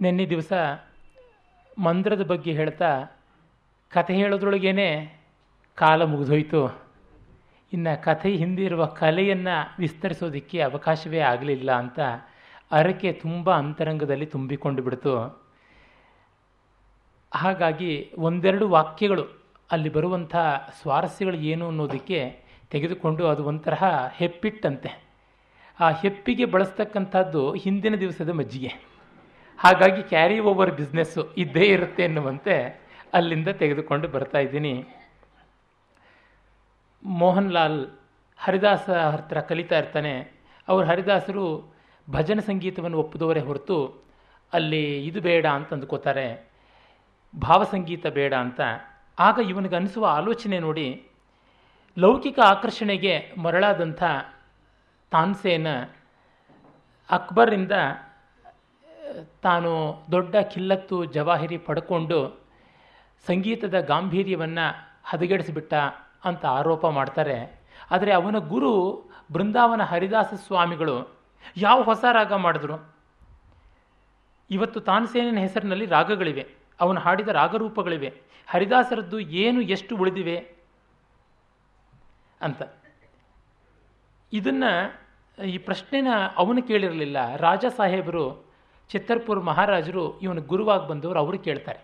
ನಿನ್ನೆ ದಿವಸ ಮಂತ್ರದ ಬಗ್ಗೆ ಹೇಳ್ತಾ ಕಥೆ ಹೇಳೋದ್ರೊಳಗೇನೆ ಕಾಲ ಮುಗಿದೋಯ್ತು. ಇನ್ನು ಕಥೆ ಹಿಂದಿರುವ ಕಲೆಯನ್ನು ವಿಸ್ತರಿಸೋದಕ್ಕೆ ಅವಕಾಶವೇ ಆಗಲಿಲ್ಲ ಅಂತ ಅರಕೆ ತುಂಬ ಅಂತರಂಗದಲ್ಲಿ ತುಂಬಿಕೊಂಡು ಬಿಡ್ತು. ಹಾಗಾಗಿ ಒಂದೆರಡು ವಾಕ್ಯಗಳು ಅಲ್ಲಿ ಬರುವಂಥ ಸ್ವಾರಸ್ಯಗಳು ಏನು ಅನ್ನೋದಕ್ಕೆ ತೆಗೆದುಕೊಂಡು ಅದು ಒಂಥರ ಹೆಪ್ಪಿಟ್ಟಂತೆ. ಆ ಹೆಪ್ಪಿಗೆ ಬಳಸ್ತಕ್ಕಂಥದ್ದು ಹಿಂದಿನ ದಿವಸದ ಮಜ್ಜಿಗೆ. ಹಾಗಾಗಿ ಕ್ಯಾರಿ ಓವರ್ ಬಿಸ್ನೆಸ್ಸು ಇದ್ದೇ ಇರುತ್ತೆ ಎನ್ನುವಂತೆ ಅಲ್ಲಿಂದ ತೆಗೆದುಕೊಂಡು ಬರ್ತಾ ಇದ್ದೀನಿ. ಮೋಹನ್ ಲಾಲ್ ಹರಿದಾಸ ಹತ್ರ ಕಲಿತಾ ಇರ್ತಾನೆ. ಅವರು ಹರಿದಾಸರು ಭಜನ ಸಂಗೀತವನ್ನು ಒಪ್ಪದವರೇ ಹೊರತು ಅಲ್ಲಿ ಇದು ಬೇಡ ಅಂತ ಅಂದ್ಕೋತಾರೆ ಭಾವಸಂಗೀತ ಬೇಡ ಅಂತ. ಆಗ ಇವನಿಗೆ ಅನಿಸುವ ಆಲೋಚನೆ ನೋಡಿ ಲೌಕಿಕ ಆಕರ್ಷಣೆಗೆ ಮರಳಾದಂಥ ತಾನ್ಸೇನ ಅಕ್ಬರಿಂದ ತಾನು ದೊಡ್ಡ ಕಿಲ್ಲತ್ತು ಜವಾಹಿರಿ ಪಡ್ಕೊಂಡು ಸಂಗೀತದ ಗಾಂಭೀರ್ಯವನ್ನು ಹದಗೆಡಿಸಿಬಿಟ್ಟ ಅಂತ ಆರೋಪ ಮಾಡ್ತಾರೆ. ಆದರೆ ಅವನ ಗುರು ಬೃಂದಾವನ ಹರಿದಾಸ ಸ್ವಾಮಿಗಳು ಯಾವ ಹೊಸ ರಾಗ ಮಾಡಿದ್ರು? ಇವತ್ತು ತಾನ್ಸೇನಿನ ಹೆಸರಿನಲ್ಲಿ ರಾಗಗಳಿವೆ. ಅವನು ಹಾಡಿದ ರಾಗರೂಪಗಳಿವೆ. ಹರಿದಾಸರದ್ದು ಏನು ಎಷ್ಟು ಉಳಿದಿವೆ? ಅಂತ. ಇದನ್ನು ಈ ಪ್ರಶ್ನೆನ ಅವನು ಕೇಳಿರಲಿಲ್ಲ. ರಾಜ ಸಾಹೇಬರು ಚಿತ್ತರ್ಪುರ್ ಮಹಾರಾಜರು ಇವನು ಗುರುವಾಗಿ ಬಂದವರು, ಅವರು ಕೇಳ್ತಾರೆ.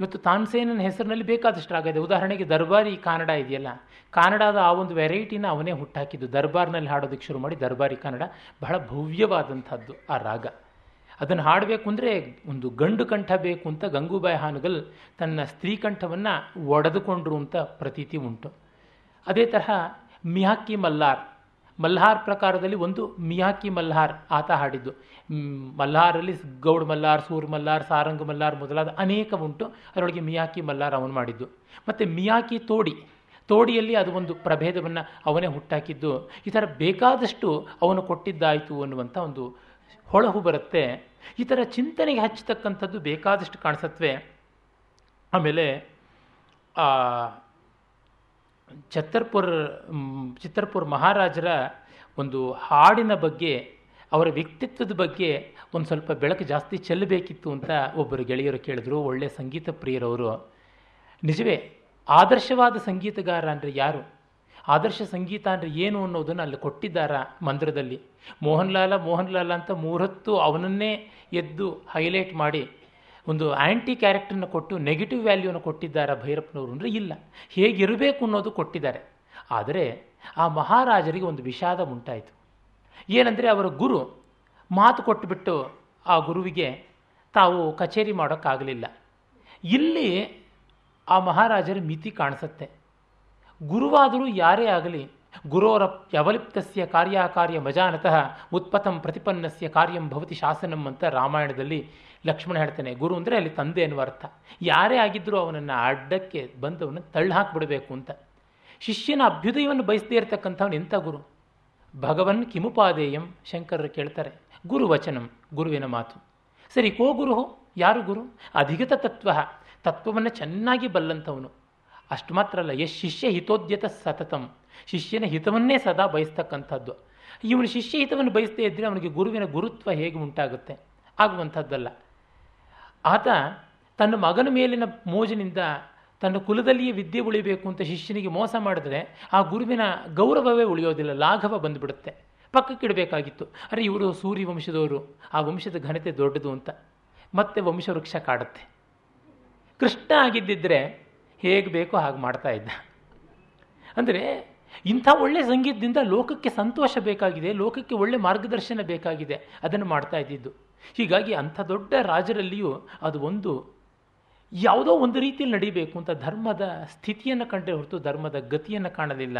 ಇವತ್ತು ತಾನ್ಸೇನನ ಹೆಸರಿನಲ್ಲಿ ಬೇಕಾದಷ್ಟು ಆಗಿದೆ ಉದಾಹರಣೆಗೆ ದರ್ಬಾರಿ ಕನ್ನಡ ಇದೆಯಲ್ಲ ಕನ್ನಡದ ಆ ಒಂದು ವೆರೈಟಿನ ಅವನೇ ಹುಟ್ಟಾಕಿದ್ದು, ದರ್ಬಾರ್ನಲ್ಲಿ ಹಾಡೋದಕ್ಕೆ ಶುರು ಮಾಡಿ ದರ್ಬಾರಿ ಕನ್ನಡ ಬಹಳ ಭವ್ಯವಾದಂಥದ್ದು ಆ ರಾಗ. ಅದನ್ನು ಹಾಡಬೇಕು ಅಂದರೆ ಒಂದು ಗಂಡು ಕಂಠ ಬೇಕು ಅಂತ ಗಂಗೂಬಾಯಿ ಹಾನಗಲ್ ತನ್ನ ಸ್ತ್ರೀ ಕಂಠವನ್ನು ಒಡೆದುಕೊಂಡ್ರು ಅಂತ ಪ್ರತೀತಿ ಉಂಟು. ಅದೇ ತರಹ ಮಿಹಾಕಿ ಮಲ್ಲಾರ್ ಮಲ್ಹಾರ್ ಪ್ರಕಾರದಲ್ಲಿ ಒಂದು ಮಿಯಾಕಿ ಮಲ್ಹಾರ್ ಆತ ಹಾಡಿದ್ದು. ಮಲ್ಹಾರಲ್ಲಿ ಗೌಡ್ ಮಲ್ಲಾರ್ ಸೂರ್ ಮಲ್ಲಾರ್ ಸಾರಂಗ್ ಮಲ್ಲಾರ್ ಮೊದಲಾದ ಅನೇಕ ಉಂಟು. ಅದರೊಳಗೆ ಮಿಯಾಕಿ ಮಲ್ಲಾರ್ ಅವನು ಮಾಡಿದ್ದು ಮತ್ತು ಮಿಯಾಕಿ ತೋಡಿ, ತೋಡಿಯಲ್ಲಿ ಅದು ಒಂದು ಪ್ರಭೇದವನ್ನು ಅವನೇ ಹುಟ್ಟಾಕಿದ್ದು. ಈ ಥರ ಬೇಕಾದಷ್ಟು ಅವನು ಕೊಟ್ಟಿದ್ದಾಯಿತು ಅನ್ನುವಂಥ ಒಂದು ಹೊಳಹು ಬರುತ್ತೆ. ಈ ಥರ ಚಿಂತನೆಗೆ ಹಚ್ಚತಕ್ಕಂಥದ್ದು ಬೇಕಾದಷ್ಟು ಕಾಣಿಸತ್ವೆ. ಆಮೇಲೆ ಛತ್ತರ್ಪುರ್ ಚಿತ್ತರ್ಪುರ್ ಮಹಾರಾಜರ ಒಂದು ಹಾಡಿನ ಬಗ್ಗೆ, ಅವರ ವ್ಯಕ್ತಿತ್ವದ ಬಗ್ಗೆ ಒಂದು ಸ್ವಲ್ಪ ಬೆಳಕು ಜಾಸ್ತಿ ಚೆಲ್ಲಬೇಕಿತ್ತು ಅಂತ ಒಬ್ಬರು ಗೆಳೆಯರು ಕೇಳಿದ್ರು. ಒಳ್ಳೆಯ ಸಂಗೀತ ಪ್ರಿಯರವರು. ನಿಜವೇ, ಆದರ್ಶವಾದ ಸಂಗೀತಗಾರ ಅಂದರೆ ಯಾರು? ಆದರ್ಶ ಸಂಗೀತ ಅಂದರೆ ಏನು ಅನ್ನೋದನ್ನು ಅಲ್ಲಿ ಕೊಟ್ಟಿದ್ದಾರ ಮಂದಿರದಲ್ಲಿ. ಮೋಹನ್ ಲಾಲ ಮೋಹನ್ ಲಾಲ ಅಂತ ಮೂರತ್ತು ಅವನನ್ನೇ ಎದ್ದು ಹೈಲೈಟ್ ಮಾಡಿ ಒಂದು ಆ್ಯಂಟಿ ಕ್ಯಾರೆಕ್ಟರ್ನ ಕೊಟ್ಟು ನೆಗೆಟಿವ್ ವ್ಯಾಲ್ಯೂನ ಕೊಟ್ಟಿದ್ದಾರೆ ಭೈರಪ್ಪನವರು ಅಂದರೆ ಇಲ್ಲ. ಹೇಗಿರಬೇಕು ಅನ್ನೋದು ಕೊಟ್ಟಿದ್ದಾರೆ. ಆದರೆ ಆ ಮಹಾರಾಜರಿಗೆ ಒಂದು ವಿಷಾದ ಉಂಟಾಯಿತು. ಏನಂದರೆ ಅವರ ಗುರು ಮಾತು ಕೊಟ್ಟುಬಿಟ್ಟು ಆ ಗುರುವಿಗೆ ತಾವು ಕಚೇರಿ ಮಾಡೋಕ್ಕಾಗಲಿಲ್ಲ. ಇಲ್ಲಿ ಆ ಮಹಾರಾಜರ ಮಿತಿ ಕಾಣಿಸುತ್ತೆ. ಗುರುವಾದರೂ ಯಾರೇ ಆಗಲಿ ಗುರೋರ ಯವಲಿಪ್ತಸ್ಯ ಕಾರ್ಯಾಕಾರ್ಯ ಮಜಾನತಃ ಉತ್ಪಥಂ ಪ್ರತಿಪನ್ನಸ್ಯ ಕಾರ್ಯಂ ಭವತಿ ಶಾಸನಂ ಅಂತ ರಾಮಾಯಣದಲ್ಲಿ ಲಕ್ಷ್ಮಣ ಹೇಳ್ತಾನೆ. ಗುರು ಅಂದರೆ ಅಲ್ಲಿ ತಂದೆ ಎನ್ನುವ ಅರ್ಥ. ಯಾರೇ ಆಗಿದ್ದರೂ ಅವನನ್ನು ಅಡ್ಡಕ್ಕೆ ಬಂದವನ್ನ ತಳ್ಳಿ ಹಾಕಿಬಿಡಬೇಕು ಅಂತ. ಶಿಷ್ಯನ ಅಭ್ಯುದಯವನ್ನು ಬಯಸದೇ ಇರತಕ್ಕಂಥವನು ಎಂಥ ಗುರು? ಭಗವನ್ ಕಿಮುಪಾದೇಯಂ ಶಂಕರರು ಕೇಳ್ತಾರೆ. ಗುರುವಚನಂ ಗುರುವಿನ ಮಾತು. ಸರಿ, ಕೋ ಗುರು? ಯಾರು ಗುರು? ಅಧಿಗತ ತತ್ವ. ತತ್ವವನ್ನು ಚೆನ್ನಾಗಿ ಬಲ್ಲಂಥವನು. ಅಷ್ಟು ಮಾತ್ರ ಅಲ್ಲ ಎಷ್ಟು ಶಿಷ್ಯ ಹಿತೋದ್ಯತ ಸತತಂ. ಶಿಷ್ಯನ ಹಿತವನ್ನೇ ಸದಾ ಬಯಸ್ತಕ್ಕಂಥದ್ದು. ಇವನು ಶಿಷ್ಯ ಹಿತವನ್ನು ಬಯಸದೇ ಇದ್ದರೆ ಅವನಿಗೆ ಗುರುವಿನ ಗುರುತ್ವ ಹೇಗೆ ಉಂಟಾಗುತ್ತೆ? ಆಗುವಂಥದ್ದಲ್ಲ. ಆತ ತನ್ನ ಮಗನ ಮೇಲಿನ ಮೋಜಿನಿಂದ ತನ್ನ ಕುಲದಲ್ಲಿಯೇ ವಿದ್ಯೆ ಉಳಿಬೇಕು ಅಂತ ಶಿಷ್ಯನಿಗೆ ಮೋಸ ಮಾಡಿದ್ರೆ ಆ ಗುರುವಿನ ಗೌರವವೇ ಉಳಿಯೋದಿಲ್ಲ, ಲಾಘವ ಬಂದುಬಿಡುತ್ತೆ. ಪಕ್ಕಕ್ಕಿಡಬೇಕಾಗಿತ್ತು ಅರೆ, ಇವರು ಸೂರ್ಯ ವಂಶದವರು, ಆ ವಂಶದ ಘನತೆ ದೊಡ್ಡದು ಅಂತ. ಮತ್ತೆ ವಂಶವೃಕ್ಷ ಕಾಡುತ್ತೆ. ಕೃಷ್ಣ ಆಗಿದ್ದಿದ್ರೆ ಹೇಗೆ ಬೇಕೋ ಹಾಗೆ ಮಾಡ್ತಾ ಇದ್ದ. ಅಂದರೆ ಇಂಥ ಒಳ್ಳೆಯ ಸಂಗೀತದಿಂದ ಲೋಕಕ್ಕೆ ಸಂತೋಷ ಬೇಕಾಗಿದೆ, ಲೋಕಕ್ಕೆ ಒಳ್ಳೆ ಮಾರ್ಗದರ್ಶನ ಬೇಕಾಗಿದೆ, ಅದನ್ನು ಮಾಡ್ತಾ ಇದ್ದಿದ್ದು. ಹೀಗಾಗಿ ಅಂಥ ದೊಡ್ಡ ರಾಜರಲ್ಲಿಯೂ ಅದು ಒಂದು ಯಾವುದೋ ಒಂದು ರೀತಿಯಲ್ಲಿ ನಡಿಬೇಕು ಅಂತ ಧರ್ಮದ ಸ್ಥಿತಿಯನ್ನು ಕಂಡೇ ಹೊರತು ಧರ್ಮದ ಗತಿಯನ್ನು ಕಾಣಲಿಲ್ಲ.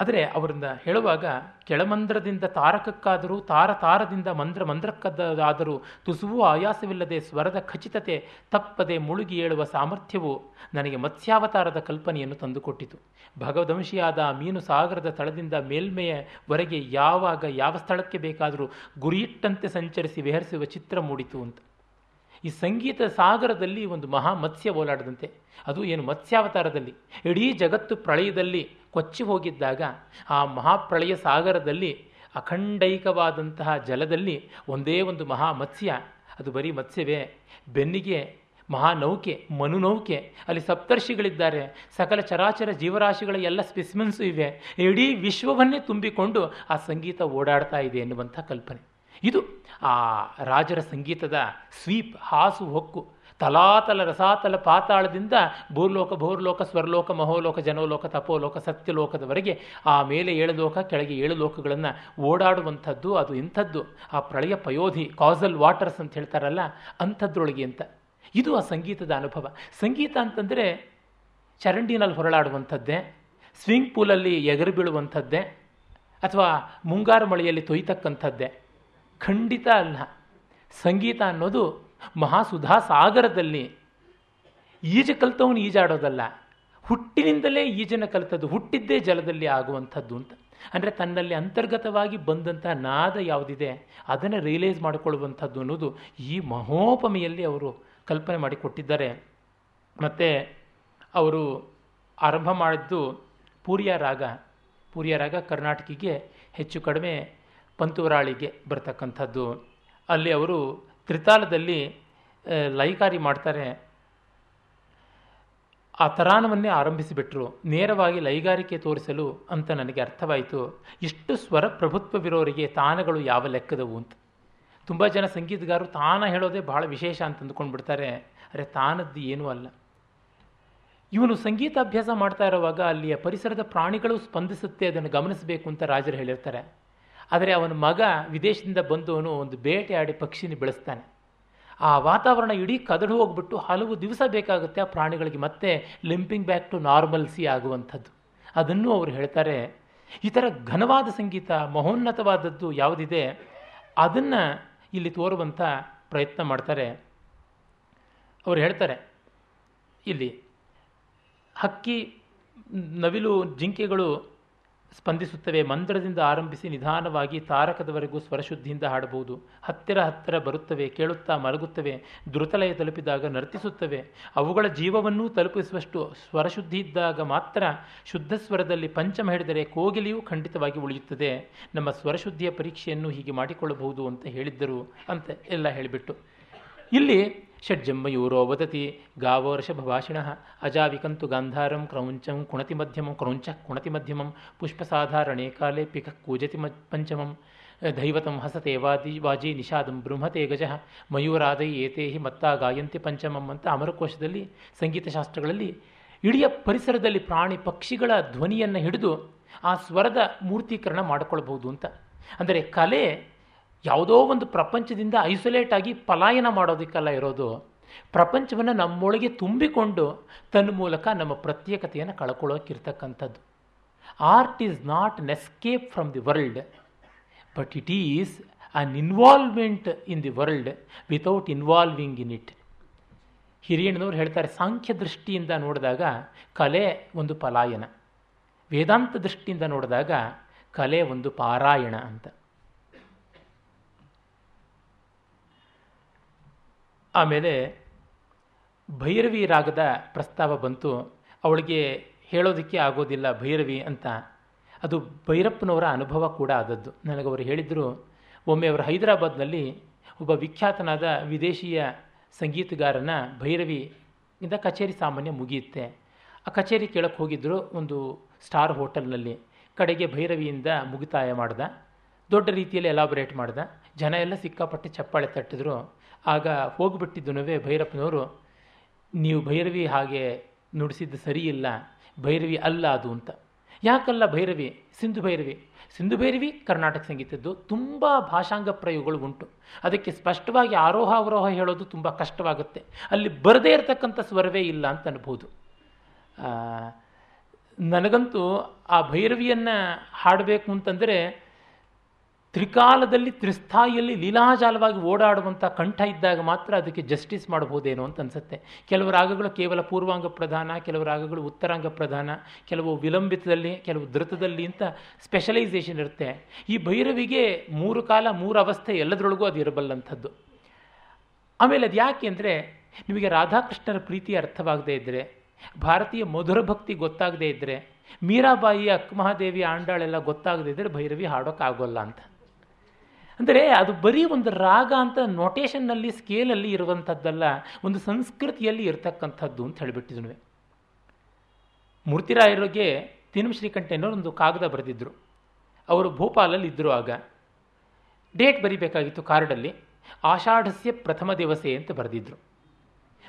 ಆದರೆ ಅವರನ್ನ ಹೇಳುವಾಗ ಕೆಳಮಂದ್ರದಿಂದ ತಾರಕಕ್ಕಾದರೂ ತಾರ ತಾರದಿಂದ ಮಂದ್ರ ಮಂದ್ರಕ್ಕದ್ದಾದರೂ ತುಸುವು ಆಯಾಸವಿಲ್ಲದೆ ಸ್ವರದ ಖಚಿತತೆ ತಪ್ಪದೆ ಮುಳುಗಿ ಏಳುವ ಸಾಮರ್ಥ್ಯವು ನನಗೆ ಮತ್ಸ್ಯಾವತಾರದ ಕಲ್ಪನೆಯನ್ನು ತಂದುಕೊಟ್ಟಿತು. ಭಗವದಂಶಿಯಾದ ಮೀನು ಸಾಗರದ ತಳದಿಂದ ಮೇಲ್ಮೆಯವರೆಗೆ ಯಾವಾಗ ಯಾವ ಸ್ಥಳಕ್ಕೆ ಬೇಕಾದರೂ ಗುರಿಯಿಟ್ಟಂತೆ ಸಂಚರಿಸಿ ವಿಹರಿಸುವ ಚಿತ್ರ ಮೂಡಿತು ಅಂತ. ಈ ಸಂಗೀತ ಸಾಗರದಲ್ಲಿ ಒಂದು ಮಹಾ ಮತ್ಸ್ಯ ಓಲಾಡದಂತೆ. ಅದು ಏನು ಮತ್ಸ್ಯಾವತಾರದಲ್ಲಿ. ಇಡೀ ಜಗತ್ತು ಪ್ರಳಯದಲ್ಲಿ ಕೊಚ್ಚಿ ಹೋಗಿದ್ದಾಗ ಆ ಮಹಾಪ್ರಳಯ ಸಾಗರದಲ್ಲಿ ಅಖಂಡೈಕವಾದಂತಹ ಜಲದಲ್ಲಿ ಒಂದೇ ಒಂದು ಮಹಾ ಮತ್ಸ್ಯ. ಅದು ಬರೀ ಮತ್ಸ್ಯವೇ. ಬೆನ್ನಿಗೆ ಮಹಾನೌಕೆ, ಮನುನೌಕೆ, ಅಲ್ಲಿ ಸಪ್ತರ್ಷಿಗಳಿದ್ದಾರೆ. ಸಕಲ ಚರಾಚರ ಜೀವರಾಶಿಗಳ ಎಲ್ಲ ಸ್ಪೆಸಿಮೆನ್ಸು ಇವೆ. ಇಡೀ ವಿಶ್ವವನ್ನೇ ತುಂಬಿಕೊಂಡು ಆ ಸಂಗೀತ ಓಡಾಡ್ತಾ ಇದೆ ಎನ್ನುವಂಥ ಕಲ್ಪನೆ. ಇದು ಆ ರಾಜರ ಸಂಗೀತದ ಸ್ವೀಪ್, ಹಾಸು, ಹೊಕ್ಕು, ತಲಾತಲ, ರಸಾತಲ ಪಾತಾಳದಿಂದ ಭೂರ್ಲೋಕ ಭೂರ್ಲೋಕ, ಸ್ವರ್ಲೋಕ, ಮಹೋಲೋಕ, ಜನೋಲೋಕ, ತಪೋಲೋಕ, ಸತ್ಯಲೋಕದವರೆಗೆ ಆ ಮೇಲೆ ಏಳು ಲೋಕ, ಕೆಳಗೆ ಏಳು ಲೋಕಗಳನ್ನು ಓಡಾಡುವಂಥದ್ದು, ಅದು ಇಂಥದ್ದು. ಆ ಪ್ರಳಯ ಪಯೋಧಿ, ಕಾಸಲ್ ವಾಟರ್ಸ್ ಅಂತ ಹೇಳ್ತಾರಲ್ಲ, ಅಂಥದ್ರೊಳಗೆ ಅಂತ. ಇದು ಆ ಸಂಗೀತದ ಅನುಭವ. ಸಂಗೀತ ಅಂತಂದರೆ ಚರಂಡಿನಲ್ಲಿ ಹೊರಳಾಡುವಂಥದ್ದೇ, ಸ್ವಿಂಗ್ ಪೂಲಲ್ಲಿ ಎಗರು ಬೀಳುವಂಥದ್ದೇ, ಅಥವಾ ಮುಂಗಾರು ಮಳೆಯಲ್ಲಿ ತೊಯ್ತಕ್ಕಂಥದ್ದೇ. ಖಂಡಿತ ಅಲ್ಲ. ಸಂಗೀತ ಅನ್ನೋದು ಮಹಾಸುಧಾ ಸಾಗರದಲ್ಲಿ ಈಜು ಕಲಿತವನು ಈಜಾಡೋದಲ್ಲ. ಹುಟ್ಟಿನಿಂದಲೇ ಈಜನ ಕಲಿತದ್ದು, ಹುಟ್ಟಿದ್ದೇ ಜಲದಲ್ಲಿ ಆಗುವಂಥದ್ದು ಅಂತ. ಅಂದರೆ ತನ್ನಲ್ಲಿ ಅಂತರ್ಗತವಾಗಿ ಬಂದಂತಹ ನಾದ ಯಾವುದಿದೆ, ಅದನ್ನು ರಿಯಲೈಸ್ ಮಾಡಿಕೊಳ್ಳುವಂಥದ್ದು ಅನ್ನೋದು ಈ ಮಹೋಪಮೆಯಲ್ಲಿ ಅವರು ಕಲ್ಪನೆ ಮಾಡಿಕೊಟ್ಟಿದ್ದಾರೆ ಮತ್ತು ಅವರು ಆರಂಭ ಮಾಡಿದ್ದು ಪೂರ್ಯ ರಾಗ. ಪೂರ್ಯ ರಾಗ ಕರ್ನಾಟಕಿಗೆ ಹೆಚ್ಚು ಕಡಿಮೆ ಪಂತುವರಾಳಿಗೆ ಬರ್ತಕ್ಕಂಥದ್ದು. ಅಲ್ಲಿ ಅವರು ತ್ರಿತಾಲದಲ್ಲಿ ಲೈಕಾರಿ ಮಾಡ್ತಾರೆ. ಆ ತರಾನವನ್ನೇ ಆರಂಭಿಸಿಬಿಟ್ರು. ನೇರವಾಗಿ ಲೈಗಾರಿಕೆ ತೋರಿಸಲು ಅಂತ ನನಗೆ ಅರ್ಥವಾಯಿತು. ಇಷ್ಟು ಸ್ವರ ಪ್ರಭುತ್ವವಿರೋರಿಗೆ ತಾನಗಳು ಯಾವ ಲೆಕ್ಕದವು ಅಂತ. ತುಂಬ ಜನ ಸಂಗೀತಗಾರರು ತಾನ ಹೇಳೋದೇ ಬಹಳ ವಿಶೇಷ ಅಂತ ಅಂದ್ಕೊಂಡ್ಬಿಡ್ತಾರೆ. ಅರೆ, ತಾನದ್ದು ಏನೂ ಅಲ್ಲ. ಇವನು ಸಂಗೀತಾಭ್ಯಾಸ ಮಾಡ್ತಾ ಇರುವಾಗ ಅಲ್ಲಿಯ ಪರಿಸರದ ಪ್ರಾಣಿಗಳು ಸ್ಪಂದಿಸುತ್ತೆ, ಅದನ್ನು ಗಮನಿಸಬೇಕು ಅಂತ ರಾಜರು ಹೇಳಿರ್ತಾರೆ. ಆದರೆ ಅವನ ಮಗ ವಿದೇಶದಿಂದ ಬಂದವನು ಒಂದು ಬೇಟೆಯಾಡಿ ಪಕ್ಷಿನಿ ಬೆಳೆಸ್ತಾನೆ. ಆ ವಾತಾವರಣ ಇಡೀ ಕದಡು ಹೋಗ್ಬಿಟ್ಟು ಹಲವು ದಿವಸ ಬೇಕಾಗುತ್ತೆ ಆ ಪ್ರಾಣಿಗಳಿಗೆ, ಮತ್ತೆ limping back to normal C ಆಗುವಂಥದ್ದು. ಅದನ್ನು ಅವರು ಹೇಳ್ತಾರೆ, ಈ ಥರ ಘನವಾದ ಸಂಗೀತ, ಮಹೋನ್ನತವಾದದ್ದು ಯಾವುದಿದೆ? ಅದನ್ನು ಇಲ್ಲಿ ತೋರುವಂಥ ಪ್ರಯತ್ನ ಮಾಡ್ತಾರೆ. ಅವರು ಹೇಳ್ತಾರೆ, ಇಲ್ಲಿ ಹಕ್ಕಿ, ನವಿಲು, ಜಿಂಕೆಗಳು ಸ್ಪಂದಿಸುತ್ತವೆ. ಮಂತ್ರದಿಂದ ಆರಂಭಿಸಿ ನಿಧಾನವಾಗಿ ತಾರಕದವರೆಗೂ ಸ್ವರಶುದ್ಧಿಯಿಂದ ಹಾಡಬಹುದು. ಹತ್ತಿರ ಹತ್ತಿರ ಬರುತ್ತವೆ, ಕೇಳುತ್ತಾ ಮಲಗುತ್ತವೆ, ದ್ರುತಲಯ ತಲುಪಿದಾಗ ನರ್ತಿಸುತ್ತವೆ. ಅವುಗಳ ಜೀವವನ್ನೂ ತಲುಪಿಸುವಷ್ಟು ಸ್ವರಶುದ್ಧಿ ಇದ್ದಾಗ ಮಾತ್ರ ಶುದ್ಧ ಸ್ವರದಲ್ಲಿ ಪಂಚಮ ಹಿಡಿದರೆ ಕೋಗಿಲೆಯೂ ಖಂಡಿತವಾಗಿ ಉಳಿಯುತ್ತದೆ. ನಮ್ಮ ಸ್ವರಶುದ್ಧಿಯ ಪರೀಕ್ಷೆಯನ್ನು ಹೀಗೆ ಮಾಡಿಕೊಳ್ಳಬಹುದು ಅಂತ ಹೇಳಿದ್ದರು ಅಂತ ಎಲ್ಲ ಹೇಳಿಬಿಟ್ಟು. ಇಲ್ಲಿ ಷಡ್ಜಮ್ಮಯೂರೋ ವದತಿ ಗಾವೋರ್ಷಭ ಭಾಷಿಣ ಅಜಾವಿಕಂತು ಗಾಂಧಾರಂ ಕ್ರೌಂಚಂ ಕುಣತಿ ಮಧ್ಯಮಂ ಕ್ರೌಂಚ ಕುಣತಿ ಮಧ್ಯಮಂ ಪುಷ್ಪಸಾಧಾರಣೆ ಕಾಲೇ ಪಿಕ ಕೂಜತಿ ಪಂಚಮಂ ದೈವತಂ ಹಸತೆ ವಾದಿ ವಾಜಿ ನಿಷಾದಂ ಬೃಂಹತೆ ಗಜ ಮಯೂರಾದೈ ಏತೇ ಹಿ ಮತ್ತಾ ಗಾಯಂತಿ ಪಂಚಮಂ ಅಂತ ಅಮರಕೋಶದಲ್ಲಿ ಸಂಗೀತ ಶಾಸ್ತ್ರಗಳಲ್ಲಿ ಇಡೀ ಪರಿಸರದಲ್ಲಿ ಪ್ರಾಣಿ ಪಕ್ಷಿಗಳ ಧ್ವನಿಯನ್ನು ಹಿಡಿದು ಆ ಸ್ವರದ ಮೂರ್ತೀಕರಣ ಮಾಡಿಕೊಳ್ಬಹುದು ಅಂತ. ಅಂದರೆ ಕಲೆ ಯಾವುದೋ ಒಂದು ಪ್ರಪಂಚದಿಂದ ಐಸೋಲೇಟ್ ಆಗಿ ಪಲಾಯನ ಮಾಡೋದಕ್ಕೆಲ್ಲ ಇರೋದು. ಪ್ರಪಂಚವನ್ನು ನಮ್ಮೊಳಗೆ ತುಂಬಿಕೊಂಡು ತನ್ನ ಮೂಲಕ ನಮ್ಮ ಪ್ರತ್ಯೇಕತೆಯನ್ನು ಕಳ್ಕೊಳ್ಳೋಕ್ಕಿರ್ತಕ್ಕಂಥದ್ದು art is not an escape from the world but it is an involvement in the world without involving in it ಹಿರಿಯಣ್ಣನವ್ರು ಹೇಳ್ತಾರೆ, ಸಾಂಖ್ಯ ದೃಷ್ಟಿಯಿಂದ ನೋಡಿದಾಗ ಕಲೆ ಒಂದು ಪಲಾಯನ. ವೇದಾಂತ ದೃಷ್ಟಿಯಿಂದ ನೋಡಿದಾಗ ಕಲೆ ಒಂದು ಪಾರಾಯಣ ಅಂತ. ಆಮೇಲೆ ಭೈರವಿ ರಾಗದ ಪ್ರಸ್ತಾವ ಬಂತು. ಅವಳಿಗೆ ಹೇಳೋದಕ್ಕೆ ಆಗೋದಿಲ್ಲ ಭೈರವಿ ಅಂತ. ಅದು ಭೈರಪ್ಪನವರ ಅನುಭವ ಕೂಡ ಆದದ್ದು. ನನಗೆ ಅವರು ಹೇಳಿದರು, ಒಮ್ಮೆ ಅವರು ಹೈದರಾಬಾದ್ನಲ್ಲಿ ಒಬ್ಬ ವಿಖ್ಯಾತನಾದ ವಿದೇಶಿಯ ಸಂಗೀತಗಾರನ ಭೈರವಿ ಇಂದ ಕಚೇರಿ ಸಾಮಾನ್ಯ ಮುಗಿಯುತ್ತೆ. ಆ ಕಚೇರಿ ಕೇಳಕ್ಕೆ ಹೋಗಿದ್ದರು ಒಂದು ಸ್ಟಾರ್ ಹೋಟೆಲ್ನಲ್ಲಿ. ಕಡೆಗೆ ಭೈರವಿಯಿಂದ ಮುಗಿತಾಯ ಮಾಡ್ದ. ದೊಡ್ಡ ರೀತಿಯಲ್ಲಿ ಎಲಾಬ್ರೇಟ್ ಮಾಡ್ದ. ಜನ ಎಲ್ಲ ಸಿಕ್ಕಾಪಟ್ಟೆ ಚಪ್ಪಾಳೆ ತಟ್ಟಿದ್ರು. ಆಗ ಹೋಗಿಬಿಟ್ಟಿದ್ದನುವೇ ಭೈರಪ್ಪನವರು, ನೀವು ಭೈರವಿ ಹಾಗೆ ನುಡಿಸಿದ್ದು ಸರಿಯಿಲ್ಲ, ಭೈರವಿ ಅಲ್ಲ ಅದು ಅಂತ. ಯಾಕಲ್ಲ ಭೈರವಿ? ಸಿಂಧು ಭೈರವಿ. ಸಿಂಧು ಭೈರವಿ ಕರ್ನಾಟಕ ಸಂಗೀತದ್ದು ತುಂಬ ಭಾಷಾಂಗ ಪ್ರಯೋಗಗಳು ಉಂಟು. ಅದಕ್ಕೆ ಸ್ಪಷ್ಟವಾಗಿ ಆರೋಹ ಅವರೋಹ ಹೇಳೋದು ತುಂಬ ಕಷ್ಟವಾಗುತ್ತೆ. ಅಲ್ಲಿ ಬರದೇ ಇರತಕ್ಕಂಥ ಸ್ವರವೇ ಇಲ್ಲ ಅಂತ ಅನ್ಬೋದು. ನನಗಂತೂ ಆ ಭೈರವಿಯನ್ನು ಹಾಡಬೇಕು ಅಂತಂದರೆ ತ್ರಿಕಾಲದಲ್ಲಿ ತ್ರಿಸ್ಥಾಯಿಯಲ್ಲಿ ಲೀಲಾಜಾಲವಾಗಿ ಓಡಾಡುವಂಥ ಕಂಠ ಇದ್ದಾಗ ಮಾತ್ರ ಅದಕ್ಕೆ ಜಸ್ಟಿಸ್ ಮಾಡಬಹುದೇನೋ ಅಂತ ಅನಿಸುತ್ತೆ. ಕೆಲವು ರಾಗಗಳು ಕೇವಲ ಪೂರ್ವಾಂಗ ಪ್ರಧಾನ, ಕೆಲವು ರಾಗಗಳು ಉತ್ತರಾಂಗ ಪ್ರಧಾನ, ಕೆಲವು ವಿಲಂಬಿತದಲ್ಲಿ, ಕೆಲವು ಧೃತದಲ್ಲಿ ಅಂತ ಸ್ಪೆಷಲೈಸೇಷನ್ ಇರುತ್ತೆ. ಈ ಭೈರವಿಗೆ ಮೂರು ಕಾಲ, ಮೂರು ಅವಸ್ಥೆ ಎಲ್ಲದರೊಳಗೂ ಅದು ಇರಬಲ್ಲಂಥದ್ದು. ಆಮೇಲೆ ಅದು ಯಾಕೆ ಅಂದರೆ ನಿಮಗೆ ರಾಧಾಕೃಷ್ಣರ ಪ್ರೀತಿ ಅರ್ಥವಾಗದೇ ಇದ್ದರೆ ಭಾರತೀಯ ಮಧುರ ಭಕ್ತಿ ಗೊತ್ತಾಗದೇ ಇದ್ದರೆ ಮೀರಾಬಾಯಿ ಅಕ್ಕಮಹಾದೇವಿ ಆಂಡಾಳೆಲ್ಲ ಗೊತ್ತಾಗದೇ ಇದ್ದರೆ ಭೈರವಿ ಹಾಡೋಕ್ಕಾಗೋಲ್ಲ ಅಂತ. ಅಂದರೆ ಅದು ಬರೀ ಒಂದು ರಾಗ ಅಂತ ನೋಟೇಷನ್ನಲ್ಲಿ ಸ್ಕೇಲಲ್ಲಿ ಇರುವಂಥದ್ದಲ್ಲ, ಒಂದು ಸಂಸ್ಕೃತಿಯಲ್ಲಿ ಇರತಕ್ಕಂಥದ್ದು ಅಂತ ಹೇಳಿಬಿಟ್ಟಿದ್ರು ಮೂರ್ತಿರಾಯರಿಗೆ ತಿನ್ನು ಶ್ರೀಕಂಠೆಯನ್ನವರು ಒಂದು ಕಾಗದ ಬರೆದಿದ್ದರು ಅವರು ಭೋಪಾಲಲ್ಲಿ ಇದ್ದರು ಆಗ. ಡೇಟ್ ಬರಿಬೇಕಾಗಿತ್ತು ಕಾರ್ಡಲ್ಲಿ ಆಷಾಢಸ್ಯ ಪ್ರಥಮ ದಿವಸೆ ಅಂತ ಬರೆದಿದ್ದರು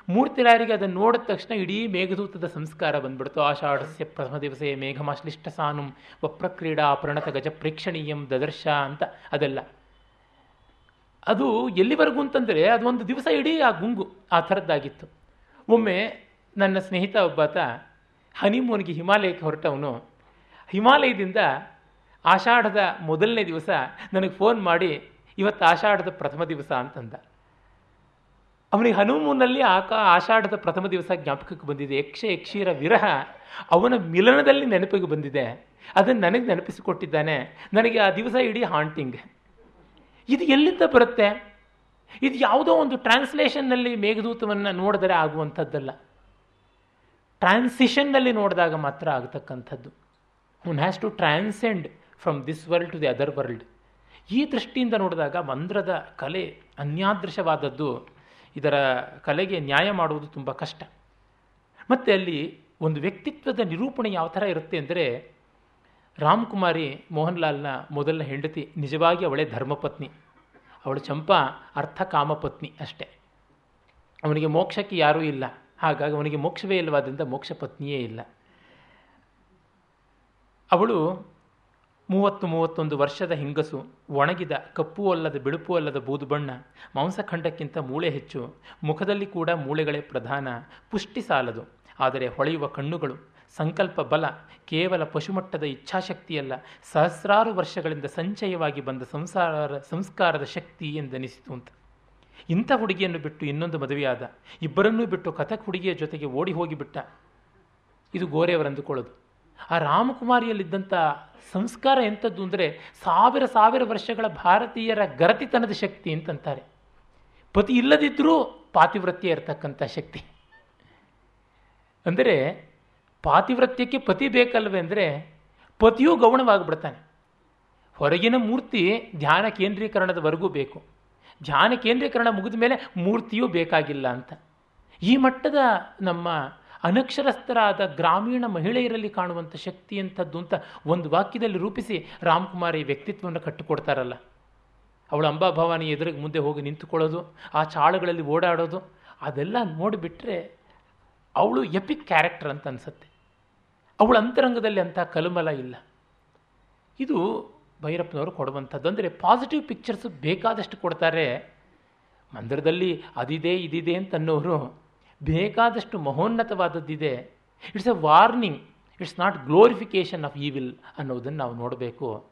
ಮೂರ್ತಿರಾಯರಿಗೆ ಅದನ್ನು ನೋಡಿದ ತಕ್ಷಣ ಇಡೀ ಮೇಘದೂತದ ಸಂಸ್ಕಾರ ಬಂದ್ಬಿಡ್ತು. ಆಷಾಢಸ್ಯ ಪ್ರಥಮ ದಿವಸೆ, ಮೇಘಮಾಶ್ಲಿಷ್ಟ ಸಾನುಂ ವಪ್ರಕ್ರೀಡಾ ಪ್ರಣತ ಗಜ ಪ್ರೇಕ್ಷಣೀಯಂ ದದರ್ಶ ಅಂತ ಅದೆಲ್ಲ. ಅದು ಎಲ್ಲಿವರೆಗೂ ಅಂತಂದರೆ ಅದು ಒಂದು ದಿವಸ ಇಡೀ ಆ ಗುಂಗು, ಆ ಥರದ್ದಾಗಿತ್ತು. ಒಮ್ಮೆ ನನ್ನ ಸ್ನೇಹಿತ ಒಬ್ಬಾತ ಹನಿಮೂನ್ಗೆ ಹಿಮಾಲಯಕ್ಕೆ ಹೊರಟವನು. ಹಿಮಾಲಯದಿಂದ ಆಷಾಢದ ಮೊದಲನೇ ದಿವಸ ನನಗೆ ಫೋನ್ ಮಾಡಿ, ಇವತ್ತು ಆಷಾಢದ ಪ್ರಥಮ ದಿವಸ ಅಂತಂದ. ಅವನಿಗೆ ಹನುಮೂನಲ್ಲಿ ಆಕ ಆಷಾಢದ ಪ್ರಥಮ ದಿವಸ ಜ್ಞಾಪಕಕ್ಕೆ ಬಂದಿದೆ. ಯಕ್ಷ ಯಕ್ಷೀರ ವಿರಹ ಅವನ ಮಿಲನದಲ್ಲಿ ನೆನಪಿಗೆ ಬಂದಿದೆ. ಅದನ್ನು ನನಗೆ ನೆನಪಿಸಿಕೊಟ್ಟಿದ್ದಾನೆ. ನನಗೆ ಆ ದಿವಸ ಇಡೀ ಹಾಂಟಿಂಗ್ ಇದು ಎಲ್ಲಿಂದ ಬರುತ್ತೆ? ಇದು ಯಾವುದೋ ಒಂದು ಟ್ರಾನ್ಸ್ಲೇಷನ್ನಲ್ಲಿ ಮೇಘದೂತವನ್ನು ನೋಡಿದರೆ ಆಗುವಂಥದ್ದಲ್ಲ. ಟ್ರಾನ್ಸಿಷನ್ನಲ್ಲಿ ನೋಡಿದಾಗ ಮಾತ್ರ ಆಗತಕ್ಕಂಥದ್ದು. One has to transcend from this world to the other world ಈ ದೃಷ್ಟಿಯಿಂದ ನೋಡಿದಾಗ ಮಂದ್ರದ ಕಲೆ ಅನ್ಯಾದೃಶವಾದದ್ದು ಇದರ ಕಲೆಗೆ ನ್ಯಾಯ ಮಾಡುವುದು ತುಂಬ ಕಷ್ಟ. ಮತ್ತು ಅಲ್ಲಿ ಒಂದು ವ್ಯಕ್ತಿತ್ವದ ನಿರೂಪಣೆ ಯಾವ ಥರ ಇರುತ್ತೆ ಅಂದರೆ ರಾಮ್ಕುಮಾರಿ ಮೋಹನ್ಲಾಲ್ನ ಮೊದಲನ ಹೆಂಡತಿ ನಿಜವಾಗಿ ಅವಳೇ ಧರ್ಮಪತ್ನಿ. ಅವಳು ಚಂಪಾ ಅರ್ಥ ಕಾಮಪತ್ನಿ ಅಷ್ಟೇ. ಅವನಿಗೆ ಮೋಕ್ಷಕ್ಕೆ ಯಾರೂ ಇಲ್ಲ. ಹಾಗಾಗಿ ಅವನಿಗೆ ಮೋಕ್ಷವೇ ಇಲ್ಲವಾದ್ದರಿಂದ ಮೋಕ್ಷ ಪತ್ನಿಯೇ ಇಲ್ಲ. ಅವಳು ಮೂವತ್ತು ಮೂವತ್ತೊಂದು ವರ್ಷದ ಹೆಂಗಸು, ಒಣಗಿದ, ಕಪ್ಪು ಅಲ್ಲದ, ಬಿಳುಪು ಅಲ್ಲದ ಬೂದು ಬಣ್ಣ, ಮಾಂಸಖಂಡಕ್ಕಿಂತ ಮೂಳೆ ಹೆಚ್ಚು, ಮುಖದಲ್ಲಿ ಕೂಡ ಮೂಳೆಗಳೇ ಪ್ರಧಾನ, ಪುಷ್ಟಿ ಸಾಲದು, ಆದರೆ ಹೊಳೆಯುವ ಕಣ್ಣುಗಳು ಸಂಕಲ್ಪ ಬಲ ಕೇವಲ ಪಶುಮಟ್ಟದ ಇಚ್ಛಾಶಕ್ತಿಯಲ್ಲ, ಸಹಸ್ರಾರು ವರ್ಷಗಳಿಂದ ಸಂಚಯವಾಗಿ ಬಂದ ಸಂಸಾರ, ಸಂಸ್ಕಾರದ ಶಕ್ತಿ ಎಂದನಿಸಿತು ಅಂತ. ಇಂಥ ಹುಡುಗಿಯನ್ನು ಬಿಟ್ಟು ಇನ್ನೊಂದು ಮದುವೆಯಾದ, ಇಬ್ಬರನ್ನೂ ಬಿಟ್ಟು ಕಥಕ್ ಹುಡುಗಿಯ ಜೊತೆಗೆ ಓಡಿ ಹೋಗಿಬಿಟ್ಟ ಇದು ಗೋರೆಯವರು ಅಂದುಕೊಳ್ಳೋದು ಆ ರಾಮಕುಮಾರಿಯಲ್ಲಿದ್ದಂಥ ಸಂಸ್ಕಾರ ಎಂಥದ್ದು ಅಂದರೆ ಸಾವಿರ ಸಾವಿರ ವರ್ಷಗಳ ಭಾರತೀಯರ ಗರತಿತನದ ಶಕ್ತಿ ಅಂತಂತಾರೆ. ಪತಿ ಇಲ್ಲದಿದ್ದರೂ ಪಾತಿವ್ರತ್ಯ ಇರತಕ್ಕಂಥ ಶಕ್ತಿ. ಅಂದರೆ ಪಾತಿವ್ರತ್ಯಕ್ಕೆ ಪತಿ ಬೇಕಲ್ವೇ ಅಂದರೆ ಪತಿಯೂ ಗೌಣವಾಗಿಬಿಡ್ತಾನೆ. ಹೊರಗಿನ ಮೂರ್ತಿ ಧ್ಯಾನ ಕೇಂದ್ರೀಕರಣದವರೆಗೂ ಬೇಕು. ಧ್ಯಾನ ಕೇಂದ್ರೀಕರಣ ಮುಗಿದ ಮೇಲೆ ಮೂರ್ತಿಯೂ ಬೇಕಾಗಿಲ್ಲ ಅಂತ. ಈ ಮಟ್ಟದ ನಮ್ಮ ಅನಕ್ಷರಸ್ಥರಾದ ಗ್ರಾಮೀಣ ಮಹಿಳೆಯರಲ್ಲಿ ಕಾಣುವಂಥ ಶಕ್ತಿ ಅಂಥದ್ದು ಅಂತ ಒಂದು ವಾಕ್ಯದಲ್ಲಿ ರೂಪಿಸಿ ರಾಮಕುಮಾರಿ ವ್ಯಕ್ತಿತ್ವವನ್ನು ಕಟ್ಟಿಕೊಡ್ತಾರಲ್ಲ. ಅವಳು ಅಂಬಾಭವಾನಿ ಎದುರಿಗೆ ಮುಂದೆ ಹೋಗಿ ನಿಂತುಕೊಳ್ಳೋದು, ಆ ಚಾಳುಗಳಲ್ಲಿ ಓಡಾಡೋದು, ಅದೆಲ್ಲ ನೋಡಿಬಿಟ್ರೆ ಅವಳು ಎಪಿಕ್ ಕ್ಯಾರೆಕ್ಟರ್ ಅಂತ ಅನಿಸುತ್ತೆ. ಅವಳ ಅಂತರಂಗದಲ್ಲಿ ಅಂಥ ಕಲುಮಲ ಇಲ್ಲ. ಇದು ಭೈರಪ್ಪನವರು ಕೊಡುವಂಥದ್ದು. ಅಂದರೆ ಪಾಸಿಟಿವ್ ಪಿಕ್ಚರ್ಸ್ ಬೇಕಾದಷ್ಟು ಕೊಡ್ತಾರೆ. ಮಂದಿರದಲ್ಲಿ ಅದಿದೆ, ಇದಿದೆ ಅಂತ ಅನ್ನೋರು ಬೇಕಾದಷ್ಟು ಮಹೋನ್ನತವಾದದ್ದಿದೆ. It's a warning it's not glorification of evil ಅನ್ನೋದನ್ನು ನಾವು ನೋಡಬೇಕು.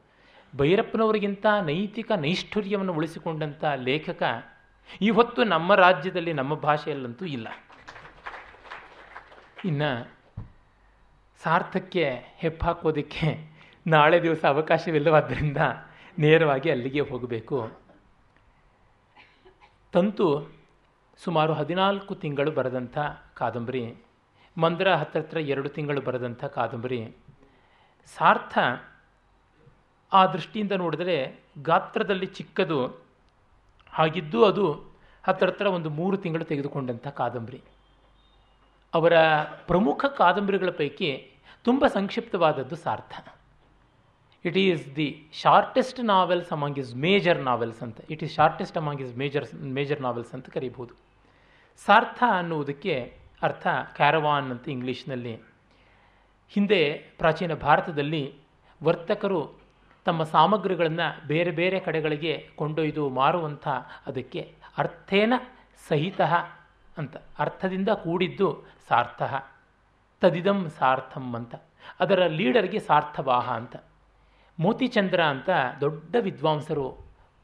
ಭೈರಪ್ಪನವರಿಗಿಂತ ನೈತಿಕ ನೈಷ್ಠುರ್ಯವನ್ನು ಉಳಿಸಿಕೊಂಡಂಥ ಲೇಖಕ ಈ ಹೊತ್ತು ನಮ್ಮ ರಾಜ್ಯದಲ್ಲಿ ನಮ್ಮ ಭಾಷೆಯಲ್ಲಂತೂ ಇಲ್ಲ. ಇನ್ನು ಸಾರ್ಥಕ್ಕೆ ಹೆಪ್ಪಾಕೋದಕ್ಕೆ ನಾಳೆ ದಿವಸ ಅವಕಾಶವಿಲ್ಲವಾದ್ದರಿಂದ ನೇರವಾಗಿ ಅಲ್ಲಿಗೆ ಹೋಗಬೇಕು. ತಂತು ಸುಮಾರು ಹದಿನಾಲ್ಕು ತಿಂಗಳು ಬರೆದಂಥ ಕಾದಂಬರಿ, ಮಂದ್ರ ಹತ್ತತ್ರ ಎರಡು ತಿಂಗಳು ಬರೆದಂಥ ಕಾದಂಬರಿ. ಸಾರ್ಥ ಆ ದೃಷ್ಟಿಯಿಂದ ನೋಡಿದರೆ ಗಾತ್ರದಲ್ಲಿ ಚಿಕ್ಕದು, ಹಾಗಿದ್ದು ಅದು ಹತ್ತಿರ ಒಂದು ಮೂರು ತಿಂಗಳು ತೆಗೆದುಕೊಂಡಂಥ ಕಾದಂಬರಿ. ಅವರ ಪ್ರಮುಖ ಕಾದಂಬರಿಗಳ ಪೈಕಿ ತುಂಬ ಸಂಕ್ಷಿಪ್ತವಾದದ್ದು Saartha. It is the shortest novels among his major novels ಅಂತ. It is shortest among his major major novels ಅಂತ ಕರೀಬಹುದು. ಸಾರ್ಥ ಅನ್ನುವುದಕ್ಕೆ ಅರ್ಥ ಕ್ಯಾರವಾನ್ ಅಂತ ಇಂಗ್ಲೀಷ್ನಲ್ಲಿ. ಹಿಂದೆ ಪ್ರಾಚೀನ ಭಾರತದಲ್ಲಿ ವರ್ತಕರು ತಮ್ಮ ಸಾಮಗ್ರಿಗಳನ್ನು ಬೇರೆ ಬೇರೆ ಕಡೆಗಳಿಗೆ ಕೊಂಡೊಯ್ದು ಮಾರುವಂಥ ಅದಕ್ಕೆ ಅರ್ಥೇನ ಸಹಿತ ಅಂತ. ಅರ್ಥದಿಂದ ಕೂಡಿದ್ದು ಸಾರ್ಥ. ತದಿದಂ ಸಾರ್ಥಂ ಅಂತ. ಅದರ ಲೀಡರ್ಗೆ ಸಾರ್ಥವಾಹ ಅಂತ. ಮೋತಿಚಂದ್ರ ಅಂತ ದೊಡ್ಡ ವಿದ್ವಾಂಸರು,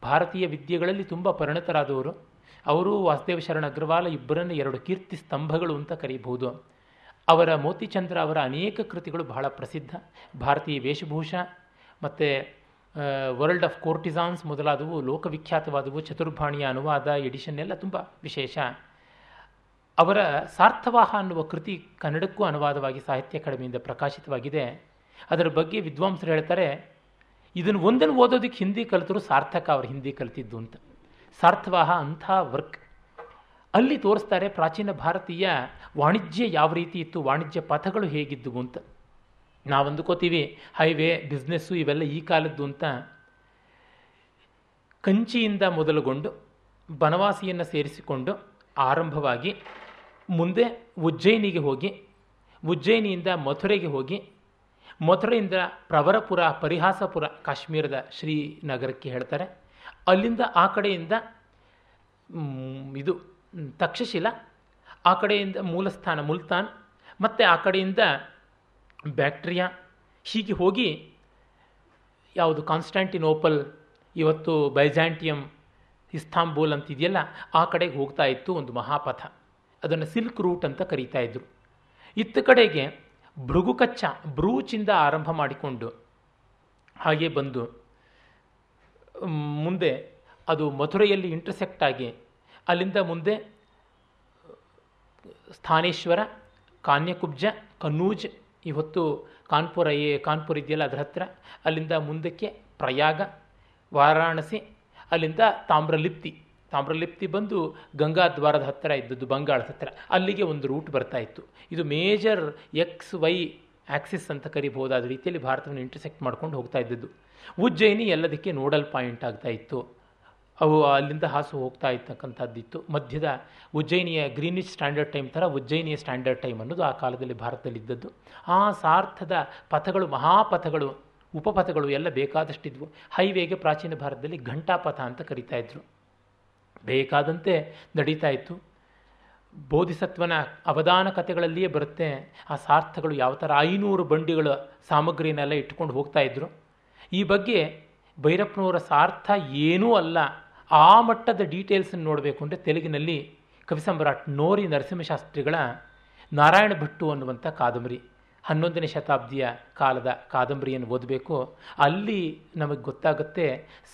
ಭಾರತೀಯ ವಿದ್ಯೆಗಳಲ್ಲಿ ತುಂಬ ಪರಿಣತರಾದವರು. ಅವರು ವಾಸುದೇವ ಶರಣ ಅಗ್ರವಾಲ, ಇಬ್ಬರನ್ನು ಎರಡು ಕೀರ್ತಿ ಸ್ತಂಭಗಳು ಅಂತ ಕರೀಬಹುದು. ಅವರ ಮೋತಿಚಂದ್ರ ಅವರ ಅನೇಕ ಕೃತಿಗಳು ಬಹಳ ಪ್ರಸಿದ್ಧ. ಭಾರತೀಯ ವೇಷಭೂಷ, ಮತ್ತು ವರ್ಲ್ಡ್ ಆಫ್ ಕೋರ್ಟಿಸಾನ್ಸ್ ಮೊದಲಾದವು, ಲೋಕವಿಖ್ಯಾತವಾದವು, ಚತುರ್ಭಾಣಿಯ ಅನುವಾದ, ಎಡಿಷನ್ ಎಲ್ಲ ತುಂಬ ವಿಶೇಷ. ಅವರ ಸಾರ್ಥವಾಹ ಅನ್ನುವ ಕೃತಿ ಕನ್ನಡಕ್ಕೂ ಅನುವಾದವಾಗಿ ಸಾಹಿತ್ಯ ಅಕಾಡೆಮಿಯಿಂದ ಪ್ರಕಾಶಿತವಾಗಿದೆ. ಅದರ ಬಗ್ಗೆ ವಿದ್ವಾಂಸರು ಹೇಳ್ತಾರೆ, ಇದನ್ನು ಒಂದನ್ನು ಓದೋದಕ್ಕೆ ಹಿಂದಿ ಕಲಿತರು ಸಾರ್ಥಕ, ಅವರು ಹಿಂದಿ ಕಲಿತಿದ್ದು ಅಂತ. ಸಾರ್ಥವಾಹ ಅಂಥ ವರ್ಕ್. ಅಲ್ಲಿ ತೋರಿಸ್ತಾರೆ ಪ್ರಾಚೀನ ಭಾರತೀಯ ವಾಣಿಜ್ಯ ಯಾವ ರೀತಿ ಇತ್ತು, ವಾಣಿಜ್ಯ ಪಥಗಳು ಹೇಗಿದ್ದವು ಅಂತ. ನಾವು ಅಂದುಕೋತೀವಿ ಹೈವೇ, ಬಿಸ್ನೆಸ್ಸು ಇವೆಲ್ಲ ಈ ಕಾಲದ್ದು ಅಂತ. ಕಂಚಿಯಿಂದ ಮೊದಲುಗೊಂಡು, ಬನವಾಸಿಯನ್ನು ಸೇರಿಸಿಕೊಂಡು, ಆರಂಭವಾಗಿ ಮುಂದೆ ಉಜ್ಜಯಿನಿಗೆ ಹೋಗಿ, ಉಜ್ಜಯಿನಿಯಿಂದ ಮಥುರೆಗೆ ಹೋಗಿ, ಮಥುರೆಯಿಂದ ಪ್ರವರಪುರ, ಪರಿಹಾಸಪುರ, ಕಾಶ್ಮೀರದ ಶ್ರೀನಗರಕ್ಕೆ ಹೇಳ್ತಾರೆ. ಅಲ್ಲಿಂದ ಆ ಕಡೆಯಿಂದ ಇದು, ತಕ್ಷಶಿಲ, ಆ ಕಡೆಯಿಂದ ಮೂಲಸ್ಥಾನ ಮುಲ್ತಾನ್, ಮತ್ತು ಆ ಕಡೆಯಿಂದ ಬ್ಯಾಕ್ಟ್ರಿಯಾ, ಹೀಗೆ ಹೋಗಿ ಯಾವುದು ಕಾನ್ಸ್ಟಾಂಟಿನೋಪಲ್, ಇವತ್ತು ಬೈಜಾಂಟಿಯಂ, ಇಸ್ತಾಂಬೂಲ್ ಅಂತಿದೆಯಲ್ಲ, ಆ ಕಡೆಗೆ ಹೋಗ್ತಾ ಇತ್ತು ಒಂದು ಮಹಾಪಥ. ಅದನ್ನು ಸಿಲ್ಕ್ ರೂಟ್ ಅಂತ ಕರೀತಾ ಇದ್ರು. ಇತ್ತ ಕಡೆಗೆ ಭೃಗುಕಚ್ಚ ಬ್ರೂಚಿಂದ ಆರಂಭ ಮಾಡಿಕೊಂಡು ಹಾಗೆ ಬಂದು ಮುಂದೆ ಅದು ಮಥುರೆಯಲ್ಲಿ ಇಂಟರ್ಸೆಕ್ಟ್ ಆಗಿ ಅಲ್ಲಿಂದ ಮುಂದೆ ಸ್ಥಾನೇಶ್ವರ, ಕಾನ್ಯಕುಬ್ಜ, ಕನ್ನೂಜ್, ಇವತ್ತು ಕಾನ್ಪುರ ಏ, ಕಾನ್ಪುರ ಇದೆಯಲ್ಲ ಅದರ ಹತ್ರ, ಅಲ್ಲಿಂದ ಮುಂದಕ್ಕೆ ಪ್ರಯಾಗ, ವಾರಾಣಸಿ, ಅಲ್ಲಿಂದ ತಾಮ್ರಲಿಪ್ತಿ ತಾಮ್ರಲಿಪ್ತಿ ಬಂದು ಗಂಗಾದ್ವಾರದ ಹತ್ತಿರ ಇದ್ದದ್ದು ಬಂಗಾಳದ ಹತ್ತಿರ. ಅಲ್ಲಿಗೆ ಒಂದು ರೂಟ್ ಬರ್ತಾ ಇತ್ತು. ಇದು ಮೇಜರ್ ಎಕ್ಸ್ ವೈ ಆಕ್ಸಿಸ್ ಅಂತ ಕರಿಬಹುದಾದ ರೀತಿಯಲ್ಲಿ ಭಾರತವನ್ನು ಇಂಟರ್ಸೆಕ್ಟ್ ಮಾಡ್ಕೊಂಡು ಹೋಗ್ತಾ ಇದ್ದದ್ದು. ಉಜ್ಜಯಿನಿ ಎಲ್ಲದಕ್ಕೆ ನೋಡಲ್ ಪಾಯಿಂಟ್ ಆಗ್ತಾ ಇತ್ತು. ಅವು ಅಲ್ಲಿಂದ ಹಾಸು ಹೋಗ್ತಾ ಇರ್ತಕ್ಕಂಥದ್ದಿತ್ತು. ಮಧ್ಯದ ಉಜ್ಜಯಿನಿಯ ಗ್ರೀನಿಚ್ ಸ್ಟ್ಯಾಂಡರ್ಡ್ ಟೈಮ್ ಥರ ಉಜ್ಜಯಿನಿಯ ಸ್ಟ್ಯಾಂಡರ್ಡ್ ಟೈಮ್ ಅನ್ನೋದು ಆ ಕಾಲದಲ್ಲಿ ಭಾರತದಲ್ಲಿ ಇದ್ದದ್ದು ಆ ಸಾರ್ಥದ ಪಥಗಳು, ಮಹಾಪಥಗಳು, ಉಪಪಥಗಳು ಎಲ್ಲ ಬೇಕಾದಷ್ಟಿದ್ವು. ಹೈವೇಗೆ ಪ್ರಾಚೀನ ಭಾರತದಲ್ಲಿ ಘಂಟಾಪಥ ಅಂತ ಕರಿತಾ ಬೇಕಾದಂತೆ ನಡೀತಾ ಇತ್ತು. ಬೋಧಿಸತ್ವನ ಅವಧಾನ ಕಥೆಗಳಲ್ಲಿಯೇ ಬರುತ್ತೆ. ಆ ಸಾರ್ಥಗಳು ಯಾವ ಥರ ಐನೂರು ಬಂಡಿಗಳ ಸಾಮಗ್ರಿನೆಲ್ಲ ಇಟ್ಕೊಂಡು ಹೋಗ್ತಾ ಇದ್ರು. ಈ ಬಗ್ಗೆ ಭೈರಪ್ಪನವರ ಸಾರ್ಥ ಏನೂ ಅಲ್ಲ. ಆ ಮಟ್ಟದ ಡೀಟೇಲ್ಸನ್ನು ನೋಡಬೇಕು ಅಂದರೆ ತೆಲುಗಿನಲ್ಲಿ ಕವಿಸಂಬ್ರಾಟ್ ನೋರಿ ನರಸಿಂಹಶಾಸ್ತ್ರಿಗಳ ನಾರಾಯಣ ಭಟ್ಟು ಅನ್ನುವಂಥ ಕಾದಂಬರಿ. ಹನ್ನೊಂದನೇ ಶತಾಬ್ದಿಯ ಕಾಲದ ಕಾದಂಬರಿಯನ್ನು ಓದಬೇಕು. ಅಲ್ಲಿ ನಮಗೆ ಗೊತ್ತಾಗುತ್ತೆ,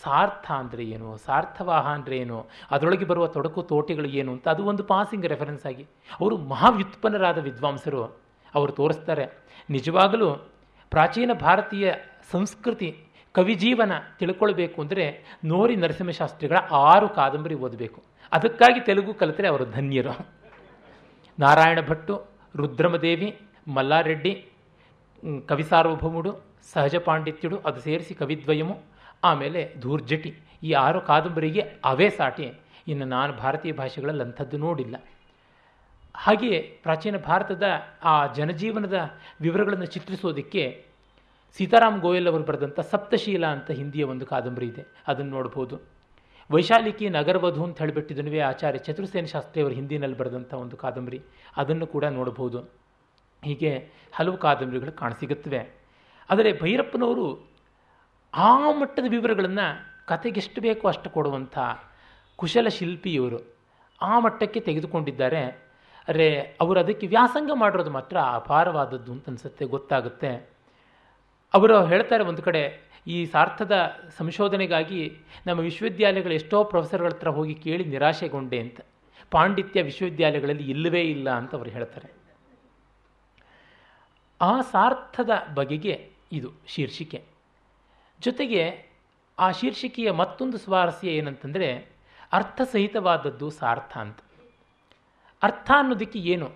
ಸಾರ್ಥ ಅಂದರೆ ಏನು, ಸಾರ್ಥವಾಹ ಅಂದರೆ ಏನು, ಅದರೊಳಗೆ ಬರುವ ತೊಡಕು ತೋಟಿಗಳು ಏನು ಅಂತ ಅದು ಒಂದು ಪಾಸಿಂಗ್ ರೆಫರೆನ್ಸ್ ಆಗಿ. ಅವರು ಮಹಾವ್ಯುತ್ಪನ್ನರಾದ ವಿದ್ವಾಂಸರು ಅವರು ತೋರಿಸ್ತಾರೆ. ನಿಜವಾಗಲೂ ಪ್ರಾಚೀನ ಭಾರತೀಯ ಸಂಸ್ಕೃತಿ ಕವಿಜೀವನ ತಿಳ್ಕೊಳ್ಬೇಕು ಅಂದರೆ ನೋರಿ ನರಸಿಂಹಶಾಸ್ತ್ರಿಗಳ ಆರು ಕಾದಂಬರಿ ಓದಬೇಕು. ಅದಕ್ಕಾಗಿ ತೆಲುಗು ಕಲಿತರೆ ಅವರು ಧನ್ಯರು. ನಾರಾಯಣ ಭಟ್ಟು, ರುದ್ರಮದೇವಿ ಮಲ್ಲಾರೆಡ್ಡಿ ಕವಿ ಸಾರ್ವಭೌಮುಡು, ಸಹಜ ಪಾಂಡಿತ್ಯುಡು, ಅದು ಸೇರಿಸಿ ಕವಿದ್ವಯಮು, ಆಮೇಲೆ ಧೂರ್ಜಟಿ, ಈ ಆರು ಕಾದಂಬರಿಗೆ ಅವೇ ಸಾಟಿ. ಇನ್ನು ನಾನು ಭಾರತೀಯ ಭಾಷೆಗಳಲ್ಲಿ ಅಂಥದ್ದು ನೋಡಿಲ್ಲ. ಹಾಗೆಯೇ ಪ್ರಾಚೀನ ಭಾರತದ ಆ ಜನಜೀವನದ ವಿವರಗಳನ್ನು ಚಿತ್ರಿಸೋದಕ್ಕೆ ಸೀತಾರಾಮ್ ಗೋಯಲ್ ಅವರು ಬರೆದಂಥ ಸಪ್ತಶೀಲ ಅಂತ ಹಿಂದಿಯ ಒಂದು ಕಾದಂಬರಿ ಇದೆ. ಅದನ್ನು ನೋಡ್ಬೋದು. ವೈಶಾಲಿಕಿ ನಗರವಧು ಅಂತ ಹೇಳಿಬಿಟ್ಟಿದ್ದನುವೇ ಆಚಾರ್ಯ ಚತುರ್ಸೇನ ಶಾಸ್ತ್ರಿಯವರು ಹಿಂದಿನಲ್ಲಿ ಬರೆದಂಥ ಒಂದು ಕಾದಂಬರಿ. ಅದನ್ನು ಕೂಡ ನೋಡ್ಬೋದು. ಹೀಗೆ ಹಲವು ಕಾದಂಬರಿಗಳು ಕಾಣಸಿಗುತ್ತವೆ. ಆದರೆ ಭೈರಪ್ಪನವರು ಆ ಮಟ್ಟದ ವಿವರಗಳನ್ನು ಕತೆಗೆಷ್ಟು ಬೇಕೋ ಅಷ್ಟು ಕೊಡುವಂಥ ಕುಶಲ ಶಿಲ್ಪಿಯವರು ಆ ಮಟ್ಟಕ್ಕೆ ತೆಗೆದುಕೊಂಡಿದ್ದಾರೆ. ಅರೆ ಅವರು ಅದಕ್ಕೆ ವ್ಯಾಸಂಗ ಮಾಡಿರೋದು ಮಾತ್ರ ಅಪಾರವಾದದ್ದು ಅಂತ ಅನಿಸುತ್ತೆ, ಗೊತ್ತಾಗುತ್ತೆ. ಅವರು ಹೇಳ್ತಾರೆ ಒಂದು ಕಡೆ, ಈ ಸಾರ್ಥದ ಸಂಶೋಧನೆಗಾಗಿ ನಮ್ಮ ವಿಶ್ವವಿದ್ಯಾಲಯಗಳ ಎಷ್ಟೋ ಪ್ರೊಫೆಸರ್ಗಳ ಹತ್ರ ಹೋಗಿ ಕೇಳಿ ನಿರಾಶೆಗೊಂಡೆ ಅಂತ. ಪಾಂಡಿತ್ಯ ವಿಶ್ವವಿದ್ಯಾಲಯಗಳಲ್ಲಿ ಇಲ್ಲವೇ ಇಲ್ಲ ಅಂತ ಅವರು ಹೇಳ್ತಾರೆ. ಆ ಸಾರ್ಥದ ಬಗೆಗೆ ಇದು ಶೀರ್ಷಿಕೆ. ಜೊತೆಗೆ ಆ ಶೀರ್ಷಿಕೆಯ ಮತ್ತೊಂದು ಸ್ವಾರಸ್ಯ ಏನಂತಂದರೆ, ಅರ್ಥಸಹಿತವಾದದ್ದು ಸಾರ್ಥ ಅಂತ. ಅರ್ಥ ಅನ್ನೋದಕ್ಕೆ ಏನು?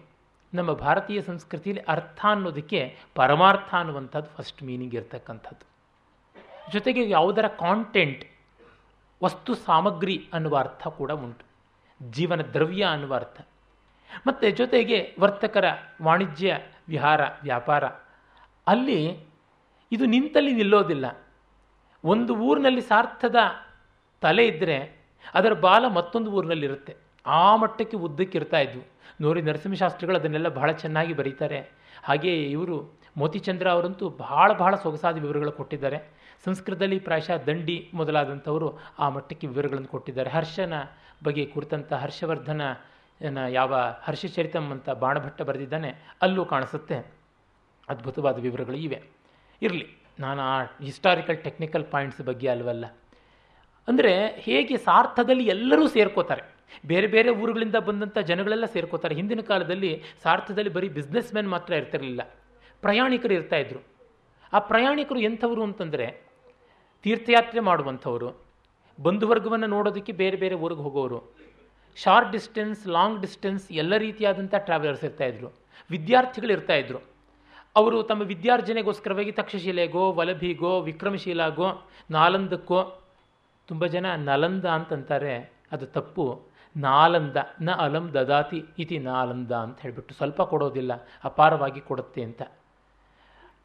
ನಮ್ಮ ಭಾರತೀಯ ಸಂಸ್ಕೃತಿಯಲ್ಲಿ ಅರ್ಥ ಅನ್ನೋದಕ್ಕೆ ಪರಮಾರ್ಥ ಅನ್ನುವಂಥದ್ದು ಫಸ್ಟ್ ಮೀನಿಂಗ್ ಇರ್ತಕ್ಕಂಥದ್ದು. ಜೊತೆಗೆ ಯಾವುದರ ಕಾಂಟೆಂಟ್ ವಸ್ತು ಸಾಮಗ್ರಿ ಅನ್ನುವ ಅರ್ಥ ಕೂಡ ಉಂಟು. ಜೀವನ ದ್ರವ್ಯ ಅನ್ನುವ ಅರ್ಥ. ಮತ್ತು ಜೊತೆಗೆ ವರ್ತಕರ ವಾಣಿಜ್ಯ, ವಿಹಾರ, ವ್ಯಾಪಾರ. ಅಲ್ಲಿ ಇದು ನಿಂತಲ್ಲಿ ನಿಲ್ಲೋದಿಲ್ಲ. ಒಂದು ಊರಿನಲ್ಲಿ ಸಾರ್ಥದ ತಲೆ ಇದ್ದರೆ ಅದರ ಬಾಲ ಮತ್ತೊಂದು ಊರಿನಲ್ಲಿರುತ್ತೆ. ಆ ಮಟ್ಟಕ್ಕೆ ಉದ್ದಕ್ಕಿರ್ತಾ ಇದ್ವು. ನೋಡಿ, ನರಸಿಂಹಶಾಸ್ತ್ರಿಗಳು ಅದನ್ನೆಲ್ಲ ಬಹಳ ಚೆನ್ನಾಗಿ ಬರೀತಾರೆ. ಹಾಗೆಯೇ ಇವರು ಮೋತಿಚಂದ್ರ ಅವರಂತೂ ಬಹಳ ಬಹಳ ಸೊಗಸಾದ ವಿವರಗಳು ಕೊಟ್ಟಿದ್ದಾರೆ. ಸಂಸ್ಕೃತದಲ್ಲಿ ಪ್ರಾಯಶಃ ದಂಡಿ ಮೊದಲಾದಂಥವರು ಆ ಮಟ್ಟಕ್ಕೆ ವಿವರಗಳನ್ನು ಕೊಟ್ಟಿದ್ದಾರೆ. ಹರ್ಷನ ಬಗ್ಗೆ ಕುರಿತಂಥ ಹರ್ಷವರ್ಧನ ಯಾವ ಹರ್ಷಚರಿತಂ ಅಂತ ಬಾಣಭಟ್ಟ ಬರೆದಿದ್ದಾನೆ, ಅಲ್ಲೂ ಕಾಣಿಸುತ್ತೆ. ಅದ್ಭುತವಾದ ವಿವರಗಳು ಇವೆ. ಇರಲಿ, ನಾನು ಆ ಹಿಸ್ಟಾರಿಕಲ್ ಟೆಕ್ನಿಕಲ್ ಪಾಯಿಂಟ್ಸ್ ಬಗ್ಗೆ ಅಲ್ವಲ್ಲ. ಅಂದರೆ ಹೇಗೆ ಸಾರ್ಥದಲ್ಲಿ ಎಲ್ಲರೂ ಸೇರ್ಕೋತಾರೆ. ಬೇರೆ ಬೇರೆ ಊರುಗಳಿಂದ ಬಂದಂಥ ಜನಗಳೆಲ್ಲ ಸೇರ್ಕೋತಾರೆ. ಹಿಂದಿನ ಕಾಲದಲ್ಲಿ ಸಾರ್ಥದಲ್ಲಿ ಬರೀ ಬಿಸ್ನೆಸ್ ಮ್ಯಾನ್ ಮಾತ್ರ ಇರ್ತಿರಲಿಲ್ಲ. ಪ್ರಯಾಣಿಕರು ಇರ್ತಾಯಿದ್ರು ಆ ಪ್ರಯಾಣಿಕರು ಎಂಥವರು ಅಂತಂದರೆ, ತೀರ್ಥಯಾತ್ರೆ ಮಾಡುವಂಥವರು, ಬಂಧುವರ್ಗವನ್ನು ನೋಡೋದಕ್ಕೆ ಬೇರೆ ಬೇರೆ ಊರಿಗೆ ಹೋಗೋರು ಶಾರ್ಟ್ ಡಿಸ್ಟೆನ್ಸ್, ಲಾಂಗ್ ಡಿಸ್ಟೆನ್ಸ್ ಎಲ್ಲ ರೀತಿಯಾದಂಥ ಟ್ರಾವೆಲರ್ಸ್ ಇರ್ತಾಯಿದ್ರು ವಿದ್ಯಾರ್ಥಿಗಳು ಇರ್ತಾಯಿದ್ರು ಅವರು ತಮ್ಮ ವಿದ್ಯಾರ್ಜನೆಗೋಸ್ಕರವಾಗಿ ತಕ್ಷಶಿಲೆಗೋ, ವಲಭಿಗೋ, ವಿಕ್ರಮಶೀಲಾಗೋ, ನಾಲಂದಕ್ಕೋ, ತುಂಬ ಜನ ನಲಂದ ಅಂತಂತಾರೆ. ಅದು ತಪ್ಪು. ನಾಲಂದ, ನ ಅಲಂ ದದಾತಿ ಇತಿ ನಾಲಂದ ಅಂತ ಹೇಳಿಬಿಟ್ಟು ಸ್ವಲ್ಪ ಕೊಡೋದಿಲ್ಲ, ಅಪಾರವಾಗಿ ಕೊಡುತ್ತೆ ಅಂತ.